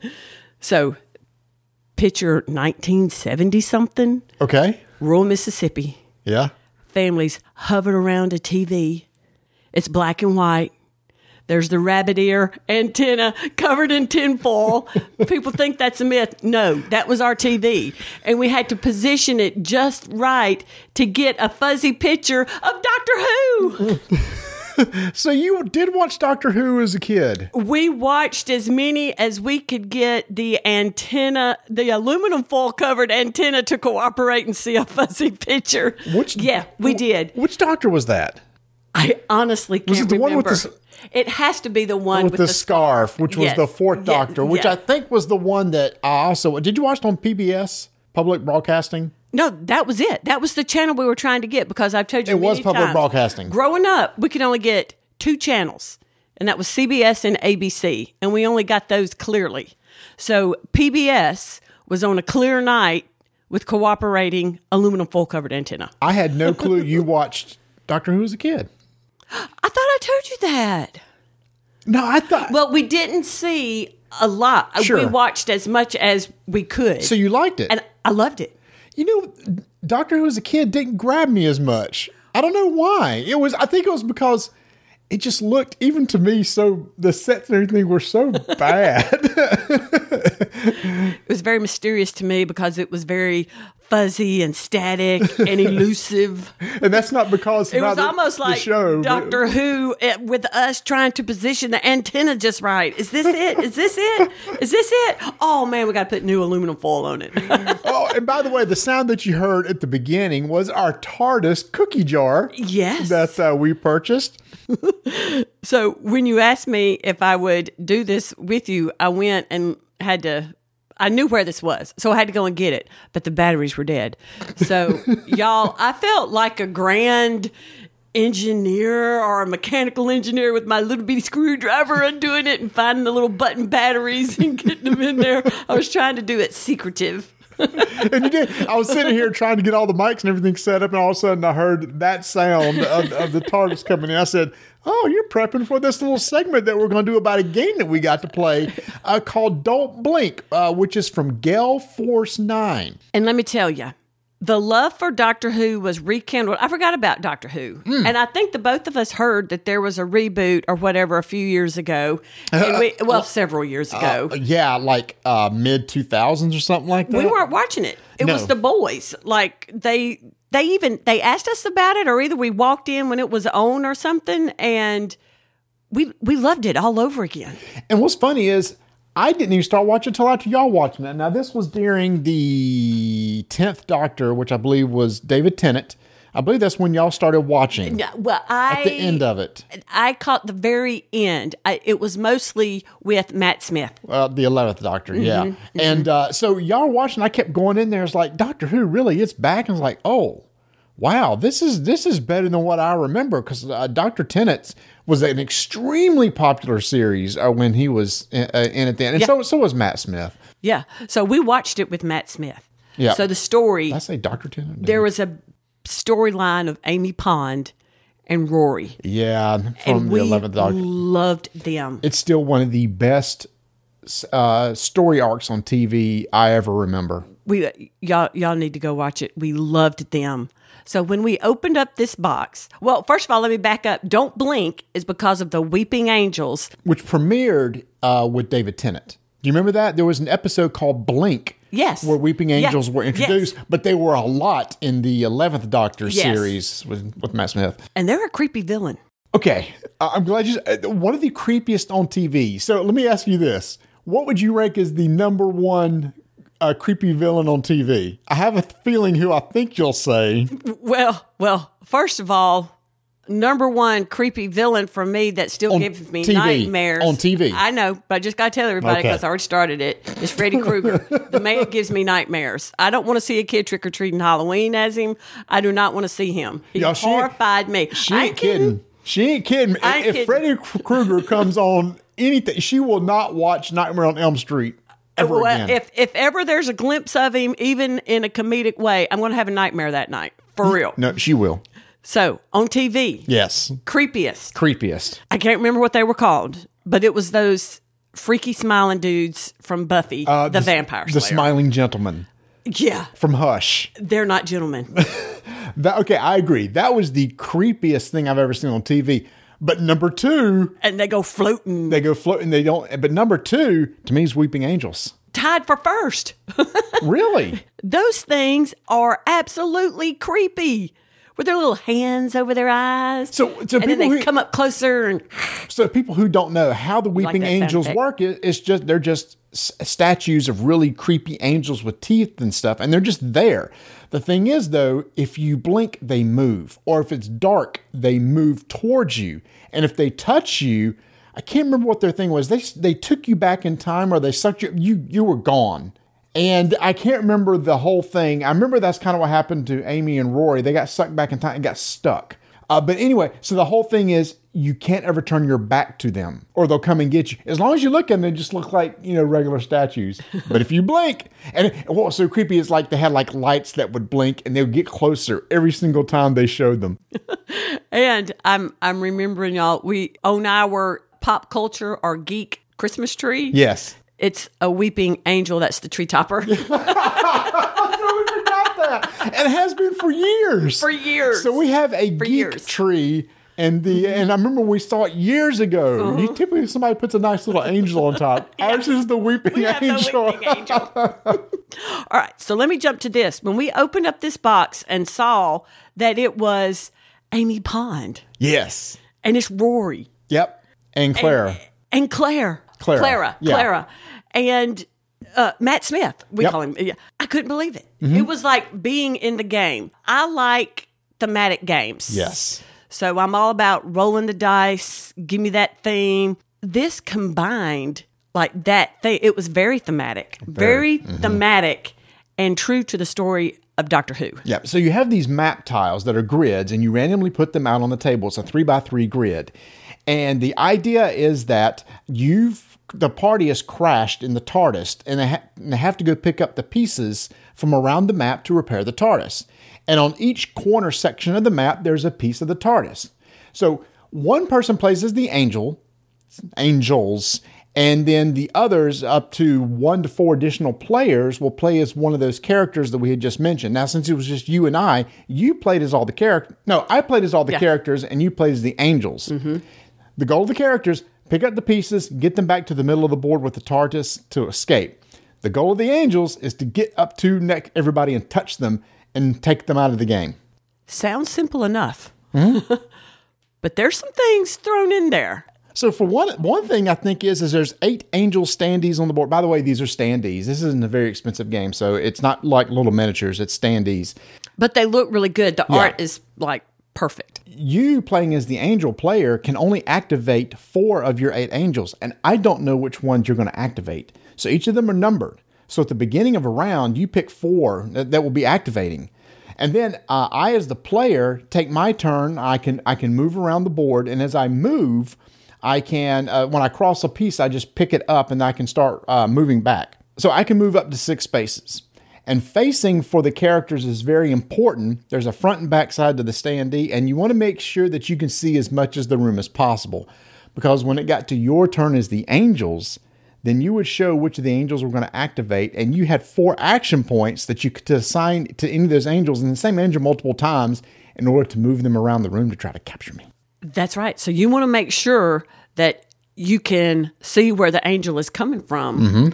*laughs* so, picture 1970 something, Okay. rural Mississippi Yeah. families hovered around a TV. It's black and white. There's the rabbit ear antenna covered in tinfoil. *laughs* People think that's a myth. No, that was our TV. And we had to position it just right to get a fuzzy picture of Doctor Who. *laughs* *laughs* So you did watch Doctor Who as a kid. We watched as many as we could get the antenna, the aluminum foil covered antenna to cooperate and see a fuzzy *laughs* picture. Which Yeah, we did. Which doctor was that? I honestly can't Was it the one with remember. the it has to be the one with, the, scarf, which was the fourth Yeah, doctor, which yeah. I think was the one that I also did. You watch it on PBS, Public Broadcasting? No, that was it. That was the channel we were trying to get because I've told you It was public times, broadcasting. Growing up, we could only get two channels, and that was CBS and ABC, and we only got those clearly. So PBS was on a clear night with cooperating aluminum foil covered antenna. I had no clue you *laughs* watched Doctor Who as a kid. I thought I told you that. No, I thought. Well, we didn't see a lot. Uh, We watched as much as we could, so you liked it. and I loved it. You know, Doctor Who as a kid didn't grab me as much. I don't know why. It was. I think it was because it just looked, even to me, so the sets and everything were so *laughs* bad. It was very mysterious to me because it was very fuzzy and static and elusive. *laughs* and that's not because It was the- almost like show, but- Doctor Who eh, with us trying to position the antenna just right. Is this it? Is this it? Is this it? Oh man, we got to put new aluminum foil on it. *laughs* Oh, and by the way, the sound that you heard at the beginning was our TARDIS cookie jar. Yes. That uh, we purchased. *laughs* so when you asked me if I would do this with you, I went and had to. I knew where this was, so I had to go and get it, but the batteries were dead. So, *laughs* y'all, I felt like a grand engineer or a mechanical engineer with my little bitty screwdriver undoing it and finding the little button batteries and getting them in there. I was trying to do it secretive. *laughs* And you did. I was sitting here trying to get all the mics and everything set up, and all of a sudden I heard that sound of, of the TARDIS coming in. I said, Oh, you're prepping for this little segment that we're going to do about a game that we got to play uh, called Don't Blink, uh, which is from Gale Force 9. And let me tell you, the love for Doctor Who was rekindled. I forgot about Doctor Who. And I think the both of us heard that there was a reboot or whatever a few years ago. And we, *laughs* well, several years ago. Uh, yeah, like uh, mid 2000s or something like that. we weren't watching it. It No. was the boys. Like they they even they asked us about it or either we walked in when it was on or something and we we loved it all over again. And what's funny is I didn't even start watching until after y'all watching it. Now, this was during the 10th Doctor, which I believe was David Tennant. I believe that's when y'all started watching Yeah, well, I at the end of it. I caught the very end. I, it was mostly with Matt Smith. Uh, the 11th Doctor, yeah. Mm-hmm, And uh, so y'all watching. I kept going in there. It's like, Doctor Who, really? It's back? And I was like, oh, wow, this is this is better than what I remember because uh, Doctor Tennant was an extremely popular series uh, when he was in, uh, in it then. And Yeah. so, so was Matt Smith. Yeah, so we watched it with Matt Smith. Yeah. So the story Did I say Doctor Tennant? there was a storyline of Amy Pond and Rory, yeah, from and the 11th Doctor. loved them. It's still one of the best uh, story arcs on TV I ever remember. we y'all y'all need to go watch it. We loved them. So when we opened up this box, well, first of all, let me back up. Don't blink is because of the weeping angels. which premiered uh, with David Tennant. Do you remember that? There was an episode called Blink. Yes. Where Weeping Yeah. Angels were introduced, Yes. but they were a lot in the 11th Doctor Yes. series with, with Matt Smith. And they're a creepy villain. Okay. uh, I'm glad you. Uh, one of the creepiest on TV. So let me ask you this. What would you rank as the number one uh, creepy villain on TV? I have a feeling who I think you'll say. Well, well, first of all, number one creepy villain for me that still On gives me TV. nightmares. On TV. I know, but I just got to tell everybody Okay. because I already started it. It's Freddy Krueger. *laughs* the man gives me nightmares. I don't want to see a kid trick or treating Halloween as him. I do not want to see him. He Y'all, she- horrified me. She I ain't kidding. She ain't kidding. If- I ain't if kidding. Freddy Krueger comes on anything, she will not watch Nightmare on Elm Street ever well, again. if if ever there's a glimpse of him, even in a comedic way, I'm going to have a nightmare that night for real. no, she will. So on TV, Yes. creepiest. Creepiest. I can't remember what they were called, but it was those freaky smiling dudes from Buffy, Uh, the, vampire Slayer. The smiling gentleman Yeah, from Hush. they're not gentlemen. *laughs* That, okay, I agree. That was the creepiest thing I've ever seen on TV. But number two, and they go floating, they go floating. They don't. But number two, to me, is Weeping Angels. tied for first. *laughs* Really? Those things are absolutely creepy. With their little hands over their eyes. So- so and then people they who- come up closer and *sighs* So people who don't know how the Weeping sound Angels work, it- it's just they're just s- statues of really creepy angels with teeth and stuff, and they're just there. The thing is, though, if you blink, they move, or if it's dark, they move towards you, and if they touch you, I can't remember what their thing was. They they took you back in time, or they sucked you. You you were gone. And I can't remember the whole thing. I remember that's kind of what happened to Amy and Rory. They got sucked back in time and got stuck. Uh, but anyway, so the whole thing is you can't ever turn your back to them or they'll come and get you. As long as you look at them, they just look like, you know, regular statues. *laughs* but if you blink, and what was so creepy is like they had like lights that would blink and they would get closer every single time they showed them. *laughs* And I'm I'm remembering y'all. We on our pop culture or geek Christmas tree. Yes. It's a weeping angel. That's the tree topper *laughs* and it has been for years. for years. So we have a geek years. tree, and the and I remember we saw it years ago. Uh-huh. You typically somebody puts a nice little angel on top. *laughs* Ours is the weeping We have the angel. weeping *laughs* angel. All right, so let me jump to this. When we opened up this box and saw that it was Amy Pond yes. and it's Rory Yep. And Clara. and Claire, Clara, Clara, yeah. Clara, and uh, Matt Smith. We Yep. Mm-hmm. call him. Yeah, I couldn't believe it. It was like being in the game. I like thematic games. yes. So I'm all about rolling the dice, give me that theme. This combined like that thing, it was very thematic, very, mm-hmm. thematic and true to the story of Doctor Who. Yep. So you have these map tiles that are grids, and you randomly put them out on the table. It's a three by three grid, and the idea is that you've the party has crashed in the TARDIS, and they, ha- and they have to go pick up the pieces from around the map to repair the TARDIS. And on each corner section of the map, there's a piece of the TARDIS. So one person plays as the angel, angels, and then the others, up to one to four additional players, will play as one of those characters that we had just mentioned. Now, since it was just you and I, you played as all the characters. No, I played as all the Yeah. characters, and you played as the angels. Mm-hmm. The goal of the characters: pick up the pieces, get them back to the middle of the board with the TARDIS to escape. The goal of the angels is to get up to neck everybody and touch them and take them out of the game. Sounds simple enough. Hmm? *laughs* but there's some things thrown in there. So for one one thing I think is is there's eight angel standees on the board. By the way, these are standees. This isn't a very expensive game, so it's not like little miniatures. It's standees. But they look really good. The Yeah. art is like perfect. You playing as the angel player can only activate four of your eight angels, and I don't know which ones you're going to activate. So each of them are numbered. So at the beginning of a round, you pick four that, that will be activating. And then uh, I, as the player, take my turn. I can I can move around the board, and as I move, I can uh, when I cross a piece, I just pick it up, and I can start uh, moving back. So I can move up to six spaces. And facing for the characters is very important. There's a front and back side to the standee, and you want to make sure that you can see as much as the room as possible. Because when it got to your turn as the angels, then you would show which of the angels were going to activate, and you had four action points that you could assign to any of those angels, and the same angel multiple times in order to move them around the room to try to capture me. That's right. So you want to make sure that you can see where the angel is coming from. Mm-hmm.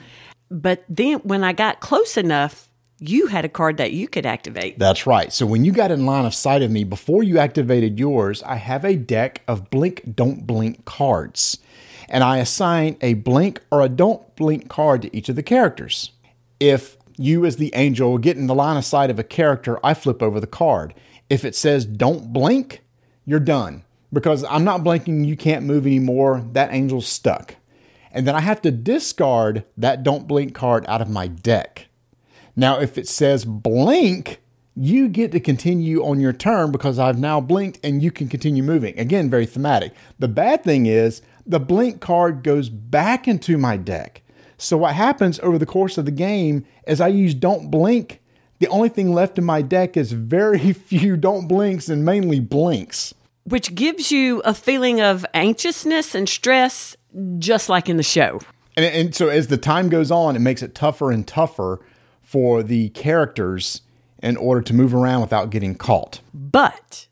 But then when I got close enough, you had a card that you could activate. That's right. So when you got in line of sight of me, before you activated yours, I have a deck of blink, don't blink cards. And I assign a blink or a don't blink card to each of the characters. If you, as the angel, get in the line of sight of a character, I flip over the card. If it says don't blink, you're done. Because I'm not blinking, you can't move anymore. That angel's stuck. And then I have to discard that don't blink card out of my deck. Now, if it says blink, you get to continue on your turn because I've now blinked and you can continue moving. Again, very thematic. The bad thing is the blink card goes back into my deck. So, what happens over the course of the game is I use don't blink. The only thing left in my deck is very *laughs* few don't blinks and mainly blinks. which gives you a feeling of anxiousness and stress, just like in the show. And, and so as the time goes on, it makes it tougher and tougher for the characters in order to move around without getting caught. But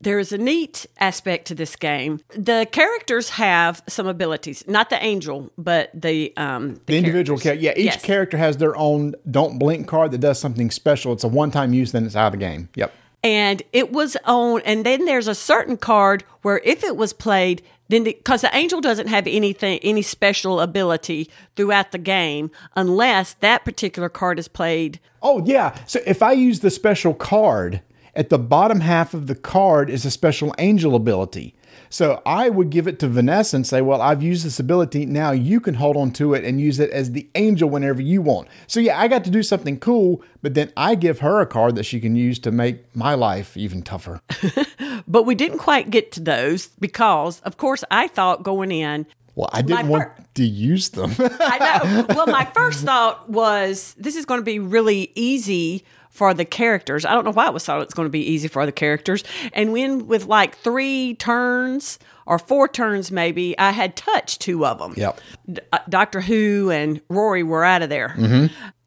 there is a neat aspect to this game. The characters have some abilities, not the angel, but the um The individual character, yeah, each Yes. character has their own don't blink card that does something special. It's a one time use, then it's out of the game. Yep. and it was on and then there's a certain card where if it was played then because the, angel doesn't have anything any special ability throughout the game unless that particular card is played Oh, yeah. So if I use the special card, at the bottom half of the card is a special angel ability. So I would give it to Vanessa and say, Well, I've used this ability. Now you can hold on to it and use it as the angel whenever you want. So, yeah, I got to do something cool, but then I give her a card that she can use to make my life even tougher. *laughs* but we didn't quite get to those because of course i thought going in Well, I didn't My want to use them. I know. *laughs* Well, my first thought was this is going to be really easy for the characters. I don't know why I was thought it's going to be easy for the characters. And when with like three turns or four turns, maybe I had touched two of them. Yep. D- uh, Doctor Who and Rory were out of there.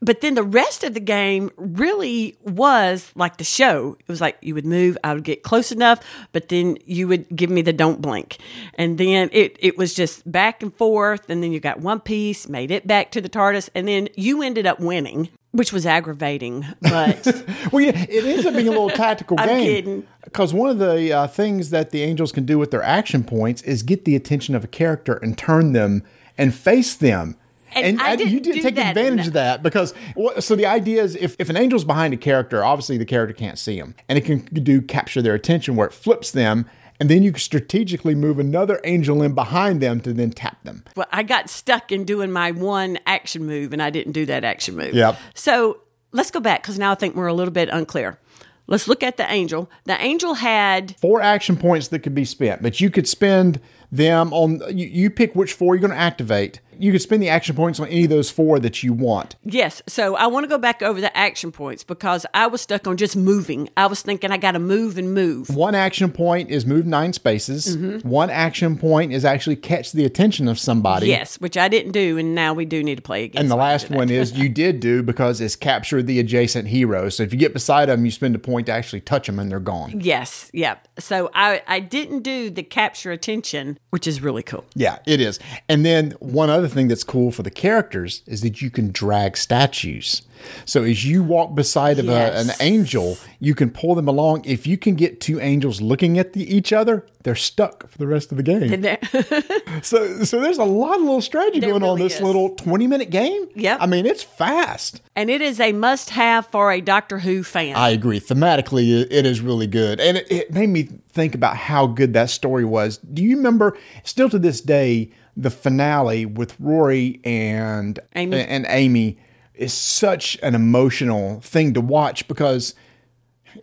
But then the rest of the game really was like the show. It was like you would move, I would get close enough, but then you would give me the don't blink. And then it, it was just back and forth. And then you got one piece, made it back to the TARDIS, and then you ended up winning, which was aggravating. But *laughs* well, yeah, it ends up being a little tactical *laughs* I'm game. kidding. Because one of the uh, things that the angels can do with their action points is get the attention of a character and turn them and face them. And I didn't you did do take advantage of that because so the idea is if, if an angel's behind a character, obviously the character can't see them, and it can do capture their attention where it flips them, and then you strategically move another angel in behind them to then tap them. well, I got stuck in doing my one action move and I didn't do that action move. Yep. So let's go back because now I think we're a little bit unclear. Let's look at the angel. The angel had four action points that could be spent, but you could spend them on you, you pick which four you're going to activate. You could spend the action points on any of those four that you want. Yes. So I want to go back over the action points because I was stuck on just moving. I was thinking I got to move and move. One action point is move nine spaces. Mm-hmm. One action point is actually catch the attention of somebody. Yes, which I didn't do, and now we do need to play again. And the last one is *laughs* you did do because it's capture the adjacent hero. So if you get beside them, you spend a point to actually touch them and they're gone. Yes, yep. So I I didn't do the capture attention, which is really cool. Yeah, it is. And then one other thing that's cool for the characters is that you can drag statues. So as you walk beside of a, an angel, you can pull them along. If you can get two angels looking at the, each other, they're stuck for the rest of the game. *laughs* So, so there's a lot of little strategy There going on in this is. little 20 minute game. Yep. I mean, it's fast. and it is a must have for a Doctor Who fan. I agree. Thematically, it- it is really good. And it, it made me think about how good that story was. Do you remember, still to this day, the finale with Rory and Amy. and Amy is such an emotional thing to watch because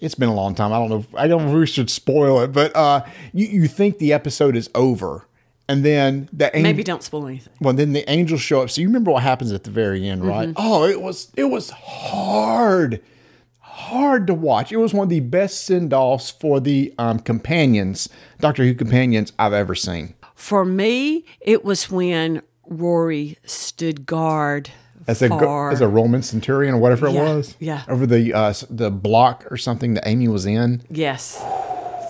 it's been a long time. I don't know. If, I don't know if we should spoil it, but uh, you you think the episode is over, and then the angel, Maybe don't spoil anything. well, then the angels show up. So you remember what happens at the very end, right? Oh, it was it was hard, hard to watch. It was one of the best send offs for the um, companions, Doctor Who companions I've ever seen. For me, it was when Rory stood guard As a for as a Roman centurion or whatever Yeah, it was, yeah. over the uh, the block or something that Amy was in. yes,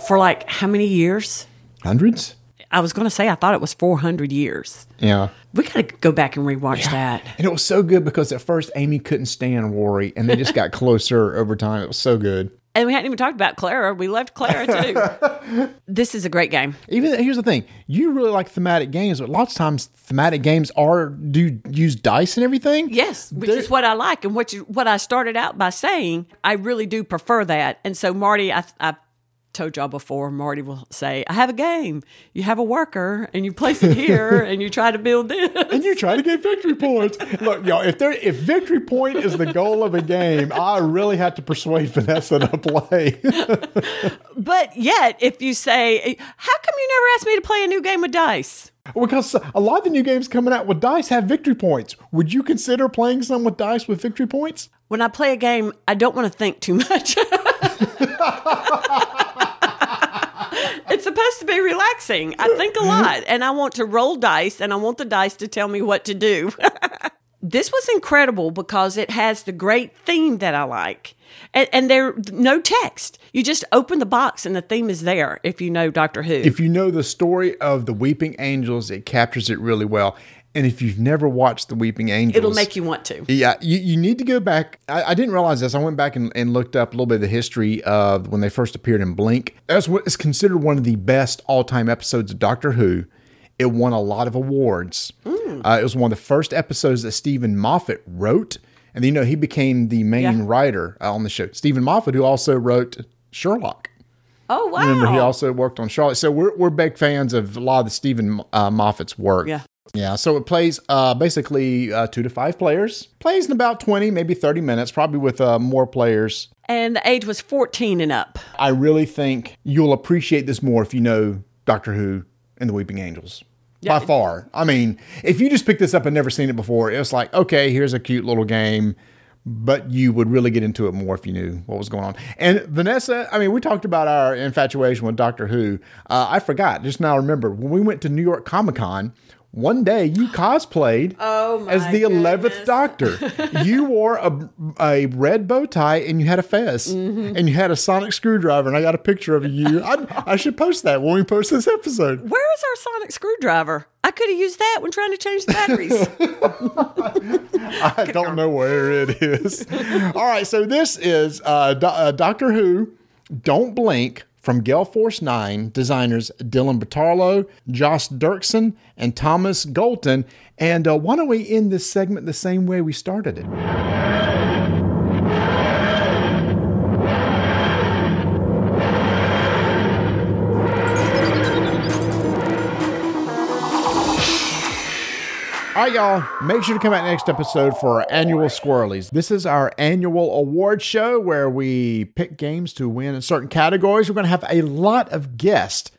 for like how many years? Hundreds, I was going to say I thought it was 400 years. yeah. We got to go back and rewatch that. And it was so good because at first Amy couldn't stand Rory, and they just got *laughs* closer over time. It was so good. And we hadn't even talked about Clara. We left Clara too. *laughs* this is a great game. Even here's the thing: you really like thematic games, but lots of times thematic games are do use dice and everything. Yes, which is what I like, and what you, what I started out by saying. I really do prefer that. And so, Marty, I, I told y'all before. Marty will say, "I have a game. You have a worker, and you place it here, *laughs* and you try to build this." And you try to get victory points. Look, y'all, if there if victory point is the goal of a game, I really have to persuade Vanessa to play. *laughs* But yet, if you say, "How come you never asked me to play a new game with dice?" because a lot of the new games coming out with dice have victory points. Would you consider playing some with dice with victory points? When I play a game, I don't want to think too much. *laughs* supposed to be relaxing. I think a lot, and I want to roll dice, and I want the dice to tell me what to do. *laughs* this was incredible because it has the great theme that I like. And, and there no text. You just open the box and the theme is there if you know Doctor Who. If you know the story of the Weeping Angels, it captures it really well. And if you've never watched the Weeping Angels, It'll make you want to. Yeah, you, you need to go back. I, I didn't realize this. I went back and, and looked up a little bit of the history of when they first appeared in Blink. That's what is considered one of the best all time episodes of Doctor Who. It won a lot of awards. Uh, it was one of the first episodes that Steven Moffat wrote. And you know, he became the main Yeah. writer uh, on the show. Steven Moffat, who also wrote Sherlock. Oh wow! Remember, he also worked on Charlotte. So we're, we're big fans of a lot of the Steven uh, Moffat's work. Yeah. Yeah. So it plays uh, basically uh, two to five players. Plays in about 20, maybe 30 minutes, probably with uh, more players. and the age was fourteen and up. I really think you'll appreciate this more if you know Doctor Who and the Weeping Angels. By far. I mean, if you just picked this up and never seen it before, it's like, okay, here's a cute little game. But you would really get into it more if you knew what was going on. And Vanessa, I mean, we talked about our infatuation with Doctor Who. Uh, I forgot, just now remember, when we went to New York Comic Con, one day you cosplayed Oh, as the 11th. Doctor. *laughs* you wore a, a red bow tie and you had a fez Mm-hmm. and you had a sonic screwdriver. And I got a picture of you. I, I should post that when we post this episode. Where is our sonic screwdriver? I could have used that when trying to change the batteries. *laughs* I don't know where it is. All right, so this is uh, Do- uh, Doctor Who. Don't blink from Gale Force Nine designers Dylan Batarlo, Josh Dirksen, and Thomas Golton. And uh, why don't we end this segment the same way we started it? All right, y'all. Make sure to come out next episode for our annual Squirrelies. This is our annual award show where we pick games to win in certain categories. We're going to have a lot of guests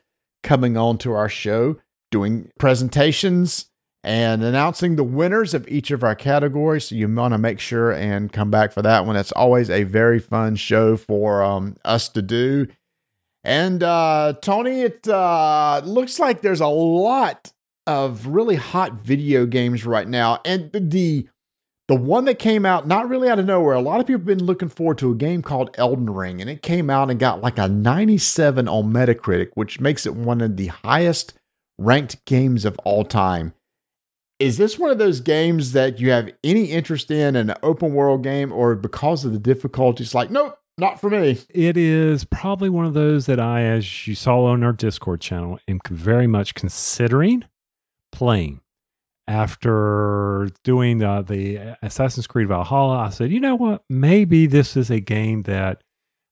coming on to our show, doing presentations and announcing the winners of each of our categories. So you want to make sure and come back for that one. It's always a very fun show for um, us to do. And uh, Tony, it uh, looks like there's a lot of really hot video games right now, and the the one that came out not really out of nowhere. A lot of people have been looking forward to a game called Elden Ring, and it came out and got like a 97 on Metacritic, which makes it one of the highest ranked games of all time. Is this one of those games that you have any interest in, an open world game, or because of the difficulties, like, nope, not for me? It is probably one of those that I, as you saw on our Discord channel, am very much considering playing. After doing the Assassin's Creed Valhalla, I said, you know what? Maybe this is a game that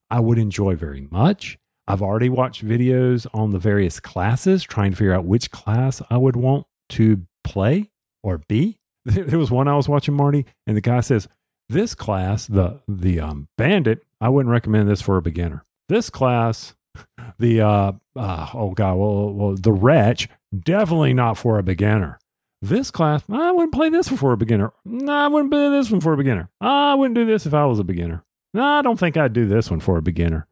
I would enjoy very much. I've already watched videos on the various classes, trying to figure out which class I would want to play or be. *laughs* There was one I was watching, Marty, and the guy says, This class, the the um, bandit, I wouldn't recommend this for a beginner. This class, *laughs* the uh, uh oh god, well, well, the wretch, definitely not for a beginner. This class, I wouldn't play this for a beginner. No, I wouldn't play this one for a beginner. I wouldn't do this if I was a beginner. No, I don't think I'd do this one for a beginner.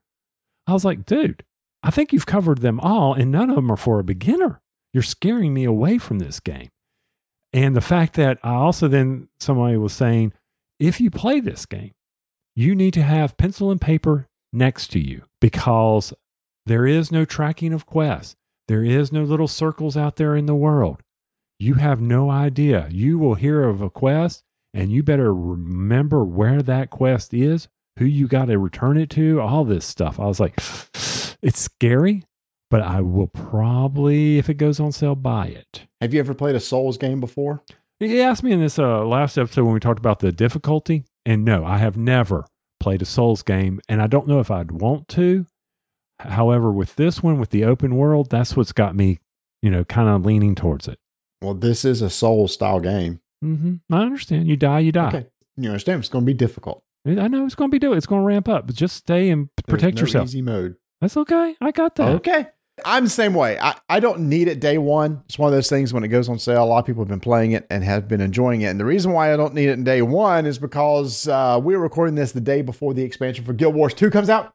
I was like, dude, I think you've covered them all, and none of them are for a beginner. You're scaring me away from this game. And the fact that I also then somebody was saying, if you play this game, you need to have pencil and paper next to you because there is no tracking of quests. There is no little circles out there in the world. You have no idea. You will hear of a quest and you better remember where that quest is, who you got to return it to, all this stuff. I was like, *sighs* it's scary, but I will probably, if it goes on sale, buy it. Have you ever played a Souls game before? He asked me in this uh, last episode when we talked about the difficulty, and no, I have never played a Souls game, and I don't know if I'd want to. However, with this one, with the open world, that's what's got me, you know, kind of leaning towards it. Well, this is a soul style game. hmm I understand. You die, you die. Okay. You understand? It's going to be difficult. I know it's going to be doing. It's going to ramp up, but just stay and protect no yourself. Easy mode. That's okay. I got that. Okay. I'm the same way. I, I don't need it day one. It's one of those things when it goes on sale, a lot of people have been playing it and have been enjoying it. And the reason why I don't need it in day one is because uh, we're recording this the day before the expansion for Guild Wars 2 comes out.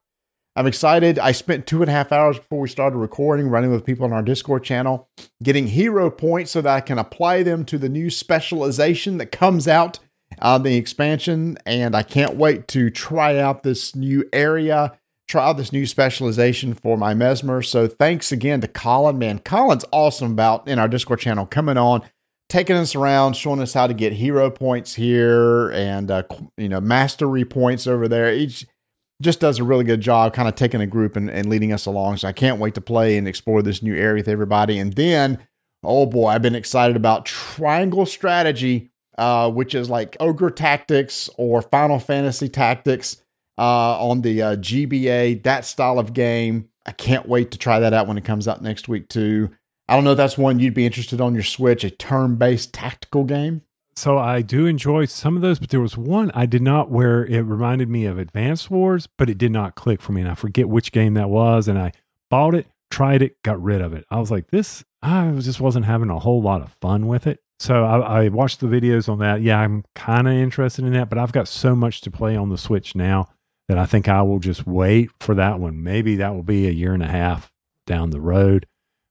I'm excited. I spent two and a half hours before we started recording, running with people on our Discord channel, getting hero points so that I can apply them to the new specialization that comes out on the expansion. And I can't wait to try out this new area try out this new specialization for my mesmer. So thanks again to Colin. Man, Colin's awesome about in our Discord channel coming on, taking us around, showing us how to get hero points here and uh, you know mastery points over there. Each just does a really good job, kind of taking a group and, and leading us along. So I can't wait to play and explore this new area with everybody. And then, oh boy, I've been excited about Triangle Strategy, uh, which is like Ogre Tactics or Final Fantasy Tactics uh, on the uh, GBA, that style of game. I can't wait to try that out when it comes out next week, too. I don't know if that's one you'd be interested on your Switch, a turn based tactical game. So I do enjoy some of those, but there was one I did not where it reminded me of Advanced Wars, but it did not click for me. And I forget which game that was. And I bought it, tried it, got rid of it. I was like, this, I just wasn't having a whole lot of fun with it. So I, I watched the videos on that. Yeah, I'm kind of interested in that, but I've got so much to play on the Switch now that I think I will just wait for that one. Maybe that will be a year and a half down the road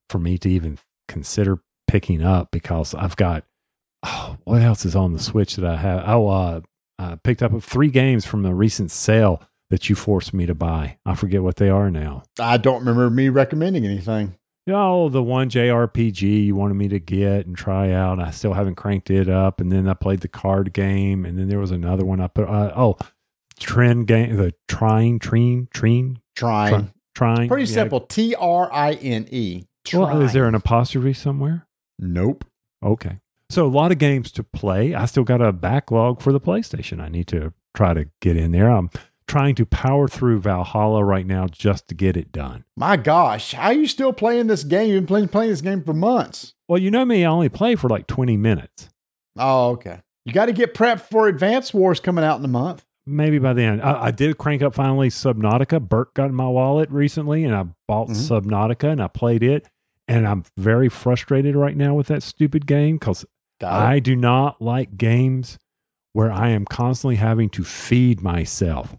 for me to even consider picking up because I've got oh, what else is on the Switch that I have? Oh, uh, I picked up three games from a recent sale that you forced me to buy. I forget what they are now. I don't remember me recommending anything. Oh, the one JRPG you wanted me to get and try out. I still haven't cranked it up. And then I played the card game. And then there was another one I put. Uh, oh, trend game, the trying, trine, trine, Trying. trying. Pretty Yeah. simple. T R I N E. Well, is there an apostrophe somewhere? Nope. Okay. So a lot of games to play. I still got a backlog for the PlayStation. I need to try to get in there. I'm trying to power through Valhalla right now just to get it done. My gosh, how are you still playing this game? You've been playing, playing this game for months. Well, you know me, I only play for like 20 minutes. Oh, okay. You got to get prepped for Advance Wars coming out in a month. Maybe by then. I, I did crank up finally Subnautica. Bert got in my wallet recently and I bought Mhm. Subnautica and I played it. And I'm very frustrated right now with that stupid game because I do not like games where I am constantly having to feed myself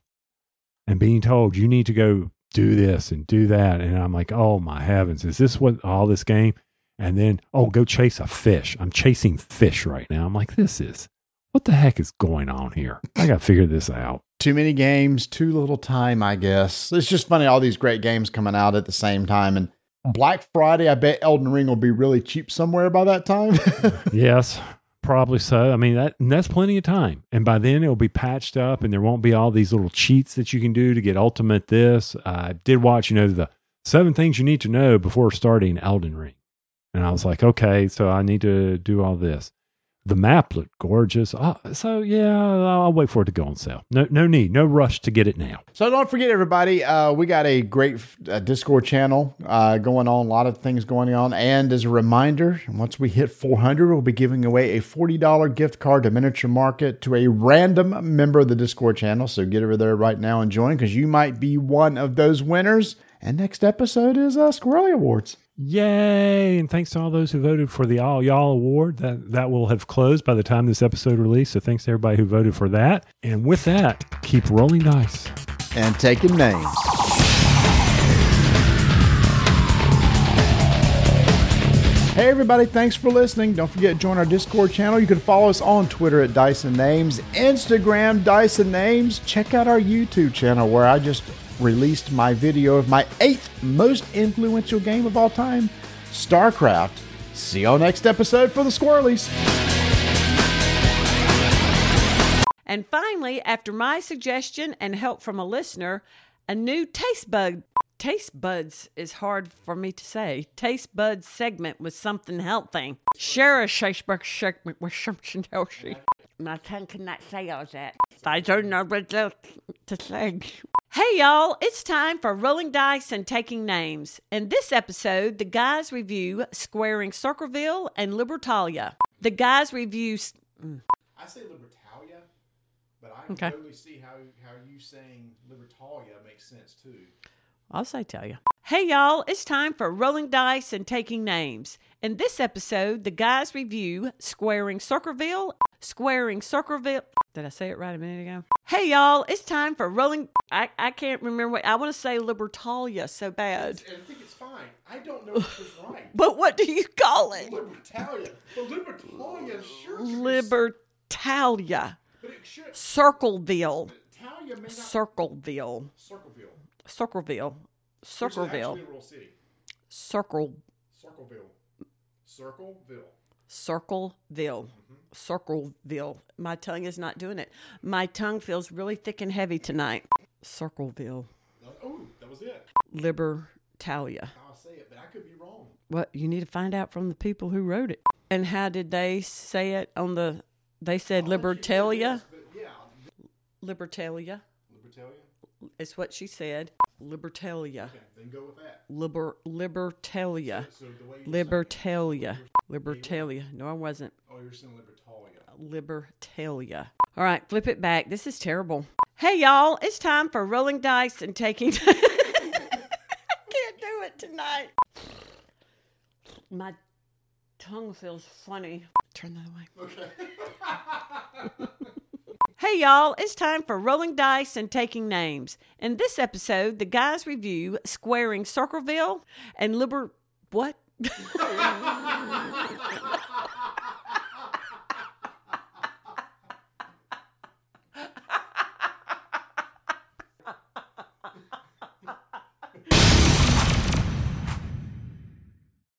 and being told you need to go do this and do that. And I'm like, oh my heavens, is this what all this game? And then, oh, go chase a fish. I'm chasing fish right now. I'm like, this is what the heck is going on here? I got to figure this out. Too many games, too little time, I guess. It's just funny, all these great games coming out at the same time. And Black Friday, I bet Elden Ring will be really cheap somewhere by that time. *laughs* yes. Probably so. I mean, that that's plenty of time. And by then it'll be patched up and there won't be all these little cheats that you can do to get ultimate this. I did watch, you know, the seven things you need to know before starting Elden Ring. And I was like, okay, so I need to do all this. The map looked gorgeous. Uh, so yeah, I'll wait for it to go on sale. No, no need, no rush to get it now. So don't forget, everybody, uh, we got a great uh, Discord channel uh, going on, a lot of things going on. And as a reminder, once we hit 400, we'll be giving away a $40 gift card to Miniature Market to a random member of the Discord channel. So get over there right now and join because you might be one of those winners. And next episode is uh, Squirrely Awards. Yay! And thanks to all those who voted for the All Y'all Award. That that will have closed by the time this episode released. So thanks to everybody who voted for that. And with that, keep rolling dice. And taking names. Hey everybody, thanks for listening. Don't forget to join our Discord channel. You can follow us on Twitter at Dyson Names, Instagram Dyson Names. Check out our YouTube channel where I just released my video of my eighth most influential game of all time, StarCraft. See y'all next episode for the Squirrelies. And finally, after my suggestion and help from a listener, a new taste bug taste buds is hard for me to say. Taste buds segment with something healthy. Share a taste bud segment with something healthy. My tongue cannot say all that. I don't know what else to say. Hey y'all, it's time for rolling dice and taking names. In this episode, the guys review Squaring Circleville and Libertalia. The guys review mm. I say Libertalia, but I can Okay. totally see how how you saying Libertalia makes sense too. I'll say tell you. Hey y'all, it's time for rolling dice and taking names. In this episode, the guys review Squaring Circleville, Squaring Circleville. Did I say it right a minute ago? Hey y'all, it's time for rolling. I, I can't remember what I want to say Libertalia so bad. I think it's fine. I don't know if it's right. *laughs* But what do you call it? Libertalia, but Libertalia sure. Libertalia. but it should. Circleville. Talia may not. Circleville. Circleville. Circleville. Is Circleville. Circleville. Circleville. Circleville. Circleville. My tongue is not doing it. My tongue feels really thick and heavy tonight. Circleville. Oh, that was it. Libertalia. I'll say it, but I could be wrong. What you need to find out from the people who wrote it. And how did they say it on the they said oh, Libertalia? But yeah, Libertalia. Libertalia. Is what she said. Libertalia. Okay, then go with that. Liber Libertalia. So you Libertalia. Libertalia. No, I wasn't. oh, you're saying Libertalia. Libertalia. All right, flip it back. This is terrible. Hey, y'all, it's time for rolling dice and taking. *laughs* I can't do it tonight. My tongue feels funny. Turn that away. Okay. *laughs* hey, y'all, it's time for rolling dice and taking names. In this episode, the guys review Squaring Circleville and Liber. What? *laughs*